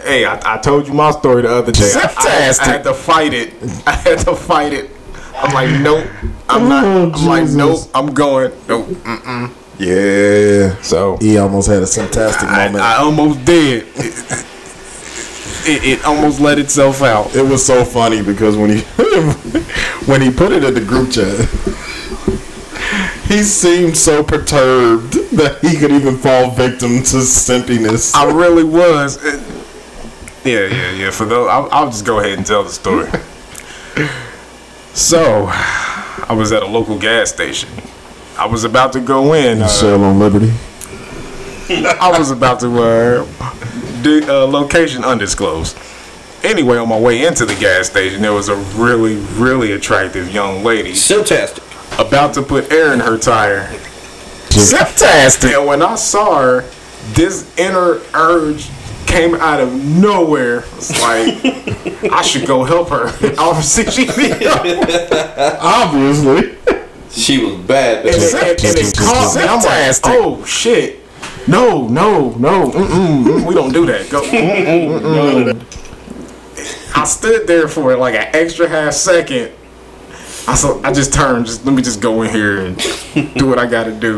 Hey, I, I told you my story the other day. I, I, I had to fight it. (laughs) I had to fight it. I'm like, nope. I'm not. Oh, I'm like, nope. I'm going. Nope. Mm-mm. Yeah. So He almost had a fantastic moment. I almost did. It, it, it almost let itself out. it was so funny because when he (laughs) when he put it in the group chat, he seemed so perturbed that he could even fall victim to simpiness. I really was. It- yeah, yeah, yeah. For those, I'll, I'll just go ahead and tell the story. (laughs) So, I I was at a local gas station. I was about to go in. Uh, Sell on Liberty. I was about to uh, do uh, location undisclosed. Anyway, on my way into the gas station, there was a really, really attractive young lady Fantastic. about to put air in her tire. Fantastic. And when I saw her, this inner urge came out of nowhere. It's like (laughs) I should go help her. (laughs) Obviously, she needed help. Obviously. She was bad. and, though. it, and it caught me. I'm like, oh shit. No, no, no. Mm-mm, mm, we don't do that. Go. (laughs) I stood there for like an extra half second. I so I just turned. Just let me just go in here and do what I got to do.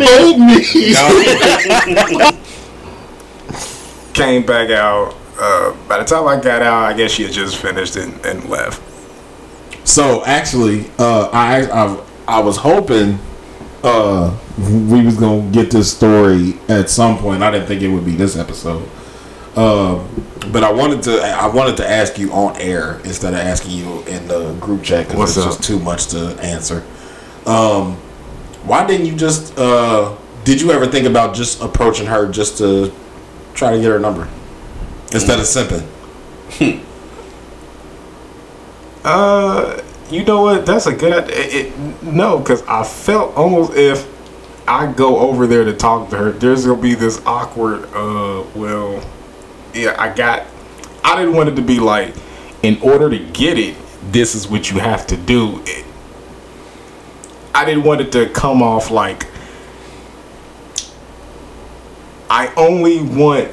Came back out. Uh, by the time I got out, I guess she had just finished and, and left. So actually, uh, I, I I was hoping uh, we was gonna get this story at some point. I didn't think it would be this episode, uh, but I wanted to I wanted to ask you on air instead of asking you in the group chat because it's up? just too much to answer. Um, why didn't you just? Uh, did you ever think about just approaching her just to try to get her number instead of simping? (laughs) Uh, you know what? That's a good. It, it, no, because I felt almost if I go over there to talk to her, there's gonna be this awkward. Uh, well, yeah, I got. I didn't want it to be like, in order to get it, this is what you have to do. It, I didn't want it to come off like I only want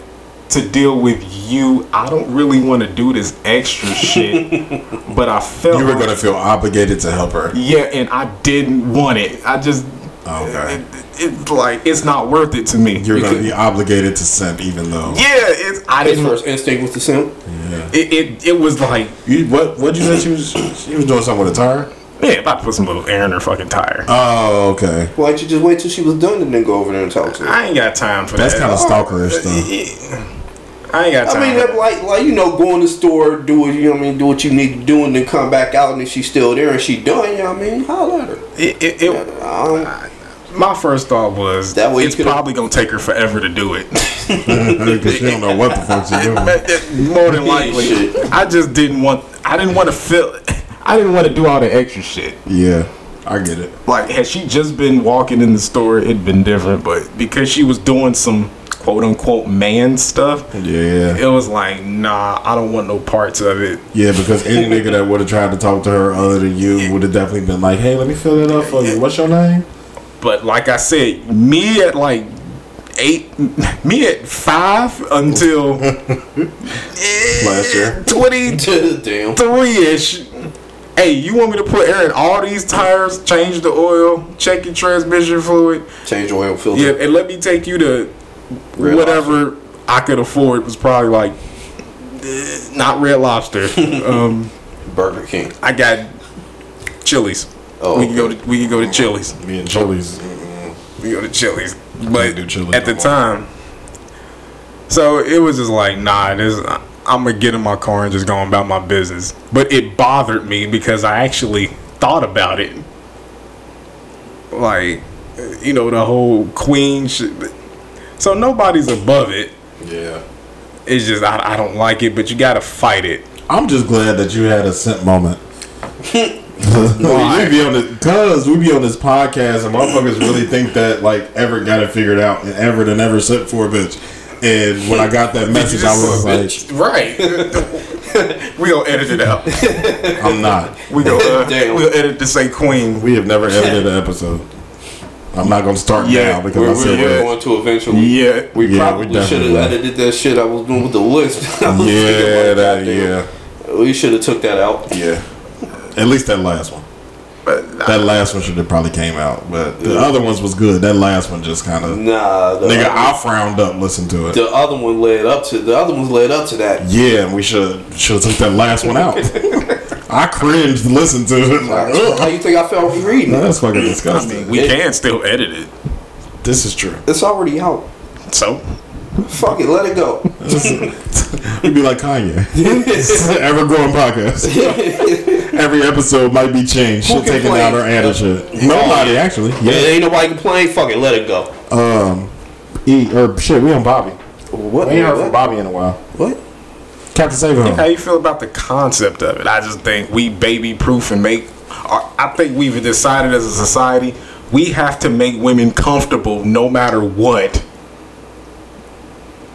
to deal with you. I don't really want to do this extra (laughs) shit, but I felt You were like- gonna feel obligated to help her. yeah, and I didn't want it. I just Okay. it, it's like it's not worth it to me. You're gonna be obligated to simp, even though. yeah, it's I His didn't. first instinct was to simp. It, it it was like You what? What did you said she was? She was doing something with a tire. Yeah, about to put some little air in her fucking tire. Oh, okay. Why'd you just wait till she was done and then go over there and talk to her? I ain't got time for That's that. That's kind of stalkerish stuff. I ain't got time. I mean, that, like, like you know, go in the store, do what you know what I mean, do what you need to do, and then come back out, and if she's still there and she done, you know what I mean, holla at her. it, it, it, Um, my first thought was That way it's probably gonna take her forever to do it. (laughs) Because she don't know what the fuck she's (laughs) doing. More than (laughs) likely, I just didn't want. I didn't want to feel. I didn't want to do all the extra shit. Yeah, I get it. like had she just been walking in the store it'd been different but because she was doing some quote unquote man stuff Yeah, it was like nah i don't want no parts of it yeah. Because any nigga that would have tried to talk to her other than you would have definitely been like, "Hey, let me fill it up for you. What's your name?" but like i said me at like eight me at five until (laughs) Last year. 23ish damn. Hey you want me to put air in all these tires change the oil check your transmission fluid Change the oil filter. Yeah, and let me take you to Red whatever I could afford. was probably like eh, not Red Lobster. (laughs) um, Burger King. I got Chili's. Oh, we can go to we can go to Chili's. Me and Chili's. We go to Chili's. But do Chili's at the more. time, so it was just like nah. This I'm gonna get in my car and just go about my business. But it bothered me because I actually thought about it. Like, you know, the whole queen shit. So nobody's above it. Yeah. It's just I, I don't like it, but you gotta fight it. I'm just glad that you had a simp moment. (laughs) we be on the cause we be on this podcast and motherfuckers really think that like Everett got it figured out and Everett and never sent for a bitch. And when I got that message, I was like, right. we gonna edit it out. I'm not. We go. Uh, Damn. We'll edit to say queen. We have never edited an episode. I'm not gonna start Yeah, now because We're, I we're, said we're that. going to eventually. Yeah. We Yeah, probably should have edited that shit I was doing with the list. (laughs) I was thinking, Yeah, like, that yeah, We should have took that out. yeah. At least that last one. But That last one should have probably came out, but the other ones was good. That last one just kind of Nah, the, nigga. I frowned up. Listen to it. the other one led up to the other ones led up to that. Yeah, and we should should have took that last one out. (laughs) I cringed to listen to it. Like, How you think I felt reading it? That's fucking I disgusting. mean, we can still edit it. This is true. It's already out. So Fuck it, let it go. (laughs) We'd be like Kanye. (laughs) Ever growing podcast. (laughs) Every episode might be changed. Who Shit taken complains? out or added shit. Nobody actually. Yeah, Yeah. ain't nobody complain. Fuck it, let it go. Um, E or shit. We on Bobby. What? We ain't heard from What? Bobby in a while. What? Captain Save How you feel about the concept of it? I just think we baby proof and make. I think we've decided as a society we have to make women comfortable no matter what.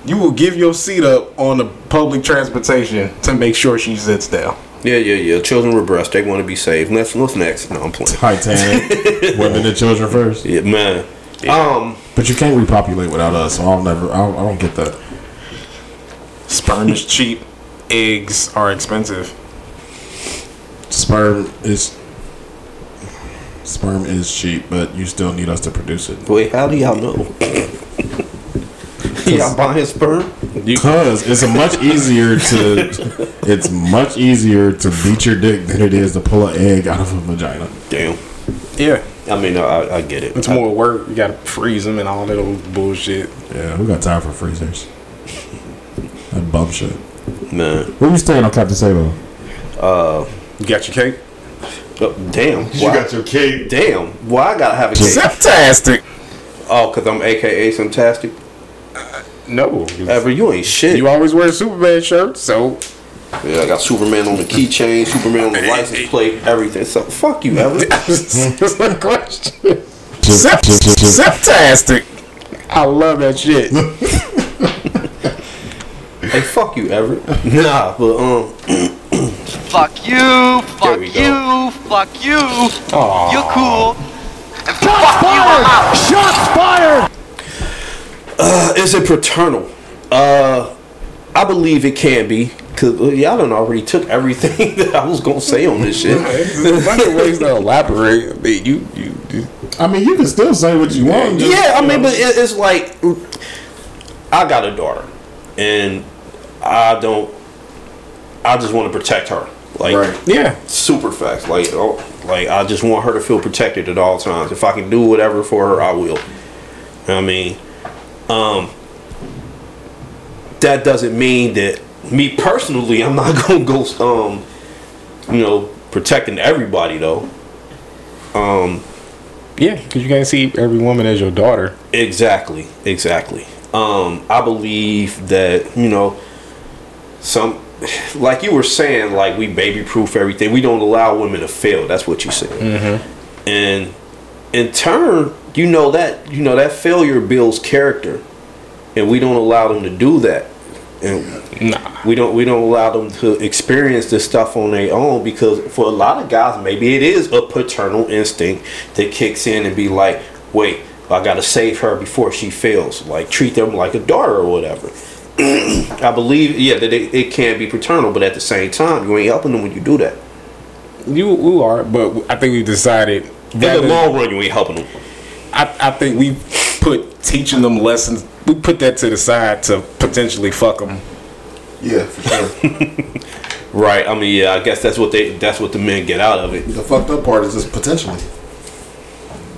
You will give your seat up on the public transportation to make sure she sits down. Yeah, yeah, yeah. Children were breast. they want to be saved. Let's what's next? No, I'm playing. Titanic. (laughs) Women and children first. Yeah, man. Um, But you can't repopulate without us. So I'll never. I'll, I don't get that. Sperm is cheap. Eggs are expensive. Sperm is. Sperm is cheap, but you still need us to produce it. wait, how do y'all know? (laughs) y'all buying sperm? Because it's a much easier to it's much easier to beat your dick than it is to pull an egg out of a vagina. Damn. Yeah, I mean, I, I get it. it's more work. You gotta freeze them and all that old bullshit. Yeah, we got time for freezers. That bum shit. man. Where you staying on Captain Sabo? Uh, You got your cake? oh, damn. Why, your cake. damn. Why I gotta have a cake? Fantastic. Oh, cause I'm AKA Fantastic. No, Ever, you ain't shit. you always wear a Superman shirt, so Yeah, I got Superman on the keychain, Superman on the license plate, everything. So fuck you, Ever. (laughs) that's my question. Septastic. I love that shit. (laughs) hey, fuck you, Everett. Nah, but um, (clears throat) Fuck you, fuck you, go. fuck you. Aw. You're cool. And fuck you, I'm out. Uh, is it paternal? Uh, I believe it can be. Cause uh, y'all done already took everything (laughs) that I was gonna say on this shit. There's a bunch of ways to elaborate. I mean, you, you, you I mean, you can still say what you want. just, yeah, I mean, know. but it, it's like I got a daughter, and I don't. I just want to protect her. Like, Right. yeah. super facts. Like, oh, like I just want her to feel protected at all times. If I can do whatever for her, I will. You know what I mean, um, that doesn't mean that me personally, I'm not (laughs) gonna go, um, you know, protecting everybody though. Um, Yeah, because you can't see every woman as your daughter. Exactly, exactly. Um, I believe that you know some, (sighs) like you were saying, like we baby proof everything. We don't allow women to fail. That's what you said. Mm-hmm. And in turn, you know that you know that failure builds character, and we don't allow them to do that. And Nah. we don't we don't allow them to experience this stuff on their own because for a lot of guys maybe it is a paternal instinct that kicks in and be like wait i gotta save her before she fails like treat them like a daughter or whatever (clears throat) i believe yeah that it, it can be paternal but at the same time you ain't helping them when you do that You, you are, but I think we've decided. in the long run you ain't helping them I, I think we put teaching them lessons. We put that to the side to potentially fuck them. yeah, for sure. (laughs) right i mean yeah i guess that's what they that's what the men get out of it the fucked up part is just potentially.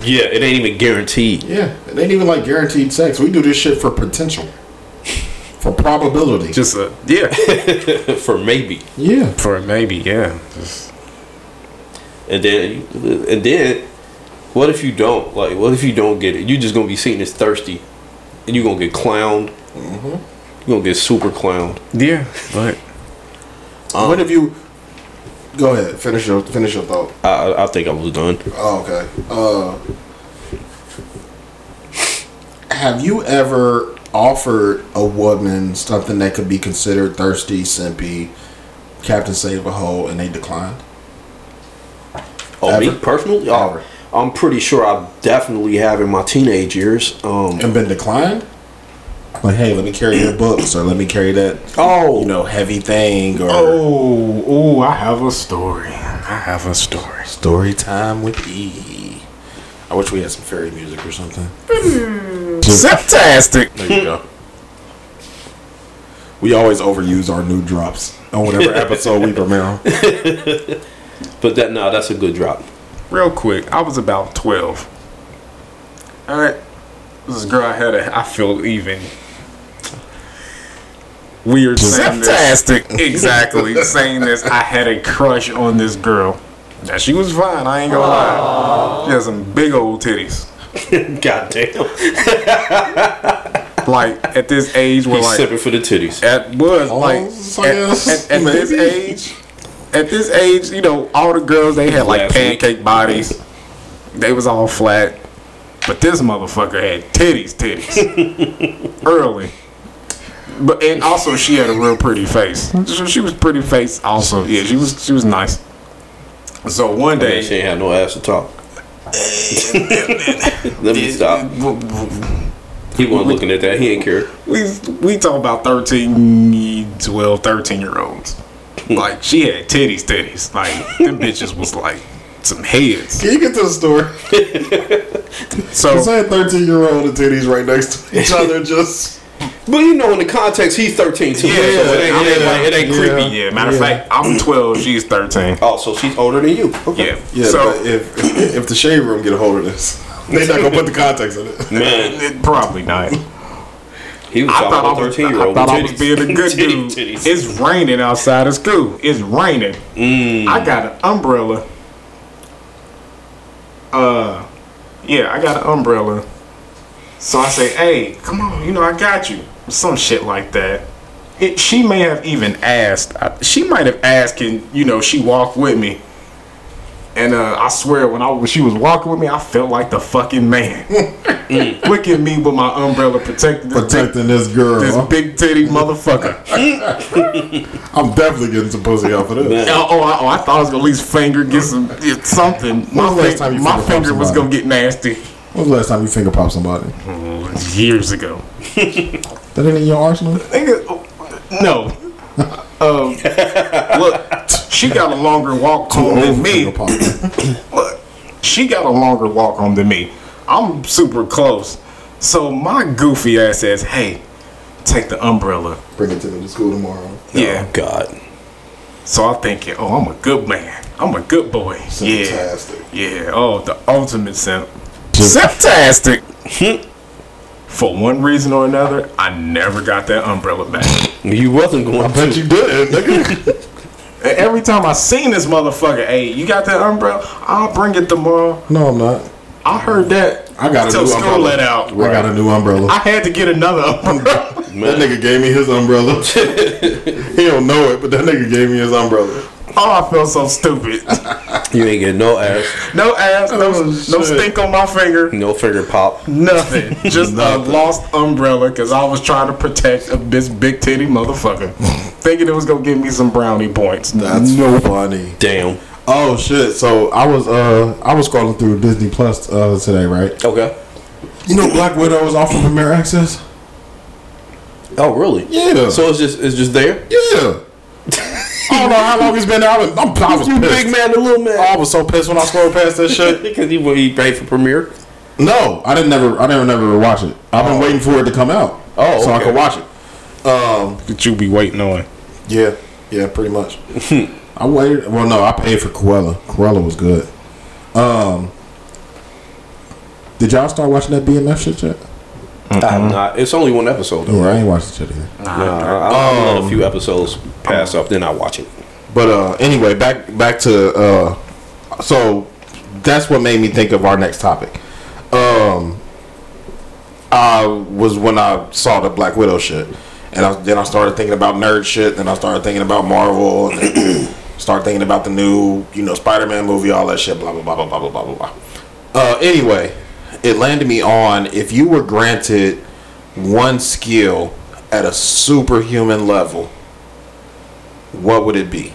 yeah it ain't even guaranteed Yeah, it ain't even like guaranteed sex. We do this shit for potential, for probability. Just a yeah, (laughs) for maybe yeah, for maybe yeah. Just, And then, and then, what if you don't? Like, what if you don't get it? You're just gonna be seen as thirsty, and you're gonna get clowned. Mm-hmm. You gonna get super clowned. yeah, but what if you? Go ahead. Finish your finish your thought. I, I- I think I was done. Oh, okay. Uh, have you ever offered a woman something that could be considered thirsty, simpy, Captain Save a Hoe, and they declined? Oh, me Ever? personally, oh, Ever. I'm pretty sure I definitely have in my teenage years. Um, And been declined? Like, hey, let me carry your (clears throat) books, or let me carry that, oh, you know, heavy thing, or oh, oh, I have a story. I have a story. story time with E. I wish we had some fairy music or something. Fantastic. There you go. We always overuse our new drops on whatever episode we (laughs) premiere. but that no, that's a good drop. Real quick, I was about twelve. All right, this girl I had a. I feel even weird saying this. Fantastic. Exactly. (laughs) saying this, I had a crush on this girl. Now she was fine. I ain't gonna lie. She had some big old titties. (laughs) God damn. (laughs) like at this age, where He's like sipping for the titties. at was like so at, yes, at- at this age, at this age, you know, all the girls they had like Last week. pancake bodies. They was all flat, but this motherfucker had titties, titties, (laughs) early. But and also she had a real pretty face. So she was pretty face also. Yeah, she was she was nice. So one Hey, day she ain't have no ass to talk. (laughs) Let me stop. He wasn't looking at that. He ain't care. we we talk about 13 12 13 year olds (laughs) like she had titties titties like them (laughs) bitches was like some heads Can you get to the store? (laughs) so I had 13 year old and titties right next to each other. Just But you know, in the context, he's 13 too. Yeah, so it ain't, it ain't, like, it ain't yeah. creepy. yeah matter of fact i'm 12 she's 13 Oh, so she's older than you. Okay. yeah yeah. so but if if the shade room get a hold of this, they're not gonna put the context in it. Man, it- probably not he was I thought I was, 13 year I old. thought I was being a good (laughs) dude. It's raining outside of school. It's raining. Mm. I got an umbrella. Uh, yeah, I got an umbrella. So I say, "Hey, come on, you know I got you." Some shit like that. It, she may have even asked. I, she might have asked, and you know, she walked with me. And uh, I swear, when I when she was walking with me, I felt like the fucking man. (laughs) Look at me with my umbrella protecting this big Protecting this girl. this big titty motherfucker. (laughs) I'm definitely getting some pussy off of this. oh, oh, I, oh, I thought I was gonna at least finger get some get something. My, When's last time you my finger finger was gonna get nasty When was the last time you finger popped somebody? years ago. That ain't in your arsenal? Nigga, No. (laughs) Um, look, she got a longer walk home than me. Finger. (coughs) Look, she got a longer walk home than me. I'm super close. So my goofy ass says, "Hey, take the umbrella." Bring it to me to school tomorrow. Yeah. Oh, God. So I'm thinking, oh, I'm a good man. I'm a good boy. Fantastic. Yeah. Oh, the ultimate simp. Fantastic. (laughs) For one reason or another, I never got that umbrella back. You wasn't going I bet you did, nigga. And (laughs) (laughs) every time I seen this motherfucker, hey, you got that umbrella? I'll bring it tomorrow. no, I'm not. I heard that. I got a new school umbrella. let out. I got a new umbrella. I had to get another (laughs) umbrella. That nigga gave me his umbrella. (laughs) he don't know it, but that nigga gave me his umbrella. Oh, I felt so stupid. You ain't getting no ass, No ass, no, Oh, no stink on my finger. no finger pop. Nothing. (laughs) Just a lost umbrella because I was trying to protect a this big titty motherfucker. (laughs) Thinking it was going to give me some brownie points. That's no. funny. Damn. Oh shit! So I was uh I was scrolling through Disney Plus uh today, right? Okay. You know Black Widow is off of Premiere Access. Oh, really? Yeah. So it's just it's just there. Yeah. (laughs) I don't know how long it's been there. I was, I'm, I was You pissed. big man, the little man. I was so pissed when I scrolled past that shit. (laughs) Because he he paid for premiere. No, I didn't never. I never never watch it. I've been waiting for it to come out. Oh, so I okay. could watch it. Um, That you be waiting on. yeah, yeah, pretty much. (laughs) I waited. Well, no, I paid for Cruella. Cruella was good. Um, did y'all start watching that BMF shit yet? I have not. It's only one episode though. Yeah, I ain't watched it shit either. Nah, I, I'll let a few episodes pass up, then I watch it. But uh, anyway, back back to uh, so that's what made me think of our next topic. Um, I was when I saw the Black Widow shit, and I, then I started thinking about nerd shit. Then I started thinking about Marvel, and then (clears throat) started thinking about the new, you know, Spider-Man movie, all that shit. Blah blah blah blah blah blah blah blah. Uh, anyway, it landed me on if you were granted one skill at a superhuman level, what would it be?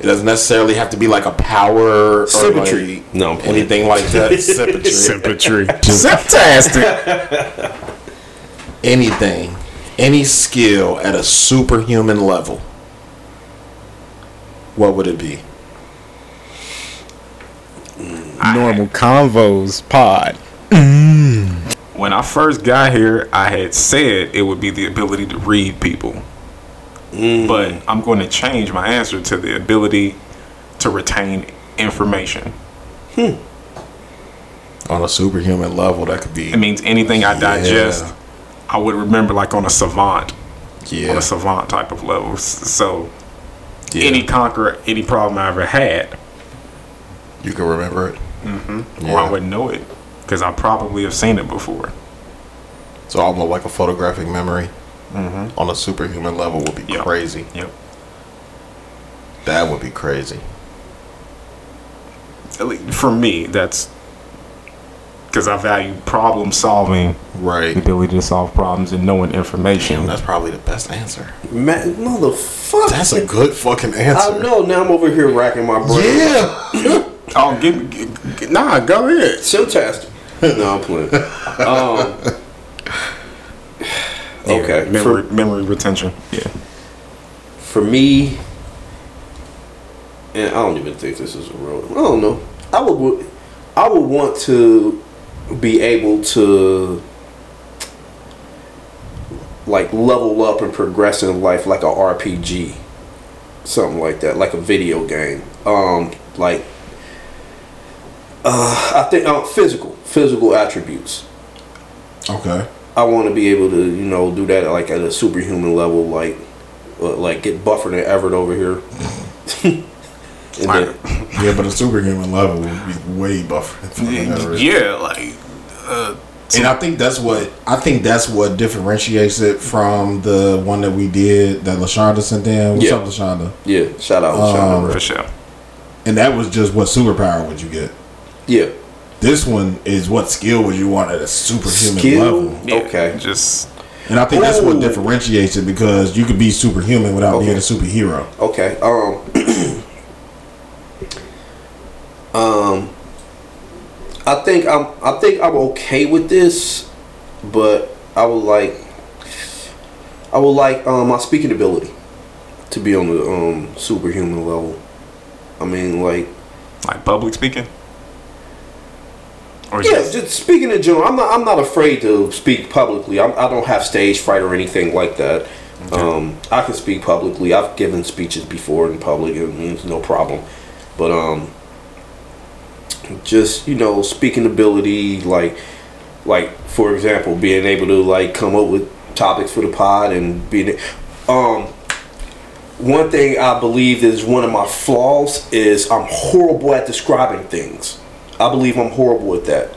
It doesn't necessarily have to be like a power or Symmetry. like No, I'm playing. anything like that. (laughs) Symmetry. Symmetry. (laughs) Fantastic. anything, any skill at a superhuman level. What would it be? Normal convos pod. When I first got here, I had said it would be the ability to read people. But I'm going to change my answer to the ability to retain information. Hmm. On a superhuman level, that could be. It means anything I digest, I would remember like on a savant, Yeah. on a savant type of level. So Yeah. any conquer any problem I ever had, You can remember it. Or I wouldn't know it because I probably have seen it before. So almost like a photographic memory mm-hmm. on a superhuman level would be Yep. crazy. Yep. That would be crazy. At least for me, that's because I value problem solving, Right. ability to solve problems, and knowing information. That's probably the best answer. Man, motherfucker. That's a good fucking answer. I know. Now I'm over here racking my brain. Yeah. (laughs) Oh, give me, g- g- nah, go ahead. Simtastic. (laughs) no, I'm playing. Um, (sighs) okay. Yeah, memory, memory retention. Yeah. for me, and I don't even think this is a real. I don't know. I would, I would want to be able to like level up and progress in life like a RPG, something like that, like a video game. Um, like uh, I think uh, physical, physical attributes. Okay. I want to be able to, you know, do that like at a superhuman level, like, uh, like get buffered and Everett over here. (laughs) and then, Yeah, but a superhuman level would be way buffer. Yeah, like, uh, And I think that's what I think that's what differentiates it from the one that we did that Lashonda sent in. What's Yeah. up, Lashonda? yeah, shout out, Um, shout out. for sure. And that was just what superpower would you get. Yeah, This one is what skill would you want at a superhuman skill. level. Yeah, Okay, Just And I think that's what differentiates it because you could be superhuman without being a superhero. okay. Um, (clears throat) um, I think I'm. I think I'm okay with this, but I would like. I would like um, my speaking ability to be on the um, superhuman level. I mean, like like public speaking. Or Yeah, just, just speaking in general, I'm not. I'm not afraid to speak publicly. I'm, I don't have stage fright or anything like that. Um, I can speak publicly. I've given speeches before in public. It means no problem. But um, just you know, speaking ability, like, like for example, being able to like come up with topics for the pod and being, um, one thing I believe is one of my flaws is I'm horrible at describing things. I believe I'm horrible at that.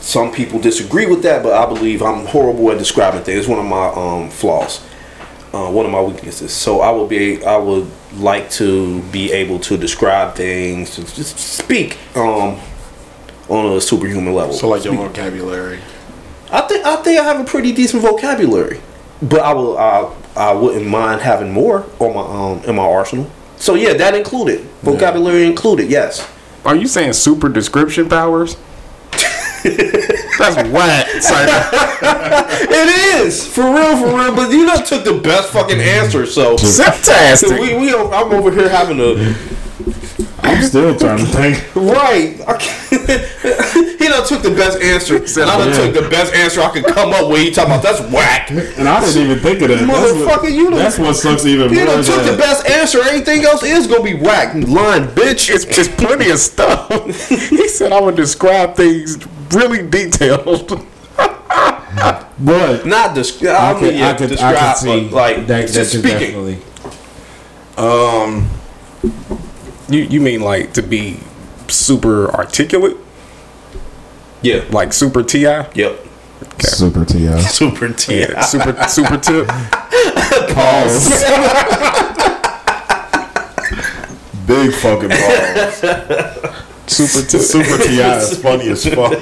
Some people disagree with that, but I believe I'm horrible at describing things. It's one of my um, flaws, uh, one of my weaknesses. So I would be, I would like to be able to describe things, to just speak um, on a superhuman level. So like your vocabulary. I think I think I have a pretty decent vocabulary, but I will I, I wouldn't mind having more on my um in my arsenal. So yeah, that included vocabulary included. Yes. Are you saying super description powers? (laughs) That's whack. It is for real, for real. But you know, took the best fucking answer. So Fantastic. we, we I'm over here having a I'm still trying to think. right. I can't- (laughs) he done took the best answer, and I done yeah. took the best answer I could come up with. He talking about that's whack. And I didn't even think of that. Motherfucker, you done, That's what sucks even you more. done took the best answer. Anything else is gonna be whack. Lying bitch. It's, it's plenty of stuff. (laughs) he said I would describe things really detailed. (laughs) But Not describe. I, I mean, could, yeah, I could, describe, I could see like that, that just could speaking. definitely. Um, You you mean like to be super articulate, Yeah. like super ti? Yep. super Ti. Super T. (laughs) Yeah, super super tip. (laughs) Pause. Big fucking balls. Super tip. Super Ti is funny as fuck.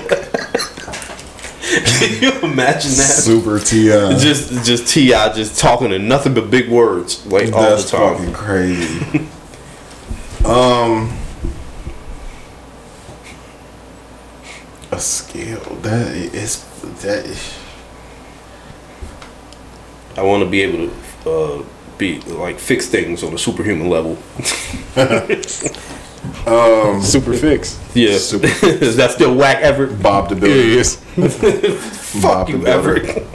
Can you imagine that? Super Ti. Just just Ti just talking and nothing but big words like all That's the time. fucking crazy. (laughs) um, a skill that is that. Is, I want to be able to uh, be like fix things on a superhuman level. (laughs) um, Super fix. Yeah, Super- (laughs) is that still whack, Everett? Bob the Yeah, Builder. yes. (laughs) Fuck Bob you, the Everett.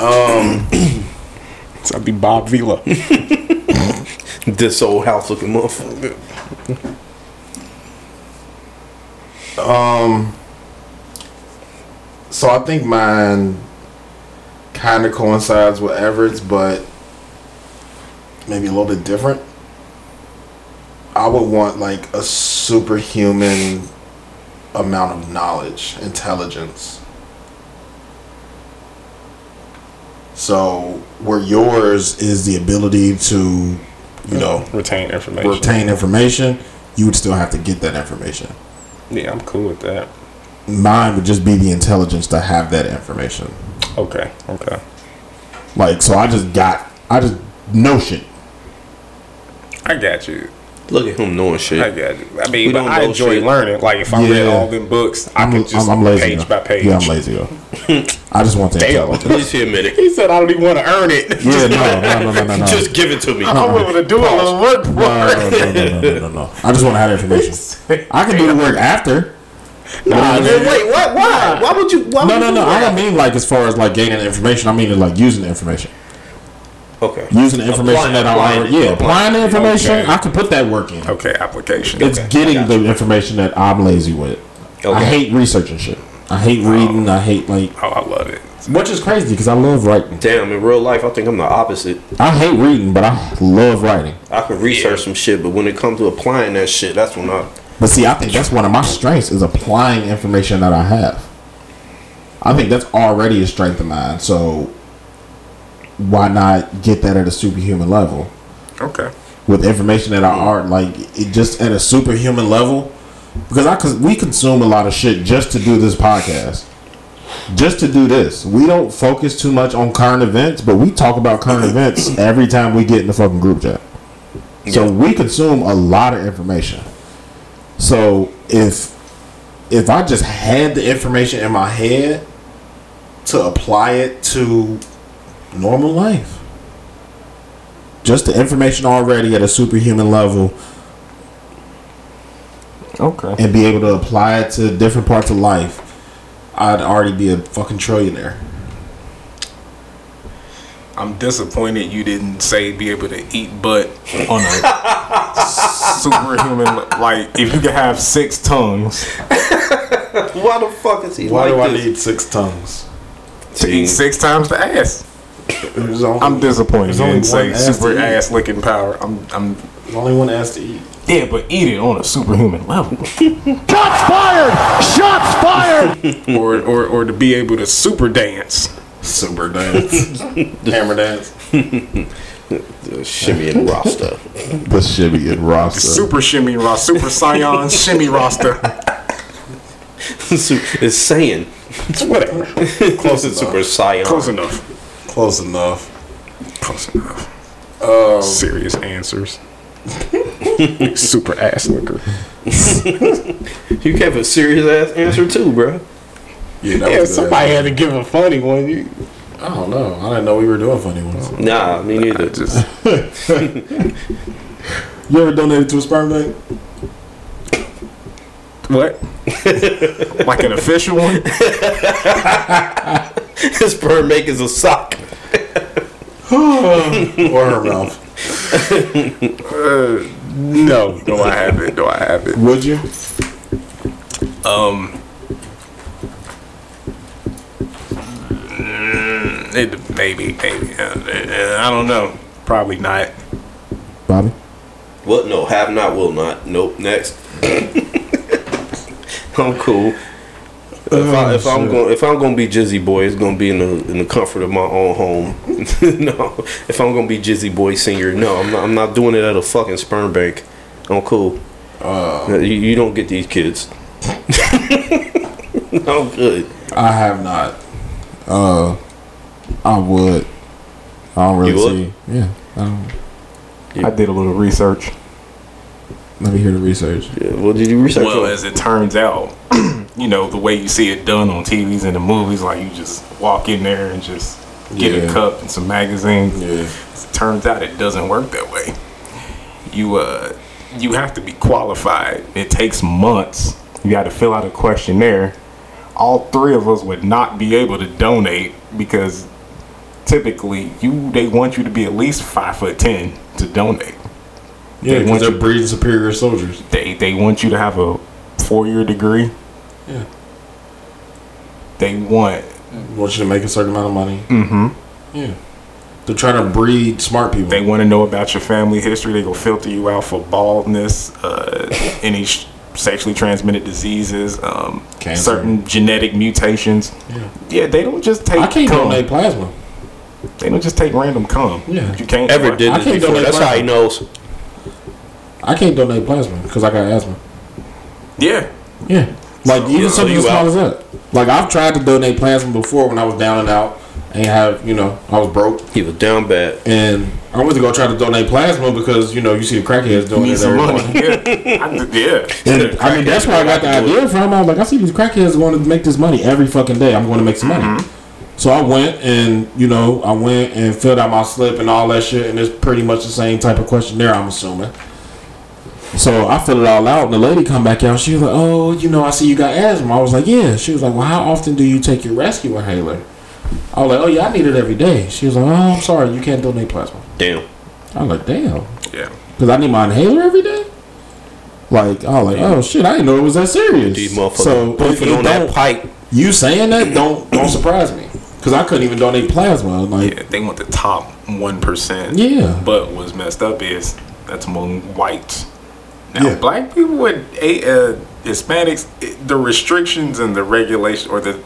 Um, So I'd be Bob Vila. This old house looking motherfucker. um. So I think mine. kind of coincides with Everett's, but maybe a little bit different. I would want like a superhuman amount of knowledge, intelligence. So, where yours is the ability to, you know, retain information. retain information, you would still have to get that information. Yeah, I'm cool with that. Mine would just be the intelligence to have that information. Okay, okay. Like, so I just got, I just know shit. I got you. Look at him knowing shit. I got you. I We mean, but don't I enjoy shit. learning. Like if I read all them books, I I'm, could just I'm, I'm lazy. page though. by page. Yeah, I'm lazy. Though. (laughs) I just want the Damn. At intelligence. least he admitted. He said I don't even want to earn it. Yeah, no, no, (laughs) no, no, no, no. Just give it to me. I'm willing to do a little work for No, it. no, no, no, no, no, no. I just want to have information. (laughs) I can do the work after. Nah, man, wait, what? Why? Why would you? Why No, would no, you no. do I don't mean like as far as like gaining information. I mean like using the information. Okay. Using the information Applying- that I already, yeah, applying the information. Okay. I can put that work in. Okay, application. It's getting the information that I'm lazy with. I hate researching shit. I hate oh. reading. I hate like, Oh, I love it. which is crazy because I love writing. Damn, in real life, I think I'm the opposite. I hate reading, but I love writing. I can research some shit, but when it comes to applying that shit, that's when I. But see, I think that's one of my strengths is applying information that I have. I think that's already a strength of mine. So why not get that at a superhuman level Okay. with information that I are like it just at a superhuman level? Because I cause we consume a lot of shit just to do this podcast. Just to do this. We don't focus too much on current events, but we talk about current (coughs) events every time we get in the fucking group chat. So we consume a lot of information. So if if I just had the information in my head to apply it to normal life, just the information already at a superhuman level, Okay. and be able to apply it to different parts of life, I'd already be a fucking trillionaire. I'm disappointed you didn't say be able to eat butt on a (laughs) superhuman. Like if you could have six tongues, Why the fuck is he Why like do I need six tongues? to eat six times the ass. There's only, I'm disappointed There's only say one ass to super eat. ass licking power. I'm, I'm. there's only one ass to eat. Yeah, but eat it on a superhuman level, (laughs) Shots fired! Shots fired! (laughs) or or or to be able to super dance. Super dance, (laughs) hammer dance, The shimmy and roster. the shimmy and roster. Super shimmy roster, super scion shimmy roster. it's saying It's Whatever. close to Super Saiyan. Close enough. Close enough. Close enough. Um, Serious answers. (laughs) super ass liquor. (laughs) You gave a serious ass answer too, bro. yeah, that Yeah, was somebody had to give a funny one. You, I don't know. I didn't know we were doing funny ones. Nah, me neither. just (laughs) You ever donated to a sperm bank? what? like an official one? (laughs) His sperm make is a sock. (sighs) or her mouth? Uh, no. Do I have it? Do I have it? Would you? Um. It, maybe, maybe. Uh, uh, I don't know. Probably not. Bobby? What? No, have not, will not. Nope. Next. (laughs) I'm cool. If, I, if I'm shit. going, if I'm gonna be Jizzy Boy, it's gonna be in the in the comfort of my own home. (laughs) no, if I'm gonna be Jizzy Boy Senior, no, I'm not. I'm not doing it at a fucking sperm bank. I'm cool. you, you don't get these kids. (laughs) I'm good. I have not. Uh, I would. I don't really You would? see. Yeah. I don't, I did a little research. Let me hear the research. Yeah, what did you research? Well, on? as it turns out, (clears throat) you know, the way you see it done on TVs and the movies, like you just walk in there and just get Yeah. a cup and some magazines. Yeah. It turns out it doesn't work that way. You uh you have to be qualified. It takes months. You got to fill out a questionnaire. All three of us would not be able to donate because typically you they want you to be at least five foot ten to donate. Yeah, They because want they're you- breeding superior soldiers. They they want you to have a four year degree. Yeah. They want want you to make a certain amount of money. Mm-hmm. Yeah. They're trying to breed smart people. They want to know about your family history. They go filter you out for baldness, uh, any sh- sexually transmitted diseases, um, Cancer. certain genetic mutations. Yeah. Yeah, they don't just take. I can't cum. donate plasma. They don't just take random cum. Yeah. you can't. Ever did I can't before. donate That's how he knows. I can't donate plasma because I got asthma. Yeah, Yeah. Like even yeah, something as small out. as that. Like I've tried to donate plasma before when I was down and out and have you know I was broke He was down bad. and I went to go try to donate plasma because you know you see the crackheads doing need it. some money. (laughs) Yeah, I, yeah. And, I mean that's where I got the idea from. I was like, I see these crackheads going to make this money every fucking day. I'm going to make some money. Mm-hmm. So I went and you know I went and filled out my slip and all that shit, and it's pretty much the same type of questionnaire. I'm assuming. So I filled it all out, and the lady come back out. She was like, "Oh, you know, I see you got asthma." I was like, "Yeah." She was like, "Well, how often do you take your rescue inhaler?" I was like, "Oh yeah, I need it every day." She was like, "Oh, I'm sorry, you can't donate plasma." Damn. I was like, "Damn," Yeah. because I need my inhaler every day. Like I was like, "Oh shit, I didn't know it was that serious." These motherfuckers So it on that pipe. you saying that don't don't surprise me because I couldn't even donate plasma. Like, Yeah, they want the top one percent. Yeah. But what's messed up is that's among whites. Now, Yeah. black people and a- uh, Hispanics, the restrictions and the regulation or the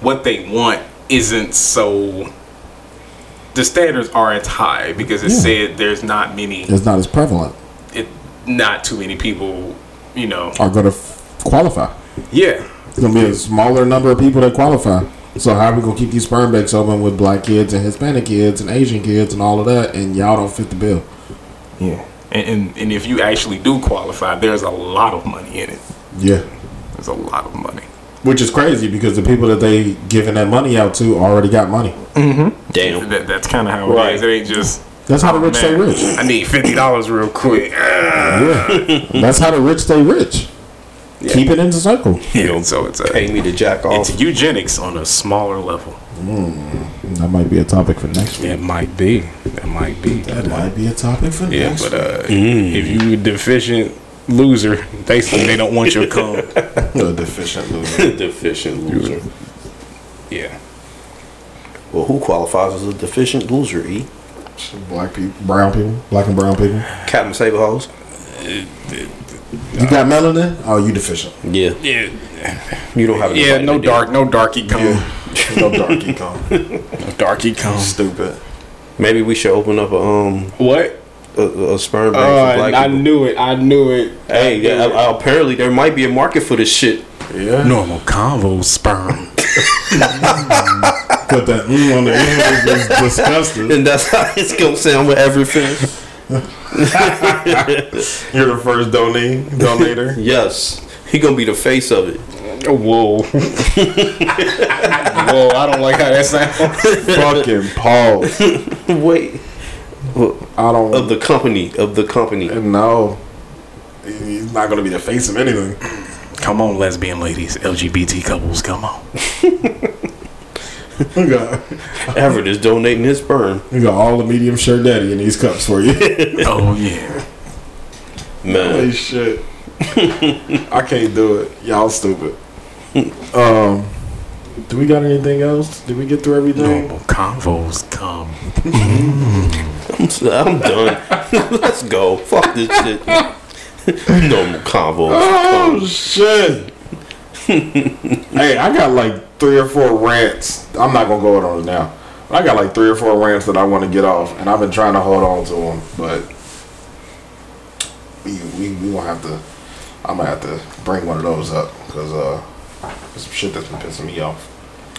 what they want isn't so. The standards aren't high because it Yeah. said there's not many, it's not as prevalent. it, not too many people, you know. Are going to f- qualify. Yeah, It's gonna be a smaller number of people that qualify. So how are we gonna keep these sperm banks open with black kids and Hispanic kids and Asian kids and all of that, and y'all don't fit the bill? yeah. And, and and if you actually do qualify, there's a lot of money in it. Yeah, There's a lot of money. which is crazy because the people that they giving that money out to already got money. Mm-hmm. Damn. That, that's kind of how it Right. is. It ain't just. That's how the "Oh, rich stay rich. I need fifty dollars real quick. Yeah, that's how the rich stay rich. Keep it in the circle. (laughs) Yeah, so it's a, Pay me to jack off. it's eugenics on a smaller level. Mm. That might be a topic for next week. It might be. It might be. That might be a topic for Yeah, next but uh, if you a deficient loser, basically they don't want your cum. (laughs) week. A deficient loser. (laughs) deficient loser. Yeah. Well, who qualifies as a deficient loser? E. Black people, brown people, black and brown people. Captain Save a Hoe. You got melanin? Oh, you deficient. Yeah. Yeah. You don't have. Yeah. No to do dark. No darky cum. No darky come. No darky cum. Stupid. Maybe we should open up a um What? a, a sperm bank Oh, for black I, I people. knew it. I knew it. Hey, yeah, uh, apparently there might be a market for this shit. Yeah. Normal convo sperm. (laughs) Put that mm on the end is disgusting. And that's how it's gonna sound with everything. (laughs) You're the first donee, donator. Yes. He gonna be the face of it. Whoa. (laughs) Whoa, I don't like how that sounds. Fucking pause. (laughs) Wait. I don't Of the company. Of the company. No. He's not gonna be the face of anything. Come on, lesbian ladies, LGBT couples, come on. (laughs) We got, Everett is donating his sperm. we got all the medium shirt daddy in these cups for you. Oh yeah. Man. Holy shit. I can't do it. Y'all stupid. Um, do we got anything else? Did we get through everything? Normal convos come. (laughs) I'm done. (laughs) Let's go. Fuck this shit. (laughs) Normal convo. Oh shit! hey, I got like three or four rants. I'm not gonna go on it now. I got like three or four rants that I want to get off, and I've been trying to hold on to them, but we we we gonna have to. I'm gonna have to bring one of those up because uh, there's some shit that's been pissing me off.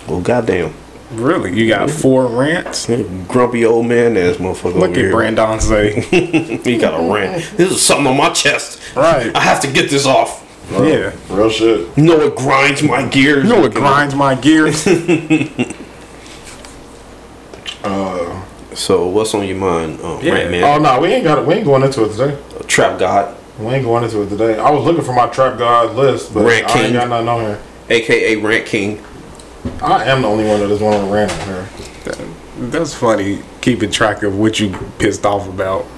Well, goddamn. Really? You got four rants? Grumpy old man ass motherfucker. Look over at here. Brandonce. (laughs) he got a rant. This is something on my chest. Right. I have to get this off. Yeah. Real shit. You know it grinds my gears. You know what grinds my gears? (laughs) Uh, So what's on your mind, um, Yeah. Rant Man? oh no, we ain't got it. We ain't going into it today. Trap God, We ain't going into it today. I was looking for my trap god list, but Rant I King. ain't got nothing on here. aka Rant King. I am the only one that is one on rant on here. That's funny. Keeping track of what you pissed off about. (laughs)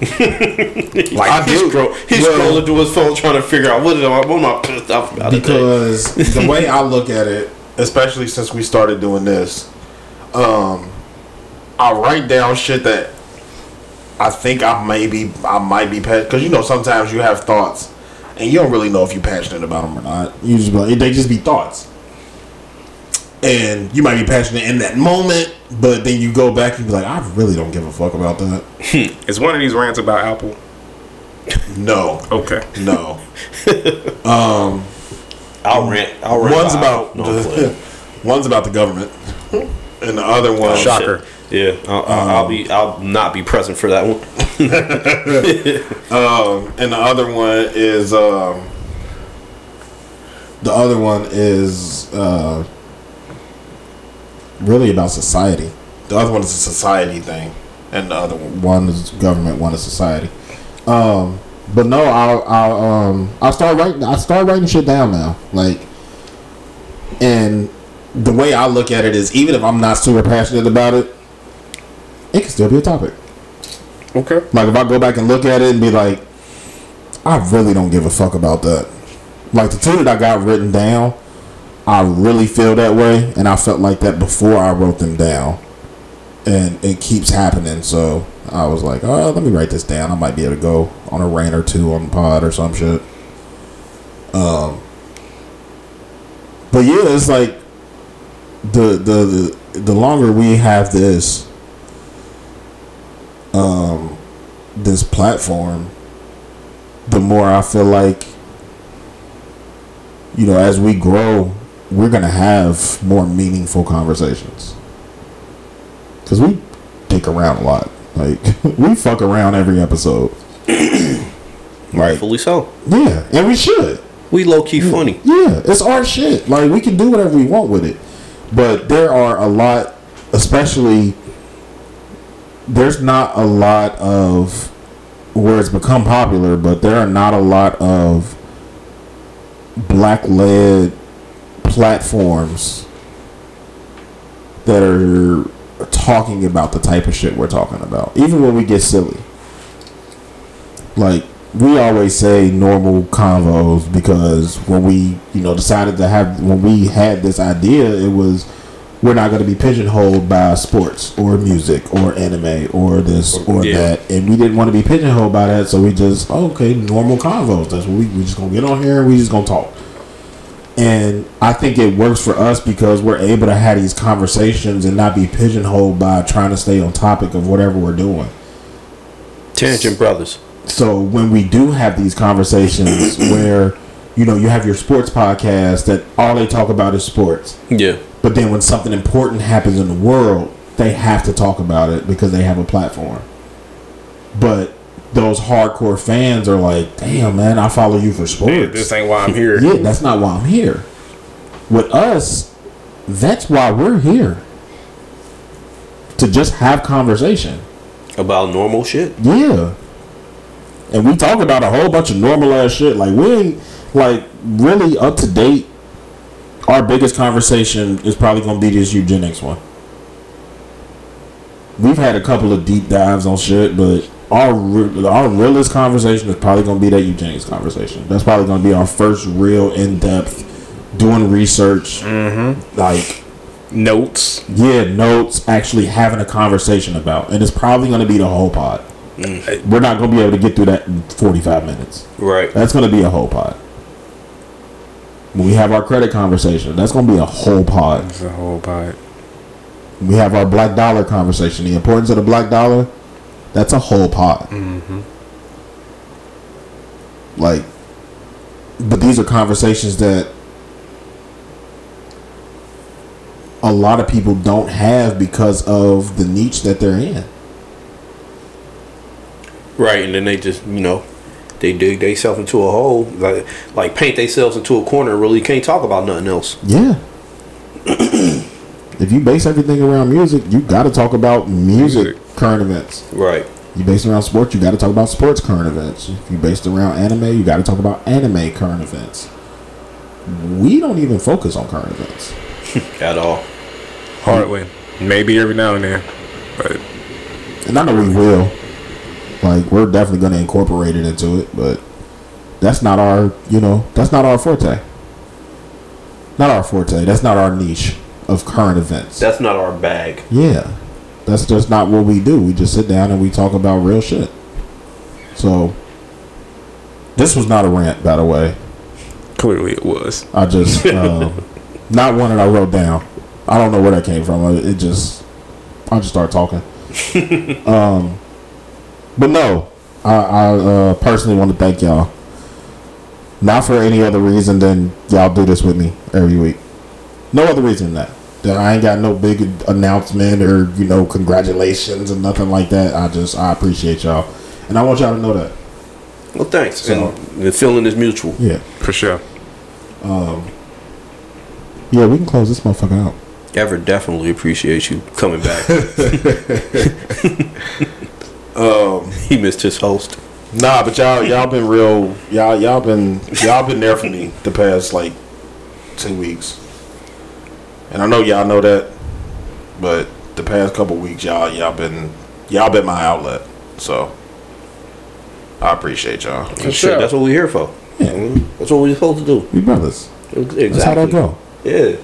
Like I he's, do. scroll, he's Well- scrolling through his phone trying to figure out what, is, what am I pissed off about today. Because (laughs) the way I look at it, especially since we started doing this, um, I write down shit that I think I maybe I might be passionate because you know sometimes you have thoughts and you don't really know if you're passionate about them or not. You just like, they just be thoughts, and you might be passionate in that moment, but then you go back and be like, I really don't give a fuck about that. Is one of these rants about Apple? No, Okay. no. (laughs) um, I'll rant. I'll rant. one's about- about No, (laughs) one's about the government, and the other one, Oh, Shocker. shit. Yeah, I'll, I'll, I'll be. I'll not be present for that one. (laughs) Um, and the other one is um, the other one is uh, really about society. The other one is a society thing, and the other one, one is government, one is society. Um, but no, I'll, I'll um, I'll start writing. I start writing shit down now, like, and the way I look at it is, even if I'm not super passionate about it, it can still be a topic. Okay. Like if I go back and look at it and be like, I really don't give a fuck about that. Like the two that I got written down, I really feel that way, and I felt like that before I wrote them down, and it keeps happening. So I was like, oh, let me write this down. I might be able to go on a rant or two on the pod or some shit. Um, but yeah, it's like the the the, the longer we have this um this platform the more i feel like you know as we grow we're gonna have more meaningful conversations because we dick around a lot like (laughs) we fuck around every episode (clears throat) right Fully so. yeah and we should We low key funny. yeah, it's our shit. Like we can do whatever we want with it. But there are a lot, especially there's not a lot of where it's become popular, but there are not a lot of black led platforms that are talking about the type of shit we're talking about. Even when we get silly. Like we always say normal convos because when we, you know, decided to have when we had this idea, it was we're not going to be pigeonholed by sports or music or anime or this or Yeah. that, and we didn't want to be pigeonholed by that, so we just oh, okay normal convos. That's what we we just gonna get on here and we just gonna talk. And I think it works for us because we're able to have these conversations and not be pigeonholed by trying to stay on topic of whatever we're doing. Tangent Brothers. So when we do have these conversations where, you know, you have your sports podcast that all they talk about is sports. Yeah. But then when something important happens in the world, they have to talk about it because they have a platform. But those hardcore fans are like, damn man, I follow you for sports. Yeah, this ain't why I'm here. Yeah, that's not why I'm here. With us, that's why we're here. To just have conversation. About normal shit. Yeah. And we talk about a whole bunch of normal ass shit. Like we ain't like really up to date. Our biggest conversation is probably gonna be this eugenics one. We've had a couple of deep dives on shit, but our re- our realest conversation is probably gonna be that eugenics conversation. That's probably gonna be our first real in depth doing research, mm-hmm. like Notes. yeah, notes, actually having a conversation about, and it's probably going to be the whole pod. Mm. We're not going to be able to get through that in forty-five minutes. Right. That's going to be a whole pod. When we have our credit conversation, that's going to be a whole pod. It's a whole bite. When we have our black dollar conversation, the importance of the black dollar, that's a whole pod. Mm-hmm. Like, but these are conversations that a lot of people don't have because of the niche that they're in. Right, and then they just you know they dig themselves into a hole, like like paint themselves into a corner. and Really can't talk about nothing else. Yeah. if you base everything around music, you got to talk about music, Music. current events. Right. You base it around sports, you got to talk about sports current events. If you base it around anime, you got to talk about anime current events. We don't even focus on current events. (laughs) At all. Hardly. Maybe every now and then. But And I know we will. Like we're definitely going to incorporate it into it, but that's not our, you know, that's not our forte. Not our forte. That's not our niche. of current events. That's not our bag. Yeah, that's just not what we do. We just sit down and we talk about real shit. So, this was not a rant, by the way. Clearly, it was. I just uh, (laughs) not one that I wrote down. I don't know where that came from. It just I just started talking. (laughs) um, but no, I, I uh, personally want to thank y'all. Not for any other reason than y'all do this with me every week. No other reason than that. That I ain't got no big announcement or you know congratulations and nothing like that. I just I appreciate y'all, and I want y'all to know that. Well, thanks. So- and the feeling is mutual. Yeah. For sure. Um. Yeah, we can close this motherfucker out. Ever definitely appreciate you coming back. (laughs) Um, (laughs) he missed his host. Nah, but y'all y'all been real y'all y'all been y'all been there for me the past like two weeks. And I know y'all know that, but the past couple weeks y'all y'all been y'all been my outlet. So I appreciate y'all. Shit, that's what we're here for. Yeah. That's what we're supposed to do. We brothers. Exactly. That's how that go. Yeah.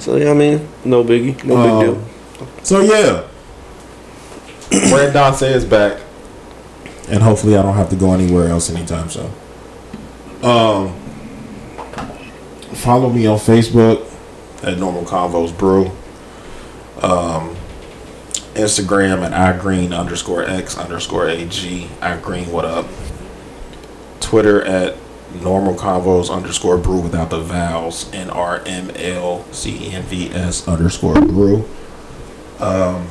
So yeah, I mean, no biggie, no Um, big deal. So yeah. (clears throat) Brandonce is back. And hopefully I don't have to go anywhere else anytime soon. Um follow me on Facebook at Normal Convos Brew. Um Instagram at iGreen underscore X underscore AG. iGreen what up? Twitter at Normal Convos underscore brew without the vowels. N R M L C N V S underscore brew. Um,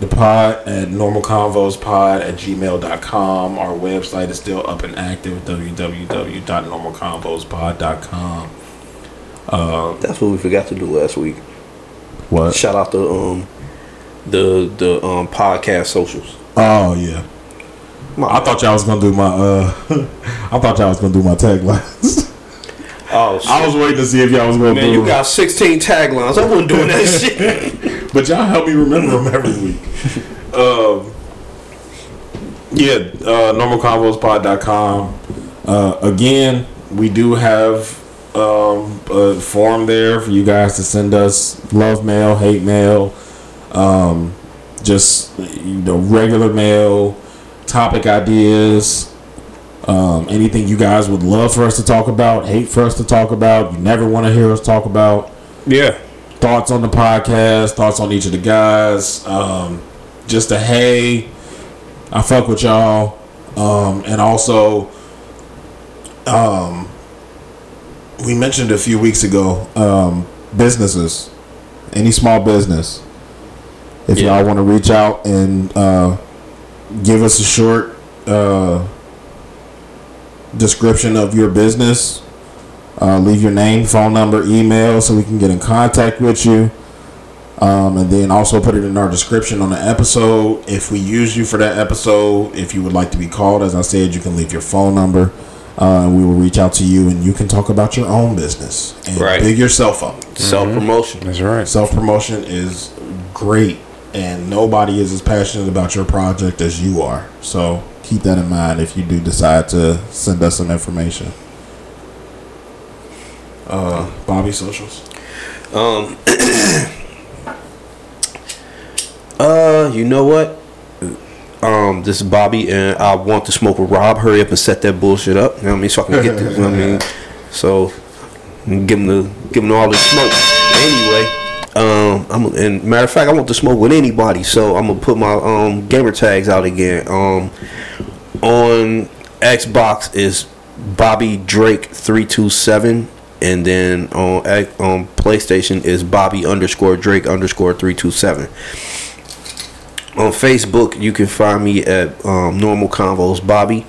the pod at Normal Convos pod at gmail.com. Our website is still up and active www.normalconvospod.com. Uh, That's what we forgot to do last week. What? Shout out the um the the um podcast socials. Oh yeah. I thought y'all was gonna do my uh (laughs) I thought y'all was gonna do my taglines. (laughs) Oh, I was waiting to see if y'all was gonna Man, do you got 16 taglines. I wasn't doing that (laughs) shit. But y'all help me remember them every week. (laughs) Um, yeah, uh, normalconvospod.com. Uh, again, we do have um, a form there for you guys to send us love mail, hate mail, um, just you know regular mail, topic ideas, um, anything you guys would love for us to talk about, hate for us to talk about, you never want to hear us talk about. Yeah. Thoughts on the podcast, thoughts on each of the guys, um, just a hey, I fuck with y'all. Um, and also, um, we mentioned a few weeks ago, um, businesses, any small business. If y'all want to reach out and uh, give us a short uh, description of your business, uh, leave your name, phone number, email, so we can get in contact with you. Um, and then also put it in our description on the episode. If we use you for that episode, if you would like to be called, as I said, you can leave your phone number. Uh, and we will reach out to you, and you can talk about your own business and Right. big yourself up. Self promotion. That's right. Self promotion is great, and nobody is as passionate about your project as you are. So keep that in mind if you do decide to send us some information. Uh, Bobby socials. Um. (clears throat) uh, you know what? Um, this is Bobby, and I want to smoke with Rob. Hurry up and set that bullshit up. You know what I mean? So I can get this. You know what I mean? (laughs) So give him the give him all the smoke. Anyway, um, I'm and matter of fact, I want to smoke with anybody. So I'm gonna put my um gamer tags out again. Um, on Xbox is Bobby Drake three two seven, and then on on PlayStation is Bobby underscore Drake underscore three two seven. On Facebook, you can find me at um, Normal Convos Bobby.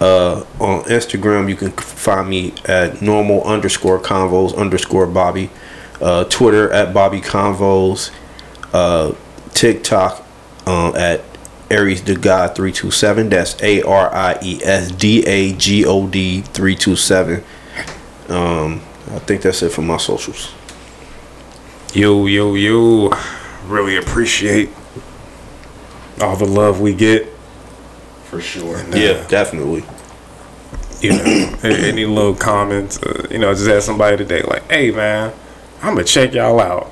Uh, on Instagram, you can find me at normal underscore convos underscore Bobby. Uh, Twitter at Bobby Convos. Uh, TikTok um, at Aries the God three two seven. That's A R I E S D A G O D three two seven. Um, I think that's it for my socials. Yo, yo, yo. Really appreciate all the love we get. For sure. And, uh, yeah, definitely. You know, any little comments, uh, you know, just ask somebody today, like, hey, man, I'm going to check y'all out.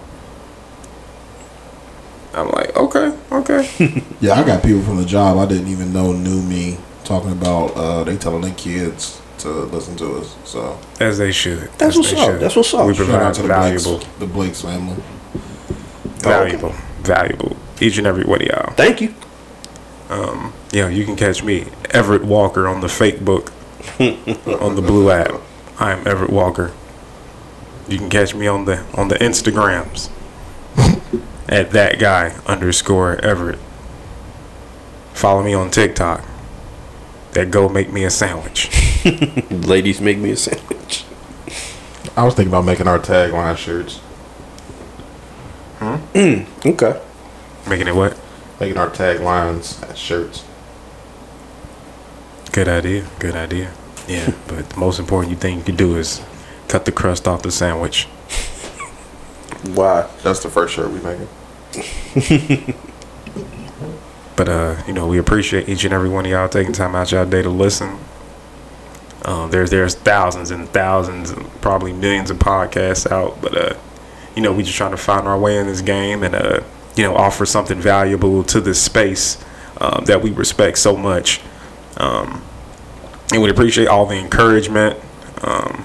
I'm like, okay, okay. (laughs) yeah, I got people from the job I didn't even know knew me talking about uh, they telling their kids to listen to us. So As they should. That's what's up. should. That's what's up. We shout provide out to the valuable, Blakes, the Blake's family. valuable, valuable. Each and every one of y'all. Thank you. Um, yeah, you can catch me, Everett Walker, on the fake book (laughs) on the Blue app. I am Everett Walker. You can catch me on the on the Instagrams (laughs) at that guy underscore Everett. Follow me on TikTok. That go make me a sandwich. (laughs) Ladies, make me a sandwich. I was thinking about making our tagline shirts. Mm, okay. Making it what? Making our taglines as shirts. Good idea. Good idea. Yeah, (laughs) but the most important thing you can do is cut the crust off the sandwich. Why? That's the first shirt we making. (laughs) But uh, you know, we appreciate each and every one of y'all taking time out y'all day to listen. Um, there's there's thousands and thousands, and probably millions of podcasts out, but uh, you know, we just trying to find our way in this game and uh, you know, offer something valuable to this space um, that we respect so much. Um, and we appreciate all the encouragement, um,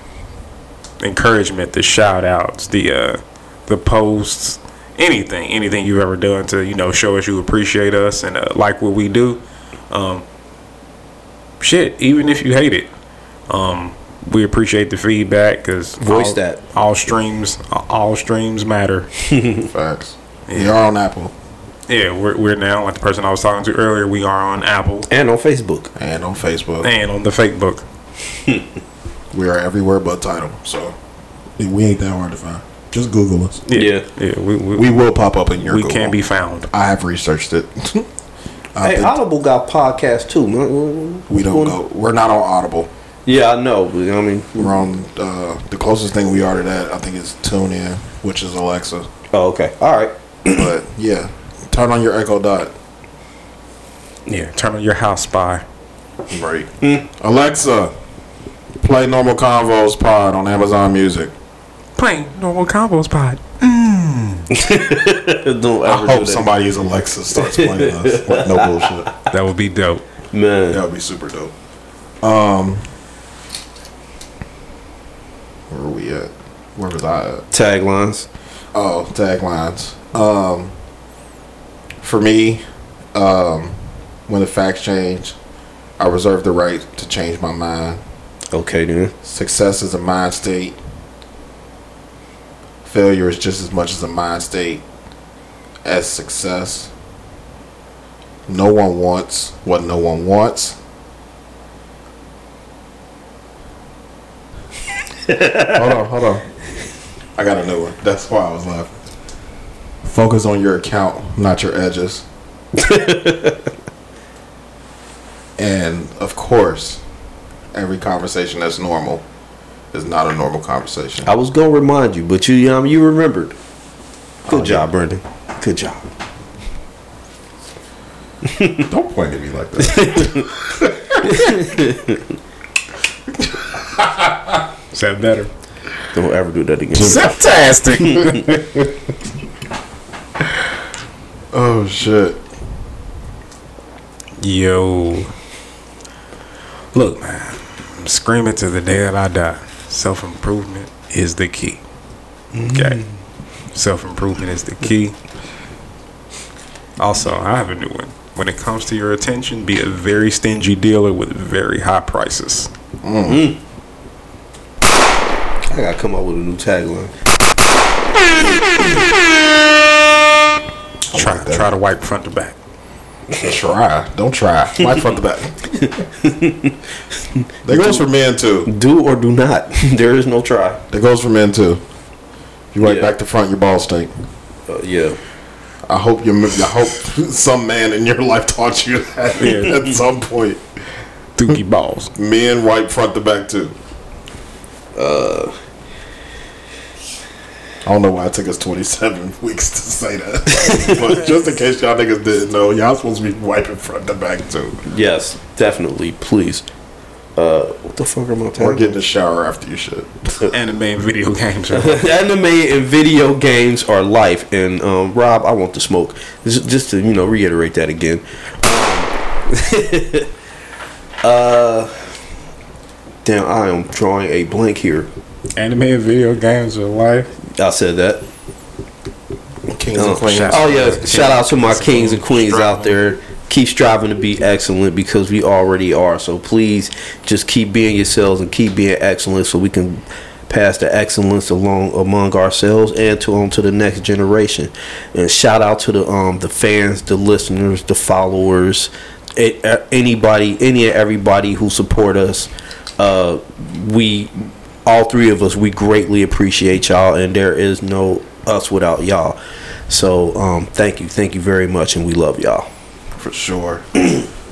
encouragement, the shout outs, the uh, the posts, anything, anything you've ever done to you know show us you appreciate us and uh, like what we do. Um, shit, even if you hate it, um, we appreciate the feedback because Voice all, that. all streams, all streams matter. (laughs) Facts. We are on Apple Yeah, we're, we're now like the person I was talking to earlier. We are on Apple And on Facebook. and on Facebook. and on the fake book. (laughs) We are everywhere but Tidal. So we ain't that hard to find. Just Google us. Yeah, Yeah. yeah. We we, We will pop up in your we Google. can be found. I have researched it. (laughs) Hey, think Audible got podcasts too. man. we don't go. We're not on Audible. Yeah, I know. But, I mean, We're on uh, the closest thing we are to that. I think is TuneIn, which is Alexa. oh, okay. All right. (clears throat) But yeah, turn on your Echo Dot. Yeah, turn on your house spy. Right. Alexa, play Normal Convos Pod on Amazon Music. Playing normal combos pod. (laughs) Don't I hope somebody that. somebody's Alexa starts playing us. Like, no (laughs) bullshit. That would be dope. Man. That would be super dope. Um, where are we at? Where was I at? Taglines. Oh, taglines. Um, for me, um, when the facts change, I reserve the right to change my mind. Okay, dude. Success is a mind state. Failure is just as much as a mind state as success. No one wants what no one wants. (laughs) hold on, hold on. I got a new one. That's why I was laughing. Focus on your account, not your edges. (laughs) and of course, every conversation that's normal is not a normal conversation. I was gonna remind you, but you, um, you remembered. Good Oh, job, Brendan. Good job. (laughs) Don't point at me like that. (laughs) Is that better? Don't ever do that again. Fantastic. (laughs) oh shit. Yo. Look, man. I'm screaming to the day that I die. Self improvement is the key. Okay. Self improvement is the key. Also, I have a new one. When it comes to your attention, be a very stingy dealer with very high prices. Mm-hmm. I gotta come up with a new tagline. Try, like try to wipe front to back. (laughs) Try. Don't try. Right front to back. (laughs) that goes for men too. Do or do not. (laughs) there is no try. That goes for men too. You wipe Yeah. back to front, your balls stink. Uh, yeah. I hope you. I hope some man in your life taught you that Yeah. at some point. Dookie balls. Men wipe front to back too. Uh, I don't know why it took us 27 (laughs) weeks to say that. (laughs) but just in case y'all niggas didn't know, y'all supposed to be wiping front to back too. yes, definitely. Please. Uh, what the fuck am I talking Or get in the shower after you shit. Anime (laughs) and video games. Are Anime and video games are life. And um, Rob, I want to smoke. Just, just to you know reiterate that again. Um, uh, damn, I am drawing a blank here. Anime and video games are life. I said that. Kings Oh, and Queens. oh yeah, shout out to my kings and queens out there. Keep striving to be excellent because we already are. So please just keep being yourselves and keep being excellent so we can pass the excellence along among ourselves and to on to the next generation. And shout out to the um the fans, the listeners, the followers, anybody, any and everybody who support us. Uh, we all three of us we greatly appreciate y'all and there is no us without y'all so um thank you thank you very much and we love y'all For sure. (clears throat)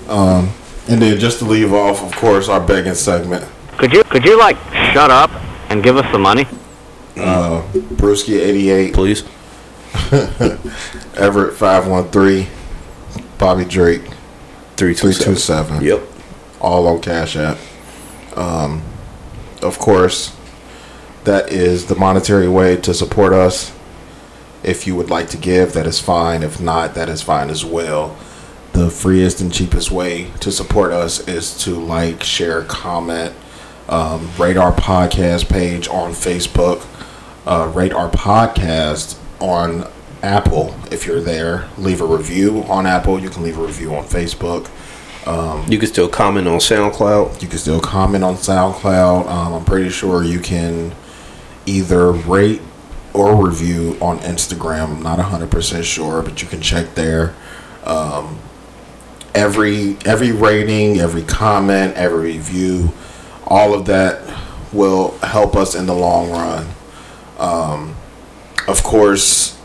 um, and then just to leave off, of course, our begging segment. Could you could you like shut up and give us the money? Uh, Brewski eighty eight. Please. (laughs) Everett five one three. Bobby Drake. Three two seven. Yep. All on Cash App. Um, of course, that is the monetary way to support us. If you would like to give, that is fine. If not, that is fine as well. The freest and cheapest way to support us is to like, share, comment, um, rate our podcast page on Facebook, uh, rate our podcast on Apple if you're there. Leave a review on Apple. You can leave a review on Facebook. Um, you can still comment on SoundCloud. You can still comment on SoundCloud. Um, I'm pretty sure you can either rate or review on Instagram. I'm not 100% sure, but you can check there. Um, every every rating, every comment, every review, all of that will help us in the long run. Um, of course,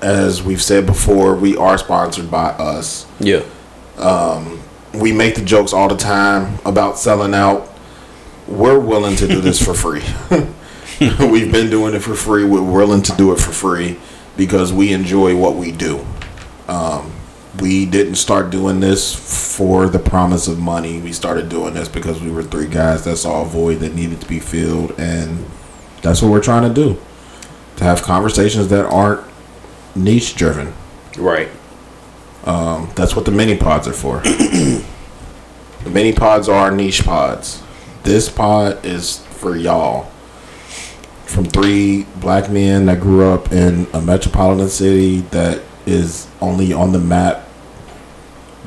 as we've said before, we are sponsored by us. Yeah. We make the jokes all the time about selling out. We're willing to do this for free. (laughs) We've been doing it for free. We're willing to do it for free because we enjoy what we do. Um, we didn't start doing this for the promise of money. We started doing this because we were three guys that saw a void that needed to be filled, and that's what we're trying to do. To have conversations that aren't niche driven. Right. Um, that's what the mini pods are for. the mini pods are niche pods. This pod is for y'all. From three black men that grew up in a metropolitan city that is only on the map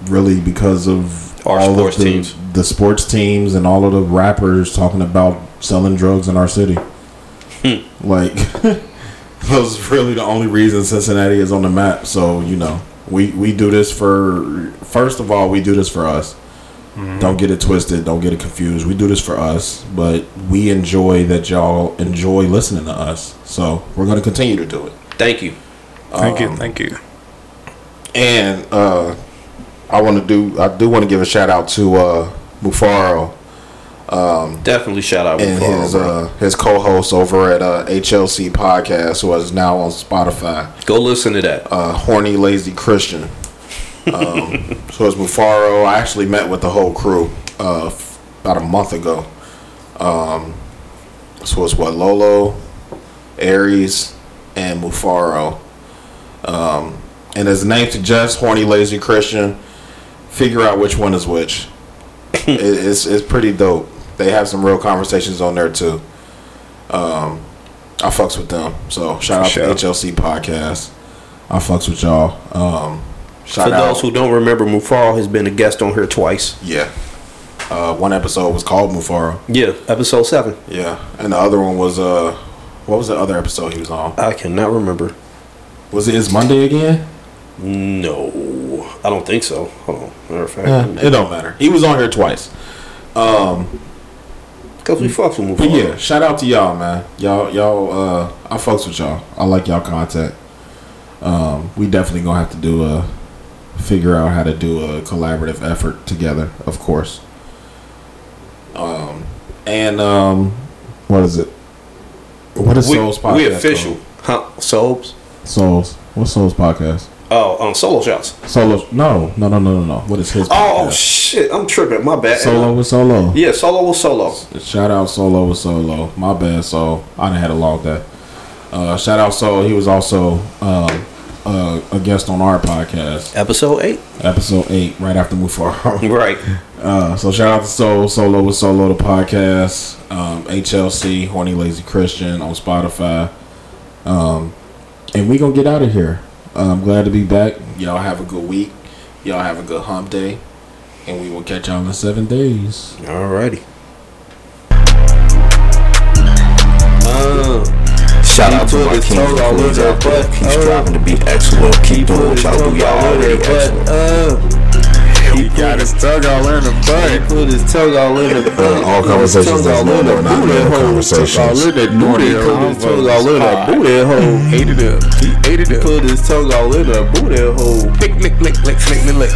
really because of Our all sports of the, teams. the sports teams and all of the rappers talking about selling drugs in our city. Hmm. Like (laughs) those really the only reason Cincinnati is on the map. So you know, we we do this for first of all, we do this for us. Don't get it twisted. Don't get it confused. We do this for us, but we enjoy that y'all enjoy listening to us. So we're going to continue to do it. Thank you. Thank you, Um, thank you. And uh, I want to do. I do want to give a shout out to uh, Mufaro. Um, Definitely shout out and his uh, his co-host over at uh, HLC Podcast, who is now on Spotify. Go listen to that. Uh, Horny Lazy Christian. Um, (laughs) so it's Mufaro. I actually met with the whole crew uh, about a month ago. Um, so it's what Lolo, Aries, and Mufaro. Um, and the name suggests, Horny Lazy Christian. Figure out which one is which. (laughs) it, it's it's pretty dope. They have some real conversations on there too. Um, I fucks with them. So shout out Sure. to HLC podcast. I fucks with y'all. Um, shout For out. those who don't remember, Mufaro has been a guest on here twice. Yeah. Uh, one episode was called Mufaro. Yeah, episode seven. Yeah, and the other one was uh, what was the other episode he was on? I cannot remember. Was it Is Monday again? No, I don't think so. Hold on. Matter of fact, Yeah, it don't matter. He was on here twice. Um, Cause we fucks with but yeah, shout out to y'all, man. Y'all, y'all, uh, I fucks with y'all. I like y'all content. Um, we definitely gonna have to do a figure out how to do a collaborative effort together, of course. Um, and um, what is it? What is we, Souls podcast? we official, huh? Souls. Souls. What's Souls podcast? Uh, Oh, um, solo shots. Solo? No, no, no, no, no, no. What is his? Oh shit, I'm tripping. My bad. Solo with solo. Yeah, solo with solo. Shout out Solo with Solo. My bad, so I done had a long day. Uh, shout out Solo. He was also um, uh, a guest on our podcast, Episode eight. episode eight, right after Mufaro. (laughs) Right. Uh, so shout out to Soul Solo with Solo the podcast, um, HLC Horny Lazy Christian on Spotify, um, and we gonna get out of here. I'm glad to be back. Y'all have a good week. Y'all have a good hump day, and we will catch y'all in seven days. Alrighty. Uh, Shout out to put my his king tongue all who's in out there. butt. He's Uh, to be excellent. Keep doing what his y'all do. Y'all all in already excellent. He got his tongue all in the he butt. put his tongue all in the butt. all He put his conversations that's all normal in the are not booty hole. conversations. All in that booty hole. Put his tongue all in that booty hole. Ate it up. He ate it up. Put his tongue all in that booty hole. Lick, lick, lick, lick, lick, lick, lick.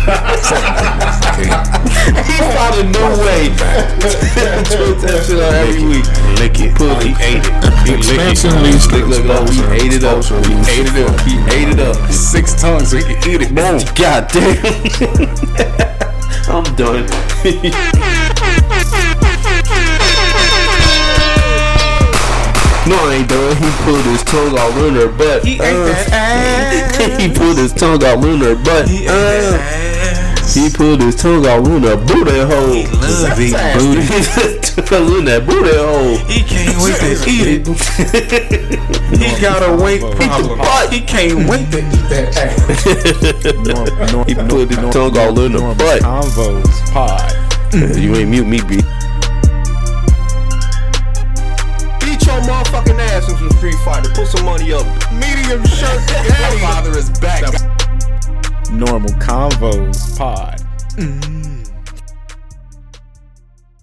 He found a new way. Put that shit on every week. Lick it. He ate it. He licked it. Look, look, look, he ate it up. He ate it up. He ate it up. Six tongues so he can eat it. Boom. God damn. (laughs) (laughs) I'm done. no, I ain't done. He put his tongue all in her butt. He ate uh, that (laughs) He put his tongue all in her butt. He uh, He pulled his tongue out in her booty hole. He loves eating booty. tongue in that booty hole. He can't wait to eat it. He got a weight problem. He can't wait to eat that ass. He put his tongue all in her butt. Convos pod. (laughs) You ain't mute me, B. Beat your motherfucking ass in some Street Fighter. Put some money up. Medium shirt. My father is back. Normal convos pod. Mm.